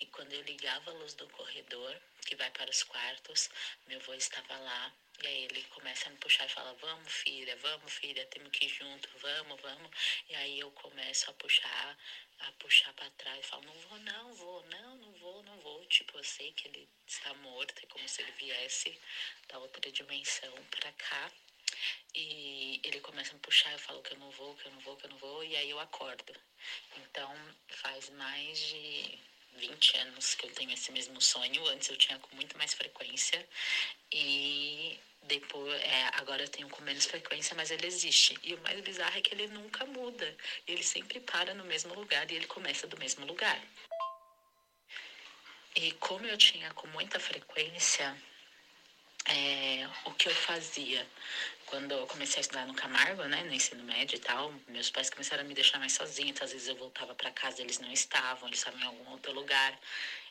E quando eu ligava a luz do corredor, que vai para os quartos, meu avô estava lá e aí ele começa a me puxar e fala: Vamos, filha, vamos, filha, temos que ir junto, vamos, vamos. E aí eu começo a puxar, a puxar para trás. Falo: Não vou, não, vou, não, não vou, não vou. Tipo, eu sei que ele está morto, é como se ele viesse da outra dimensão para cá. E ele começa a me puxar, eu falo que eu não vou, que eu não vou, que eu não vou, e aí eu acordo. Então faz mais de 20 anos que eu tenho esse mesmo sonho. Antes eu tinha com muito mais frequência. E depois, é, agora eu tenho com menos frequência, mas ele existe. E o mais bizarro é que ele nunca muda. Ele sempre para no mesmo lugar e ele começa do mesmo lugar. E como eu tinha com muita frequência, é, o que eu fazia quando eu comecei a estudar no Camargo, né, no ensino médio e tal, meus pais começaram a me deixar mais sozinha, então às vezes eu voltava para casa, eles não estavam, eles estavam em algum outro lugar.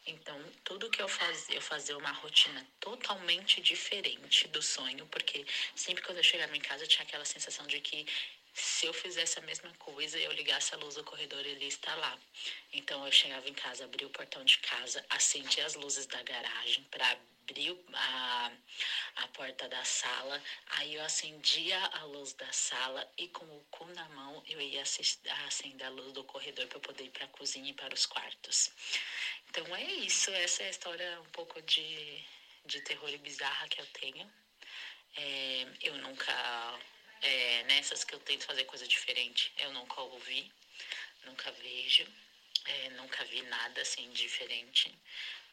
Então, tudo que eu fazia, eu fazia uma rotina totalmente diferente do sonho, porque sempre quando eu chegava em casa eu tinha aquela sensação de que se eu fizesse a mesma coisa, eu ligasse a luz do corredor, ele estar lá. Então eu chegava em casa, abria o portão de casa, acendia as luzes da garagem para abrir a, a porta da sala, aí eu acendia a luz da sala e com o cu na mão eu ia acender a luz do corredor para poder ir para a cozinha e para os quartos. Então é isso, essa é a história um pouco de, de terror e bizarra que eu tenho. É, eu nunca, é, nessas que eu tento fazer coisa diferente, eu nunca ouvi, nunca vejo, é, nunca vi nada assim diferente.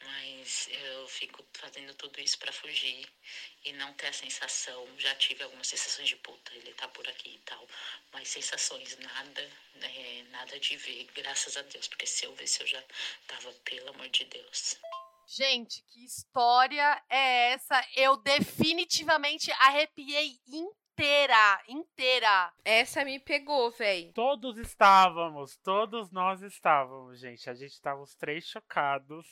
Mas eu fico fazendo tudo isso para fugir e não ter a sensação. Já tive algumas sensações de puta, ele tá por aqui e tal. Mas sensações, nada, é, nada de ver, graças a Deus. Porque se eu visse, eu já tava, pelo amor de Deus. Gente, que história é essa? Eu definitivamente arrepiei inteira, inteira. Essa me pegou, véi. Todos estávamos, todos nós estávamos, gente. A gente tava os três chocados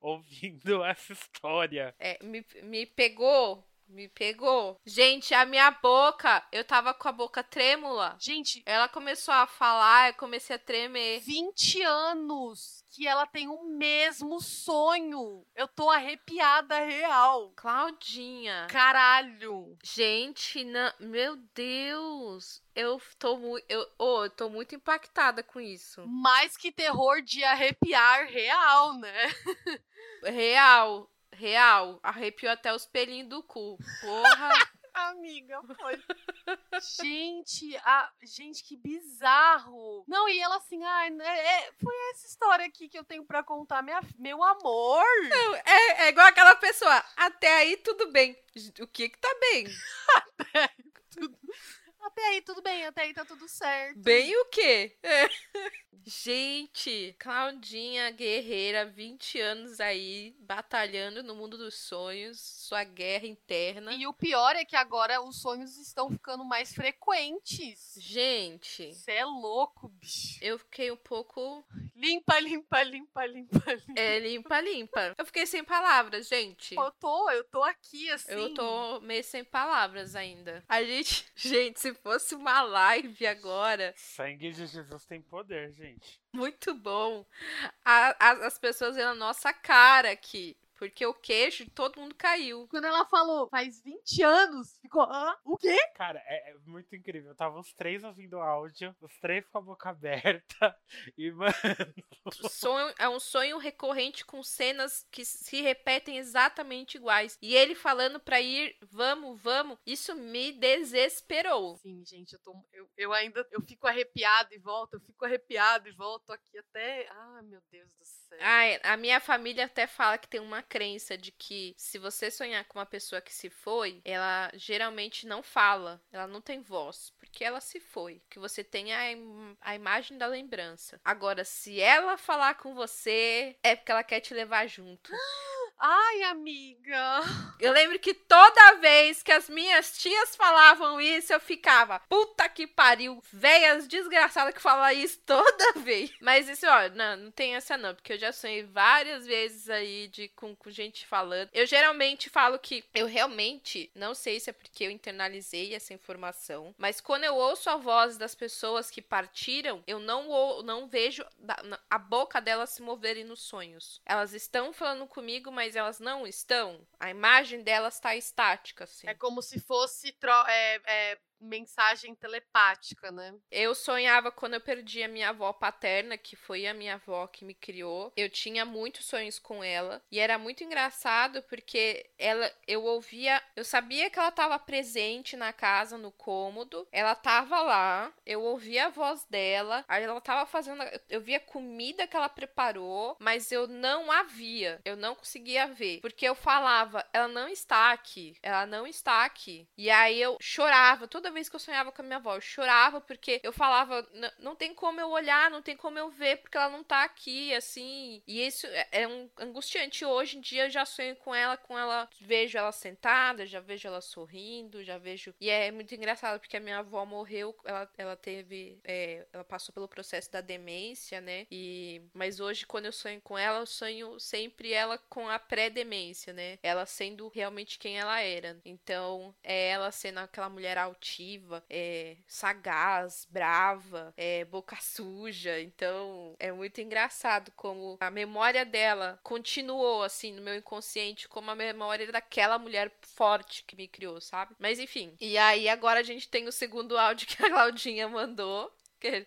ouvindo [laughs] essa história. É, me, me pegou Me pegou. Gente, a minha boca, eu tava com a boca trêmula. Gente, Ela começou a falar, eu comecei a tremer. 20 anos que ela tem o mesmo sonho. Eu tô arrepiada real. Claudinha. Caralho. Gente, não, meu Deus. Eu tô muito, eu, oh, eu tô muito impactada com isso. Mais que terror de arrepiar real, né? [laughs] Real, real. Arrepiou até os pelinhos do cu. Porra. [laughs] Amiga, foi. gente, a, gente, que bizarro. Não, e ela assim, ai, né, é, foi essa história aqui que eu tenho pra contar, minha, meu amor. é, é igual aquela pessoa. Até aí tudo bem. O que que tá bem? [laughs] Até aí tudo bem, até aí tá tudo certo. Bem o quê? É. [laughs] Gente, Claudinha Guerreira, 20 anos aí, batalhando no mundo dos sonhos, sua guerra interna. E o pior é que agora os sonhos estão ficando mais frequentes. Gente, Você é louco, bicho. eu fiquei um pouco. Limpa, limpa, limpa, limpa, limpa. É, limpa, limpa. Eu fiquei sem palavras, gente. Eu tô, eu tô aqui assim. Eu tô meio sem palavras ainda. A gente, [laughs] gente, se fosse uma live agora, Sangue de Jesus tem poder, gente. muito bom. A- a- as pessoas vendo a nossa cara aqui. Porque o queixo de todo mundo caiu. Quando ela falou, faz 20 anos, ficou, hã? O quê? Cara, é, é muito incrível. Tava os três ouvindo áudio, os três com a boca [laughs] aberta. E, mano, Sonho, é um sonho recorrente com cenas que se repetem exatamente iguais. E ele falando pra ir, vamos, vamos, isso me desesperou. Sim, gente, eu tô. Eu, eu ainda. Eu fico arrepiado e volto, eu fico arrepiado e volto aqui até. Ai, meu Deus do céu. Ai, a minha família até fala que tem uma crença de que se você sonhar com uma pessoa que se foi, ela geralmente não fala, ela não tem voz, porque ela se foi. Que você tem a, im- a imagem da lembrança. Agora, se ela falar com você, é porque ela quer te levar junto. Ai, amiga. [laughs] Eu lembro que toda vez que as minhas tias falavam isso, eu ficava, puta que pariu, véias desgraçadas que falam isso toda [laughs] vez. Mas isso, ó, não, não tem essa não, porque eu já sonhei várias vezes aí de com, com gente falando. Eu geralmente falo que eu realmente, não sei se é porque eu internalizei essa informação, mas quando eu ouço a voz das pessoas que partiram, eu não, ou- não vejo a boca delas se moverem nos sonhos. Elas estão falando comigo, mas elas não estão. A imagem delas está estática, assim. É como se fosse tro- é, é, mensagem telepática, né? Eu sonhava quando eu perdi a minha avó paterna, que foi a minha avó que me criou. Eu tinha muitos sonhos com ela e era muito engraçado porque ela eu ouvia, eu sabia que ela estava presente na casa no cômodo. Ela tava lá, eu ouvia a voz dela, ela tava fazendo, eu via comida que ela preparou, mas eu não a via. Eu não conseguia ver, porque eu falava, ela não está aqui. Ela não está aqui. E aí eu chorava toda vez que eu sonhava com a minha avó. Eu chorava porque eu falava, "N- não tem como eu olhar, não tem como eu ver, porque ela não tá aqui, assim. E isso é- é um angustiante. Hoje em dia eu já sonho com ela, com ela, vejo ela sentada, já vejo ela sorrindo, já vejo. E é muito engraçado porque a minha avó morreu, ela, ela teve. é, ela passou pelo processo da demência, né? E. Mas hoje, quando eu sonho com ela, eu sonho sempre ela com a pré-demência, né? Ela sendo realmente quem ela era. Então, é ela sendo aquela mulher altiva, é, sagaz, brava, é, boca suja. Então, é muito engraçado como a memória dela continuou, assim, no meu inconsciente, como a memória daquela mulher forte que me criou, sabe? Mas enfim. E aí, agora a gente tem o segundo áudio que a Claudinha mandou. Que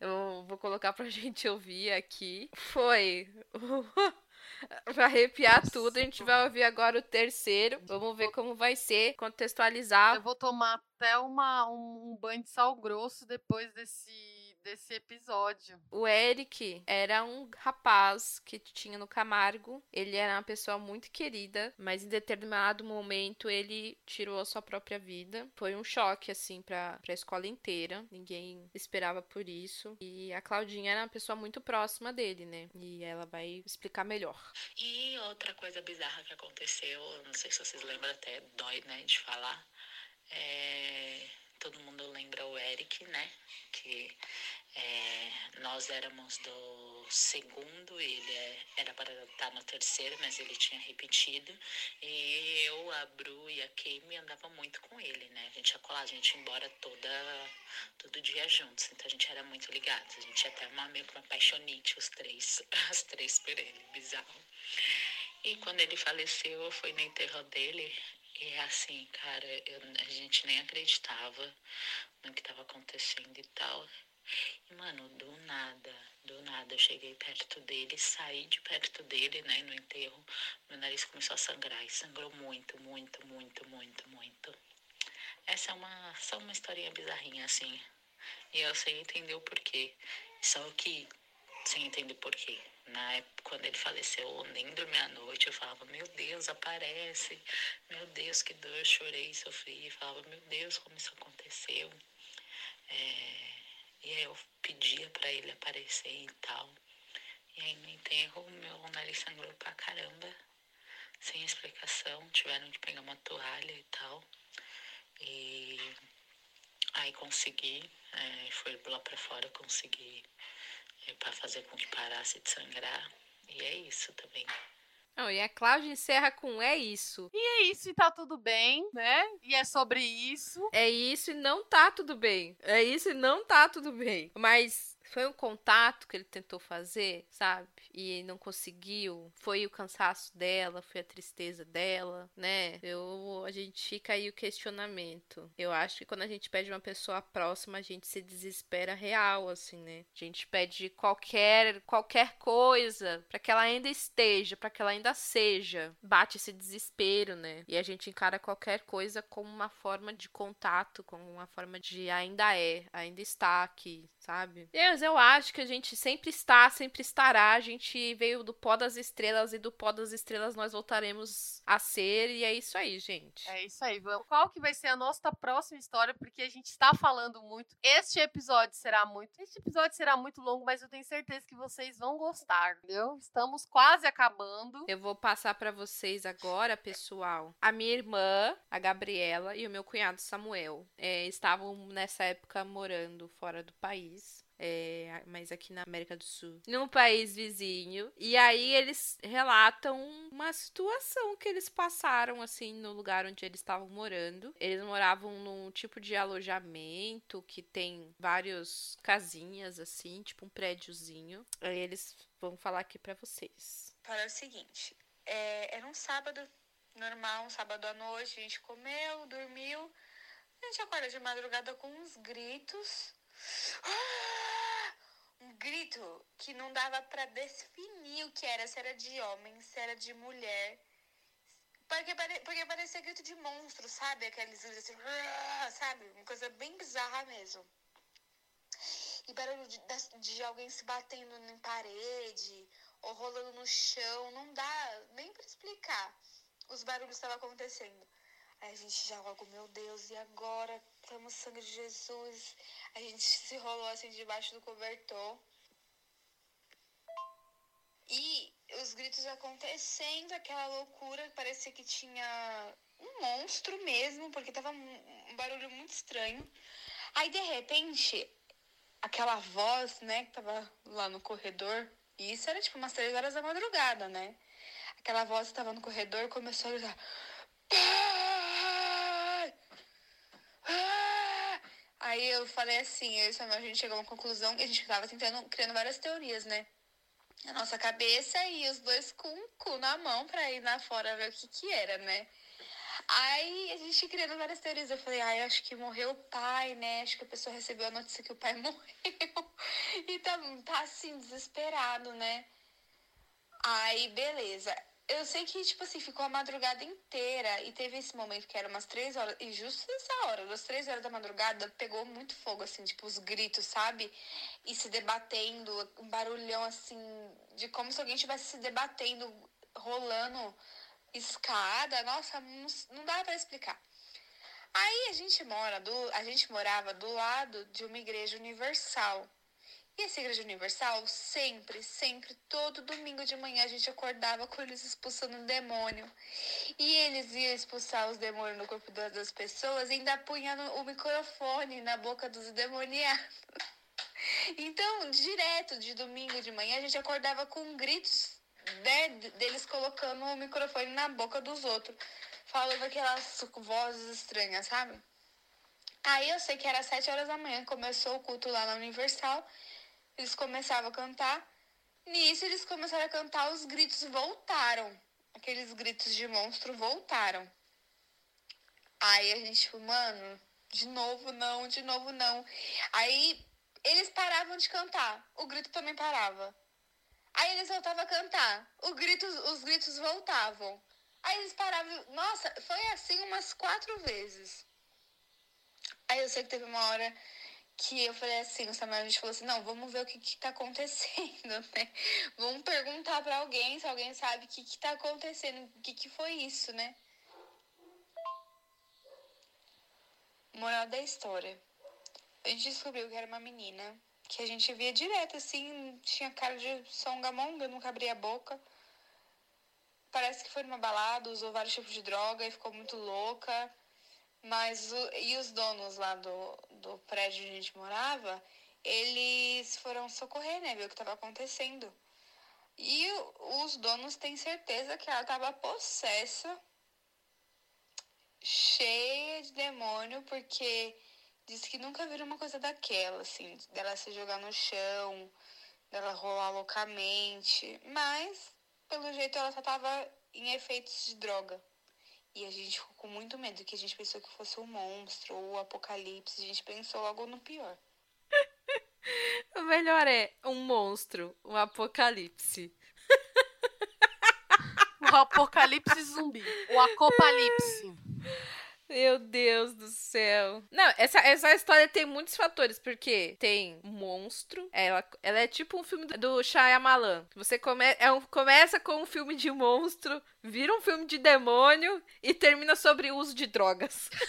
eu vou colocar pra [laughs] gente ouvir aqui. Foi. [laughs] Vai arrepiar Nossa, tudo. A gente vai ouvir agora o terceiro. Vamos ver como vai ser. Contextualizar. Eu vou tomar até uma, um, um banho de sal grosso depois desse, desse episódio. O Eric era um rapaz que tinha no Camargo. Ele era uma pessoa muito querida, mas em determinado momento ele tirou a sua própria vida. Foi um choque, assim, pra, pra escola inteira. Ninguém esperava por isso. E a Claudinha era uma pessoa muito próxima dele, né? E ela vai explicar melhor. E outra coisa bizarra que aconteceu, não sei se vocês lembram até, dói, né, de falar. É, todo mundo lembra o Eric, né? Que é, nós éramos do segundo, ele é, era para estar no terceiro, mas ele tinha repetido. E eu, a Bru e a Kame andava muito com ele, né? A gente ia colar, a gente ia embora toda, todo dia juntos. Então a gente era muito ligados. A gente até uma meio que uma paixonite, os três, [laughs] as três por ele, bizarro. E quando ele faleceu, eu fui no enterro dele. E é assim, cara, eu, a gente nem acreditava no que estava acontecendo e tal. E, mano, do nada, do nada, eu cheguei perto dele, saí de perto dele, né, no enterro, meu nariz começou a sangrar e sangrou muito, muito, muito, muito, muito. Essa é uma, só uma historinha bizarrinha, assim. E eu sem entender o porquê. Só que, sem entender porquê. Na época, quando ele faleceu, eu nem dormi à noite. Eu falava, meu Deus, aparece. Meu Deus, que dor, chorei, sofri. Eu falava, meu Deus, como isso aconteceu. É e aí eu pedia para ele aparecer e tal. E aí no enterro meu nariz sangrou pra caramba, sem explicação. Tiveram que pegar uma toalha e tal. E aí consegui, é, foi lá pra fora, consegui é, para fazer com que parasse de sangrar. E é isso também. Não, e a Cláudia encerra com é isso. E é isso e tá tudo bem, né? E é sobre isso. É isso e não tá tudo bem. É isso e não tá tudo bem. Mas foi um contato que ele tentou fazer, sabe? E não conseguiu. Foi o cansaço dela, foi a tristeza dela, né? Eu, a gente fica aí o questionamento. Eu acho que quando a gente pede uma pessoa próxima, a gente se desespera real, assim, né? A gente pede qualquer qualquer coisa para que ela ainda esteja, para que ela ainda seja. Bate esse desespero, né? E a gente encara qualquer coisa como uma forma de contato, como uma forma de ainda é, ainda está aqui, sabe? Deus, eu acho que a gente sempre está, sempre estará. A gente veio do pó das estrelas e do pó das estrelas nós voltaremos a ser. E é isso aí, gente. É isso aí. Qual que vai ser a nossa próxima história? Porque a gente está falando muito. Este episódio será muito. Este episódio será muito longo, mas eu tenho certeza que vocês vão gostar, entendeu? Estamos quase acabando. Eu vou passar para vocês agora, pessoal. A minha irmã, a Gabriela, e o meu cunhado Samuel é, estavam nessa época morando fora do país é, mas aqui na América do Sul, num país vizinho. E aí eles relatam uma situação que eles passaram, assim, no lugar onde eles estavam morando. Eles moravam num tipo de alojamento que tem várias casinhas, assim, tipo um prédiozinho. Aí eles vão falar aqui para vocês. Para o seguinte, é, era um sábado normal, um sábado à noite, a gente comeu, dormiu. A gente acorda de madrugada com uns gritos. Um grito que não dava para definir o que era, se era de homem, se era de mulher. Porque, porque parecia grito de monstro, sabe? Aqueles gritos assim, sabe? Uma coisa bem bizarra mesmo. E barulho de, de alguém se batendo em parede ou rolando no chão, não dá nem para explicar. Os barulhos estavam acontecendo. Aí a gente já logo, meu Deus, e agora? Estamos sangue de Jesus. A gente [laughs] se rolou assim debaixo do cobertor. E os gritos acontecendo, aquela loucura, parecia que tinha um monstro mesmo, porque tava um barulho muito estranho. Aí de repente, aquela voz, né, que tava lá no corredor, e isso era tipo umas três horas da madrugada, né? Aquela voz que tava no corredor começou a gritar. Aí eu falei assim, eu e Samuel, a gente chegou a uma conclusão a gente tava tentando, criando várias teorias, né? Na nossa cabeça e os dois com o cu na mão pra ir lá fora ver o que que era, né? Aí a gente criando várias teorias. Eu falei, ai, acho que morreu o pai, né? Acho que a pessoa recebeu a notícia que o pai [laughs] morreu. e tá, tá assim, desesperado, né? Aí, beleza eu sei que, tipo assim, ficou a madrugada inteira e teve esse momento que era umas três horas, e justo nessa hora, das três horas da madrugada, pegou muito fogo, assim, tipo, os gritos, sabe? E se debatendo, um barulhão, assim, de como se alguém estivesse se debatendo, rolando escada. Nossa, não, não dá para explicar. Aí a gente mora, do, a gente morava do lado de uma igreja universal. E essa igreja universal, sempre, sempre, todo domingo de manhã a gente acordava com eles expulsando um demônio. E eles iam expulsar os demônios no corpo das pessoas e ainda punhando o microfone na boca dos demoniados. [laughs] Então, direto de domingo de manhã, a gente acordava com gritos né, deles colocando o microfone na boca dos outros, falando aquelas vozes estranhas, sabe? Aí eu sei que era sete horas da manhã, começou o culto lá na Universal, eles começavam a cantar. Nisso eles começaram a cantar, os gritos voltaram. Aqueles gritos de monstro voltaram. Aí a gente, tipo, mano, de novo não, de novo não. Aí eles paravam de cantar, o grito também parava. Aí eles voltavam a cantar, o grito, os gritos voltavam. Aí eles paravam. Nossa, foi assim umas quatro vezes. Aí eu sei que teve uma hora que eu falei assim, o Samuel, a gente falou assim, não, vamos ver o que que tá acontecendo, [laughs] né? Vamos perguntar para alguém se alguém sabe o que que tá acontecendo, o que que foi isso, né? Moral da história. A gente descobriu que era uma menina que a gente via direto, assim, tinha cara de songamonga, nunca abria a boca. Parece que foi numa balada, usou vários tipos de droga e ficou muito louca. Mas o, e os donos lá do, do prédio onde a gente morava, eles foram socorrer, né? Ver o que estava acontecendo. E os donos têm certeza que ela estava possessa, cheia de demônio, porque disse que nunca viram uma coisa daquela, assim, dela se jogar no chão, dela rolar loucamente. Mas, pelo jeito, ela só tava em efeitos de droga. E a gente ficou com muito medo, que a gente pensou que fosse um monstro ou o um apocalipse. A gente pensou logo no pior. [laughs] o melhor é um monstro, um apocalipse. o [laughs] apocalipse zumbi. O acopalipse. [laughs] Meu Deus do céu. Não, essa, essa história tem muitos fatores, porque tem monstro. Ela, ela é tipo um filme do Shyamalan. Você come, é um, começa com um filme de monstro, vira um filme de demônio e termina sobre o uso de drogas. [laughs]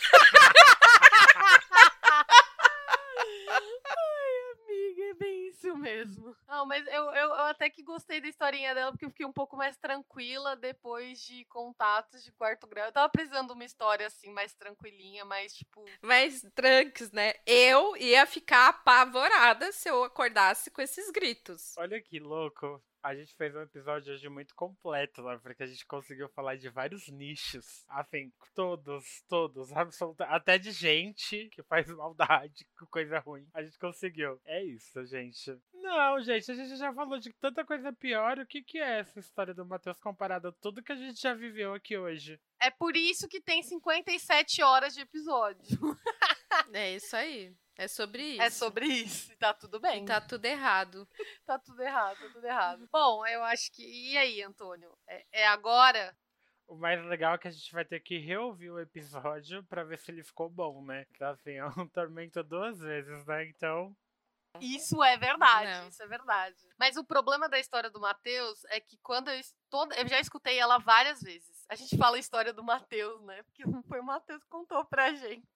isso mesmo. [laughs] Não, mas eu, eu, eu, até que gostei da historinha dela, porque eu fiquei um pouco mais tranquila depois de contatos de quarto grau. Eu tava precisando de uma história assim, mais tranquilinha, mais tipo. Mais tranques, né? Eu ia ficar apavorada se eu acordasse com esses gritos. Olha que louco a gente fez um episódio hoje muito completo, né? Porque a gente conseguiu falar de vários nichos. Assim, todos, todos, absolutamente. Até de gente que faz [laughs] maldade, coisa ruim. A gente conseguiu. É isso, gente. Não, gente, a gente já falou de tanta coisa pior. O que, que é essa história do Matheus comparado a tudo que a gente já viveu aqui hoje? É por isso que tem 57 horas de episódio. [laughs] [laughs] é isso aí. É sobre é isso. É sobre isso. E tá tudo bem. E tá tudo errado. [laughs] tá tudo errado, tá tudo errado. Bom, eu acho que. E aí, Antônio? É, é agora? O mais legal é que a gente vai ter que reouvir o episódio para ver se ele ficou bom, né? Então, assim, é um tormento duas vezes, né? Então. Isso é verdade, Não. isso é verdade. Mas o problema da história do Matheus é que quando eu, toda, eu já escutei ela várias vezes. A gente fala a história do Matheus, né? Porque não [laughs] foi o Matheus que contou pra gente.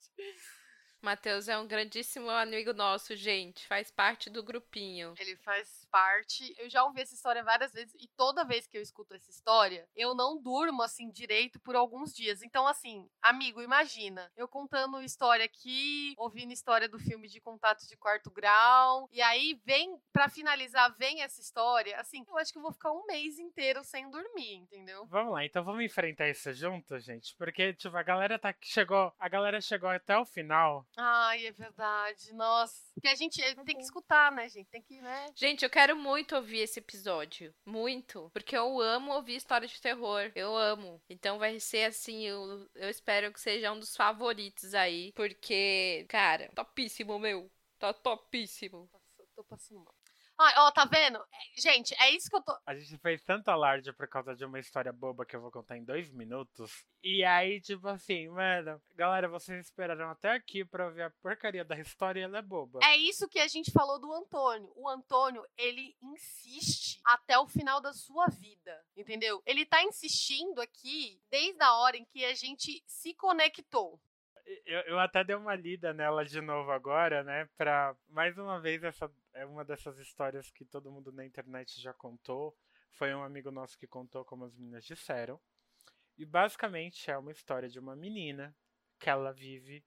Matheus é um grandíssimo amigo nosso, gente. Faz parte do grupinho. Ele faz parte. Eu já ouvi essa história várias vezes e toda vez que eu escuto essa história, eu não durmo assim direito por alguns dias. Então, assim, amigo, imagina, eu contando história aqui, ouvindo história do filme de contatos de quarto grau, e aí vem, para finalizar, vem essa história. Assim, eu acho que eu vou ficar um mês inteiro sem dormir, entendeu? Vamos lá, então vamos enfrentar isso junto, gente. Porque, tipo, a galera tá chegou. A galera chegou até o final Ai, é verdade. Nossa. Porque a gente tá tem que escutar, né, gente? Tem que, né? Gente, eu quero muito ouvir esse episódio. Muito. Porque eu amo ouvir história de terror. Eu amo. Então vai ser assim, eu, eu espero que seja um dos favoritos aí. Porque, cara, topíssimo, meu. Tá topíssimo. Tô passando mal. Ó, tá vendo? É, gente, é isso que eu tô. A gente fez tanto alarde por causa de uma história boba que eu vou contar em dois minutos. E aí, tipo assim, mano, galera, vocês esperaram até aqui pra ouvir a porcaria da história e ela é boba. É isso que a gente falou do Antônio. O Antônio, ele insiste até o final da sua vida, entendeu? Ele tá insistindo aqui desde a hora em que a gente se conectou. Eu, eu até dei uma lida nela de novo agora, né? Pra mais uma vez essa é uma dessas histórias que todo mundo na internet já contou. Foi um amigo nosso que contou como as meninas disseram. E basicamente é uma história de uma menina que ela vive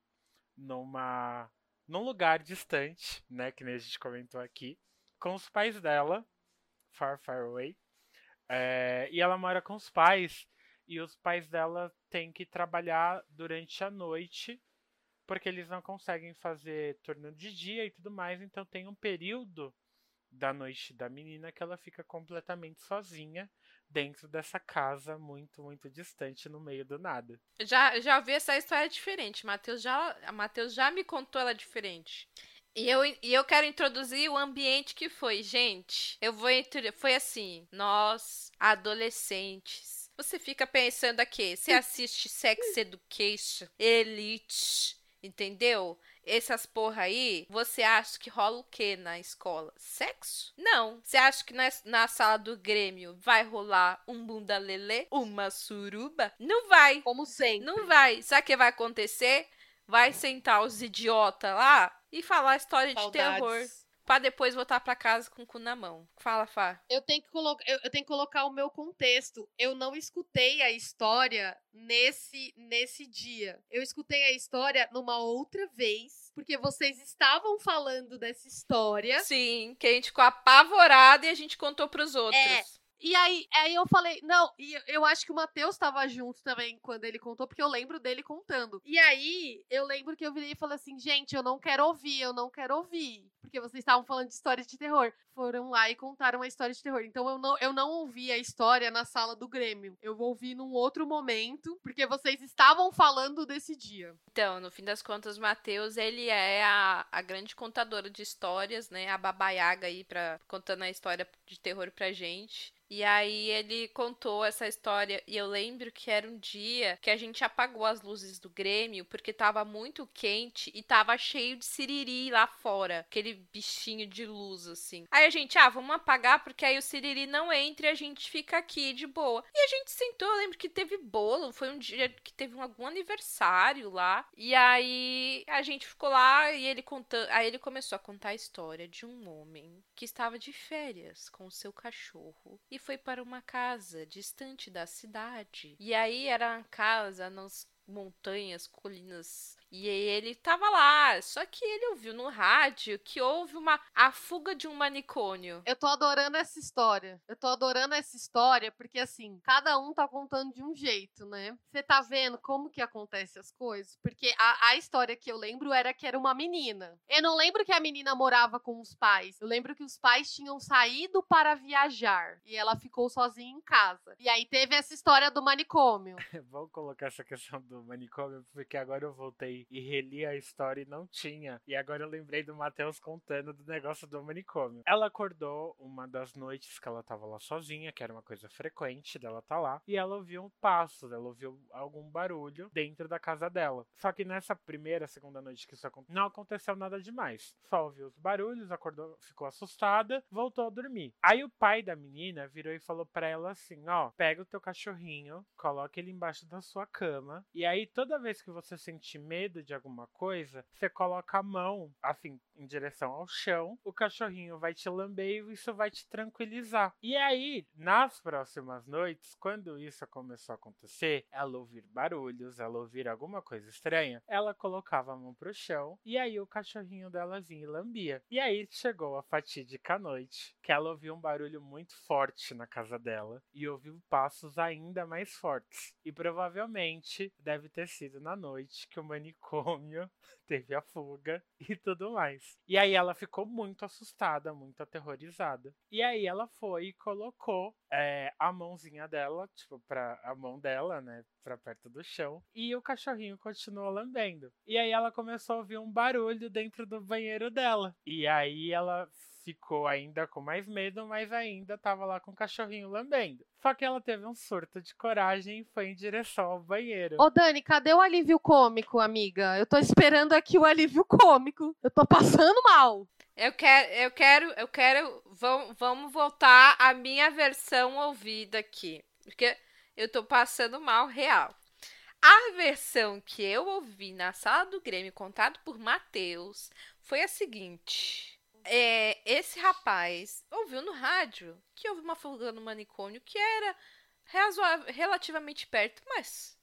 numa num lugar distante, né, que nem a gente comentou aqui, com os pais dela, far far away. É, e ela mora com os pais e os pais dela têm que trabalhar durante a noite porque eles não conseguem fazer turno de dia e tudo mais, então tem um período da noite da menina que ela fica completamente sozinha dentro dessa casa muito, muito distante no meio do nada. Já, já vi essa história diferente. Matheus já, Matheus já me contou ela diferente. E eu, e eu quero introduzir o ambiente que foi, gente. Eu vou foi assim, nós adolescentes. Você fica pensando aqui, você assiste Sex Education, Elite, Entendeu? Essas porra aí, você acha que rola o que na escola? Sexo? Não. Você acha que na, na sala do Grêmio vai rolar um bunda lelê? Uma suruba? Não vai. Como sempre. Não vai. Sabe o que vai acontecer? Vai sentar os idiota lá e falar história Saudades. de terror para depois voltar para casa com o cu na mão. Fala, Fá. Eu tenho que colocar, eu, eu, tenho que colocar o meu contexto. Eu não escutei a história nesse nesse dia. Eu escutei a história numa outra vez, porque vocês estavam falando dessa história. Sim, que a gente ficou apavorada e a gente contou para os outros. É. E aí, aí eu falei, não, e eu acho que o Matheus estava junto também quando ele contou, porque eu lembro dele contando. E aí, eu lembro que eu virei e falei assim, gente, eu não quero ouvir, eu não quero ouvir. Porque vocês estavam falando de história de terror. Foram lá e contaram uma história de terror. Então eu não, eu não ouvi a história na sala do Grêmio. Eu ouvi num outro momento, porque vocês estavam falando desse dia. Então, no fim das contas, o Matheus, ele é a, a grande contadora de histórias, né? A babaiaga aí pra, contando a história de terror pra gente. E aí ele contou essa história e eu lembro que era um dia que a gente apagou as luzes do Grêmio porque tava muito quente e tava cheio de siriri lá fora, aquele bichinho de luz assim. Aí a gente, ah, vamos apagar porque aí o siriri não entra e a gente fica aqui de boa. E a gente sentou, eu lembro que teve bolo, foi um dia que teve um, algum aniversário lá. E aí a gente ficou lá e ele contando, aí ele começou a contar a história de um homem que estava de férias com o seu cachorro e foi para uma casa distante da cidade. E aí era uma casa nas montanhas, colinas e ele tava lá, só que ele ouviu no rádio que houve uma a fuga de um manicômio. Eu tô adorando essa história. Eu tô adorando essa história porque assim, cada um tá contando de um jeito, né? Você tá vendo como que acontece as coisas? Porque a, a história que eu lembro era que era uma menina. Eu não lembro que a menina morava com os pais. Eu lembro que os pais tinham saído para viajar e ela ficou sozinha em casa. E aí teve essa história do manicômio. [laughs] Vamos colocar essa questão do manicômio porque agora eu voltei e reli a história e não tinha. E agora eu lembrei do Matheus contando do negócio do manicômio. Ela acordou uma das noites que ela tava lá sozinha, que era uma coisa frequente dela tá lá, e ela ouviu um passo, ela ouviu algum barulho dentro da casa dela. Só que nessa primeira, segunda noite que isso aconteceu, não aconteceu nada demais. Só ouviu os barulhos, acordou, ficou assustada, voltou a dormir. Aí o pai da menina virou e falou para ela assim: ó, pega o teu cachorrinho, coloca ele embaixo da sua cama, e aí toda vez que você sentir medo, medo de alguma coisa, você coloca a mão, assim, em direção ao chão, o cachorrinho vai te lamber e isso vai te tranquilizar. E aí, nas próximas noites, quando isso começou a acontecer, ela ouvir barulhos, ela ouvir alguma coisa estranha, ela colocava a mão pro chão e aí o cachorrinho dela vinha e lambia. E aí chegou a fatídica noite, que ela ouviu um barulho muito forte na casa dela e ouviu passos ainda mais fortes. E provavelmente deve ter sido na noite que o manicômio manicômio, [laughs] teve a fuga [laughs] e tudo mais. E aí ela ficou muito assustada, muito aterrorizada. E aí ela foi e colocou é, a mãozinha dela, tipo, pra a mão dela, né, pra perto do chão. E o cachorrinho continuou lambendo. E aí ela começou a ouvir um barulho dentro do banheiro dela. E aí ela ficou ainda com mais medo, mas ainda tava lá com o cachorrinho lambendo. Só que ela teve um surto de coragem e foi em direção ao banheiro. Ô Dani, cadê o alívio cômico, amiga? Eu tô esperando aqui o alívio cômico. Eu tô passando mal. Eu quero, eu quero, eu quero. Vamos, vamos voltar à minha versão ouvida aqui. Porque eu tô passando mal real. A versão que eu ouvi na sala do Grêmio, contado por Matheus, foi a seguinte. É, esse rapaz ouviu no rádio que houve uma fuga no manicômio que era relativamente perto, mas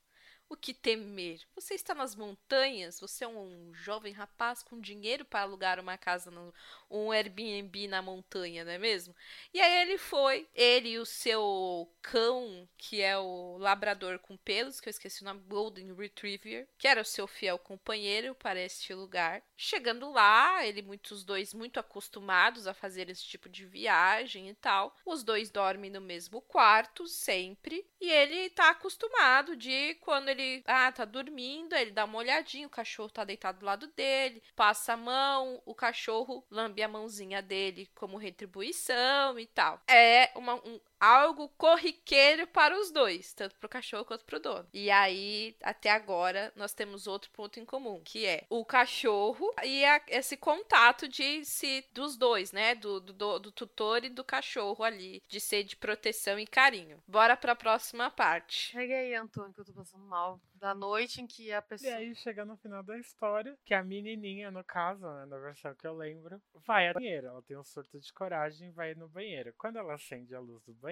o que temer? Você está nas montanhas, você é um jovem rapaz com dinheiro para alugar uma casa, no, um Airbnb na montanha, não é mesmo? E aí ele foi, ele e o seu cão, que é o labrador com pelos, que eu esqueci o nome, Golden Retriever, que era o seu fiel companheiro para este lugar. Chegando lá, ele muitos dois muito acostumados a fazer esse tipo de viagem e tal. Os dois dormem no mesmo quarto sempre, e ele tá acostumado de quando ele ah, tá dormindo, ele dá uma olhadinha, o cachorro tá deitado do lado dele, passa a mão, o cachorro lambe a mãozinha dele como retribuição e tal. É uma, um, algo corriqueiro para os dois, tanto pro cachorro quanto pro dono. E aí, até agora, nós temos outro ponto em comum, que é o cachorro e a- esse contato de se dos dois, né? Do, do, do tutor e do cachorro ali, de ser de proteção e carinho. Bora pra próxima parte. Chega aí, Antônio, que eu tô passando mal. Da noite em que a E pessoa. aí chega no final da história, que a menininha, no caso, né, na versão que eu lembro, vai ao banheiro. Ela tem um surto de coragem e vai no banheiro. Quando ela acende a luz do banheiro,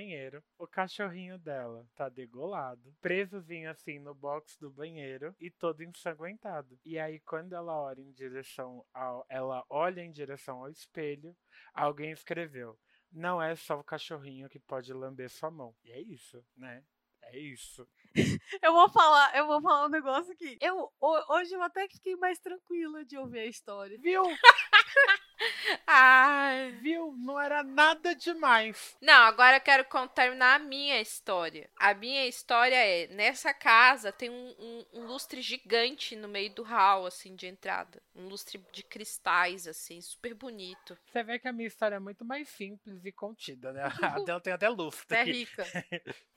o cachorrinho dela tá degolado, presozinho assim no box do banheiro e todo ensanguentado. E aí quando ela olha em direção ao, ela olha em direção ao espelho, alguém escreveu: "Não é só o cachorrinho que pode lamber sua mão". E é isso, né? É isso. Eu vou falar, eu vou falar um negócio aqui. Eu, ho- hoje eu até que fiquei mais tranquila de ouvir a história. Viu? [laughs] [laughs] Ai. Viu? Não era nada demais. Não, agora eu quero terminar a minha história. A minha história é: nessa casa tem um, um- um lustre gigante no meio do hall, assim, de entrada. Um lustre de cristais, assim, super bonito. Você vê que a minha história é muito mais simples e contida, né? [laughs] A dela tem até lustre. É rica.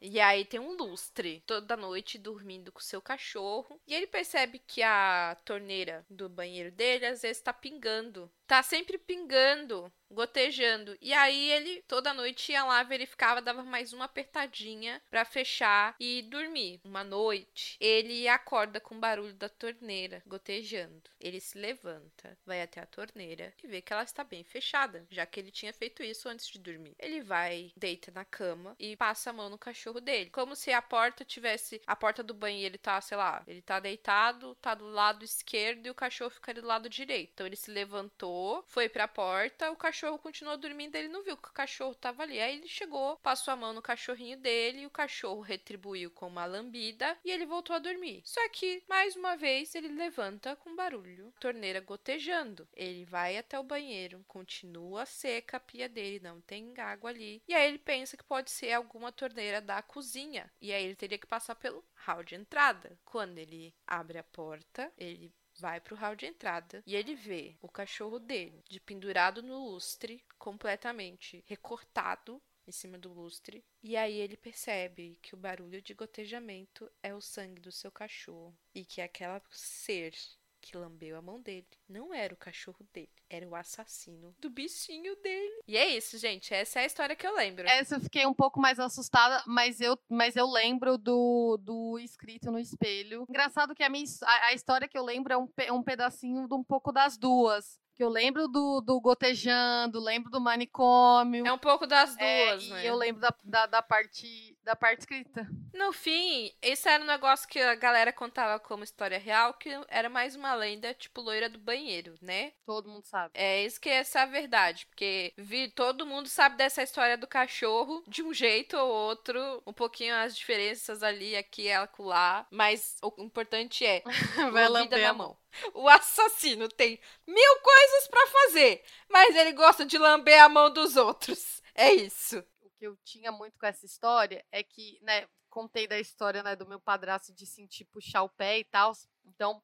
E aí tem um lustre toda noite dormindo com seu cachorro. E ele percebe que a torneira do banheiro dele às vezes tá pingando. Tá sempre pingando, gotejando. E aí ele toda noite ia lá, verificava, dava mais uma apertadinha pra fechar e dormir. Uma noite, ele acorda com o barulho da torneira gotejando. Ele se levanta, vai até a torneira e vê que ela está bem fechada, já que ele tinha feito isso antes de dormir. Ele vai, deita na cama e passa a mão no cachorro dele, como se a porta tivesse a porta do banheiro, ele tá, sei lá, ele tá deitado, tá do lado esquerdo e o cachorro ficaria do lado direito. Então ele se levantou, foi pra porta, o cachorro continuou dormindo, ele não viu que o cachorro tava ali. Aí ele chegou, passou a mão no cachorrinho dele, o cachorro retribuiu com uma lambida e ele voltou a dormir. Só que, mais uma vez, ele levanta com barulho, torneira gotejando. Ele vai até o banheiro, continua seca a pia dele, não tem água ali. E aí ele pensa que pode ser alguma torneira da cozinha. E aí ele teria que passar pelo hall de entrada. Quando ele abre a porta, ele vai pro hall de entrada e ele vê o cachorro dele de pendurado no lustre, completamente recortado em cima do lustre. E aí ele percebe que o barulho de gotejamento é o sangue do seu cachorro e que aquela ser que lambeu a mão dele não era o cachorro dele, era o assassino do bichinho dele. E é isso, gente. Essa é a história que eu lembro. Essa eu fiquei um pouco mais assustada, mas eu, mas eu lembro do, do escrito no espelho. Engraçado que a, minha, a, a história que eu lembro é um, pe- um pedacinho de um pouco das duas. Que eu lembro do, do gotejando, lembro do manicômio. É um pouco das É, duas, e né? eu lembro da, da, da parte da parte escrita. No fim, esse era um negócio que a galera contava como história real, que era mais uma lenda, tipo loira do banheiro, né? Todo mundo sabe. É isso que é essa a verdade, porque vi, todo mundo sabe dessa história do cachorro de um jeito ou outro, um pouquinho as diferenças ali, aqui e acolá, mas o importante é [laughs] Vai lamber na mão. O assassino tem mil coisas pra fazer, mas ele gosta de lamber a mão dos outros. É isso. Que eu tinha muito com essa história é que, né, contei da história, né, do meu padrasto de sentir puxar o pé e tal. Então,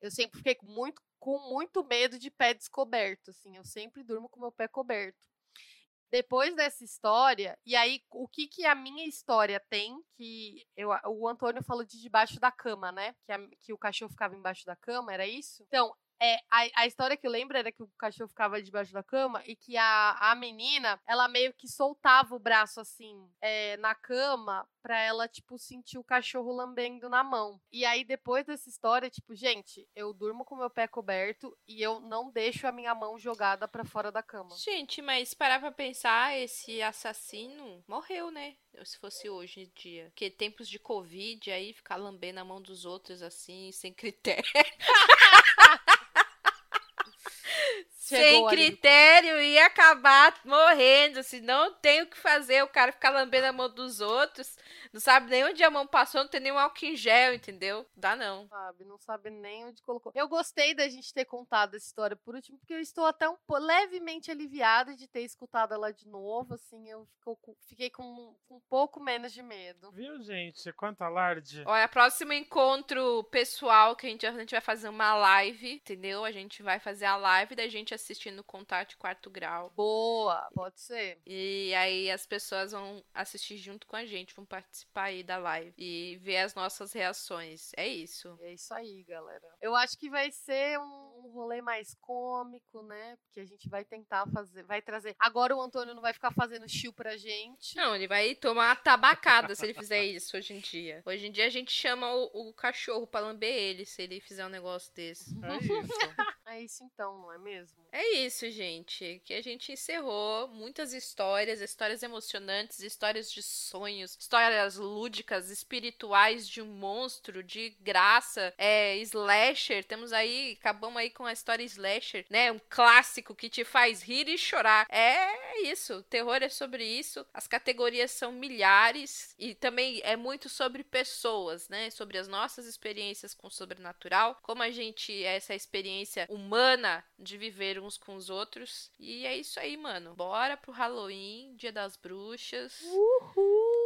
eu sempre fiquei muito, com muito medo de pé descoberto, assim. Eu sempre durmo com meu pé coberto. Depois dessa história, e aí o que que a minha história tem, que eu, o Antônio falou de debaixo da cama, né? Que, a- que o cachorro ficava embaixo da cama, era isso? Então, É, a, a história que eu lembro era que o cachorro ficava debaixo da cama e que a, a menina, ela meio que soltava o braço assim é, na cama pra ela, tipo, sentir o cachorro lambendo na mão. E aí, depois dessa história, tipo, gente, eu durmo com meu pé coberto e eu não deixo a minha mão jogada pra fora da cama. Gente, mas parar pra pensar, esse assassino morreu, né? Se fosse hoje em dia. Porque tempos de Covid, aí ficar lambendo a mão dos outros assim, sem critério. [laughs] sem Chegou ali. critério ia acabar morrendo. Se não tem o que fazer, o cara ficar lambendo a mão dos outros, não sabe nem onde a mão passou, não tem nenhum álcool em gel, entendeu? Dá não. Sabe, não sabe nem onde colocou. Eu gostei da gente ter contado essa história por último, porque eu estou até um levemente aliviada de ter escutado ela de novo. Assim, eu fiquei com, com um pouco menos de medo. Viu, gente? Quanto alarde. Olha, próximo encontro pessoal que a gente, a gente vai fazer uma live, entendeu? A gente vai fazer a live da gente assistindo Contato Quarto Grau. Boa, pode ser. E aí as pessoas vão assistir junto com a gente, vão participar aí da live e ver as nossas reações. É isso. É isso aí, galera. Eu acho que vai ser um, um rolê mais cômico, né? Porque a gente vai tentar fazer, vai trazer. Agora o Antônio não vai ficar fazendo chill pra gente. Não, ele vai tomar uma tabacada se ele fizer isso hoje em dia. Hoje em dia a gente chama o, o cachorro pra lamber ele se ele fizer um negócio desse. [laughs] É isso. É isso então, não é mesmo? É isso, gente. Que a gente encerrou muitas histórias, histórias emocionantes, histórias de sonhos, histórias lúdicas, espirituais de um monstro, de graça, é slasher. Temos aí, acabamos aí com a história slasher, né? Um clássico que te faz rir e chorar. É isso. Terror é sobre isso. As categorias são milhares e também é muito sobre pessoas, né? Sobre as nossas experiências com o sobrenatural, como a gente essa experiência humana de viver uns com os outros. E é isso aí, mano. Bora pro Halloween, Dia das Bruxas. Uhul!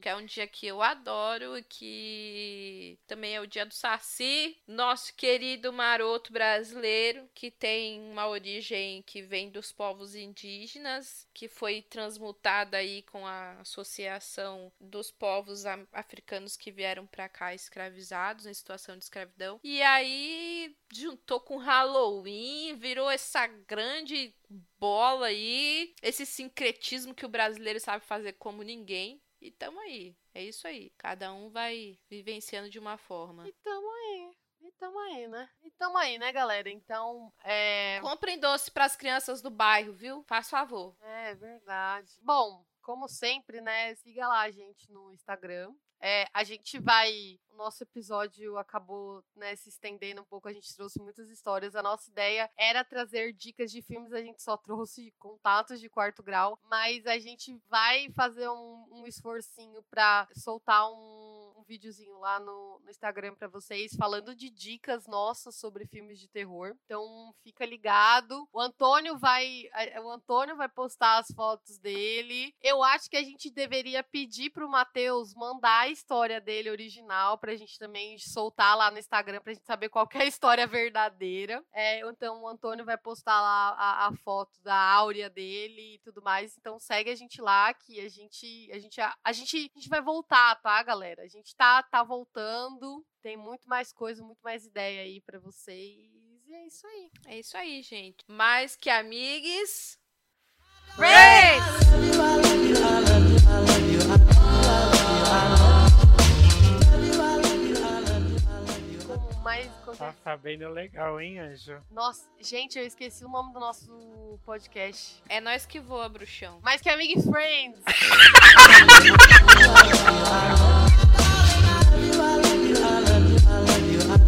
Que é um dia que eu adoro e que também é o dia do Saci, nosso querido maroto brasileiro, que tem uma origem que vem dos povos indígenas, que foi transmutada aí com a associação dos povos africanos que vieram pra cá escravizados, em situação de escravidão. E aí juntou com Halloween, virou essa grande bola aí, esse sincretismo que o brasileiro sabe fazer como ninguém. E tamo aí. É isso aí. Cada um vai vivenciando de uma forma. E tamo aí. E tamo aí, né? E tamo aí, né, galera? Então, é. Comprem doce pras crianças do bairro, viu? Faz favor. É verdade. Bom, como sempre, né? Siga lá a gente no Instagram. É, a gente vai. Nosso episódio acabou né, se estendendo um pouco. A gente trouxe muitas histórias. A nossa ideia era trazer dicas de filmes. A gente só trouxe contatos de quarto grau. Mas a gente vai fazer um, um esforcinho pra soltar um, um videozinho lá no, no Instagram pra vocês, falando de dicas nossas sobre filmes de terror. Então fica ligado. O Antônio vai. O Antônio vai postar as fotos dele. Eu acho que a gente deveria pedir pro Matheus mandar a história dele original pra gente também soltar lá no Instagram pra gente saber qual que é a história verdadeira. É, então o Antônio vai postar lá a, a foto da áurea dele e tudo mais. Então segue a gente lá que a gente a gente a, a gente a gente vai voltar, tá, galera? A gente tá tá voltando. Tem muito mais coisa, muito mais ideia aí pra vocês. E é isso aí. É isso aí, gente. Mais que amigues. Com Mas tá sabendo legal, hein, Anjo? Nossa, gente, eu esqueci o nome do nosso podcast. É nós que voa, bruxão. mas que amiga e friends. I love you, I love you, I love you.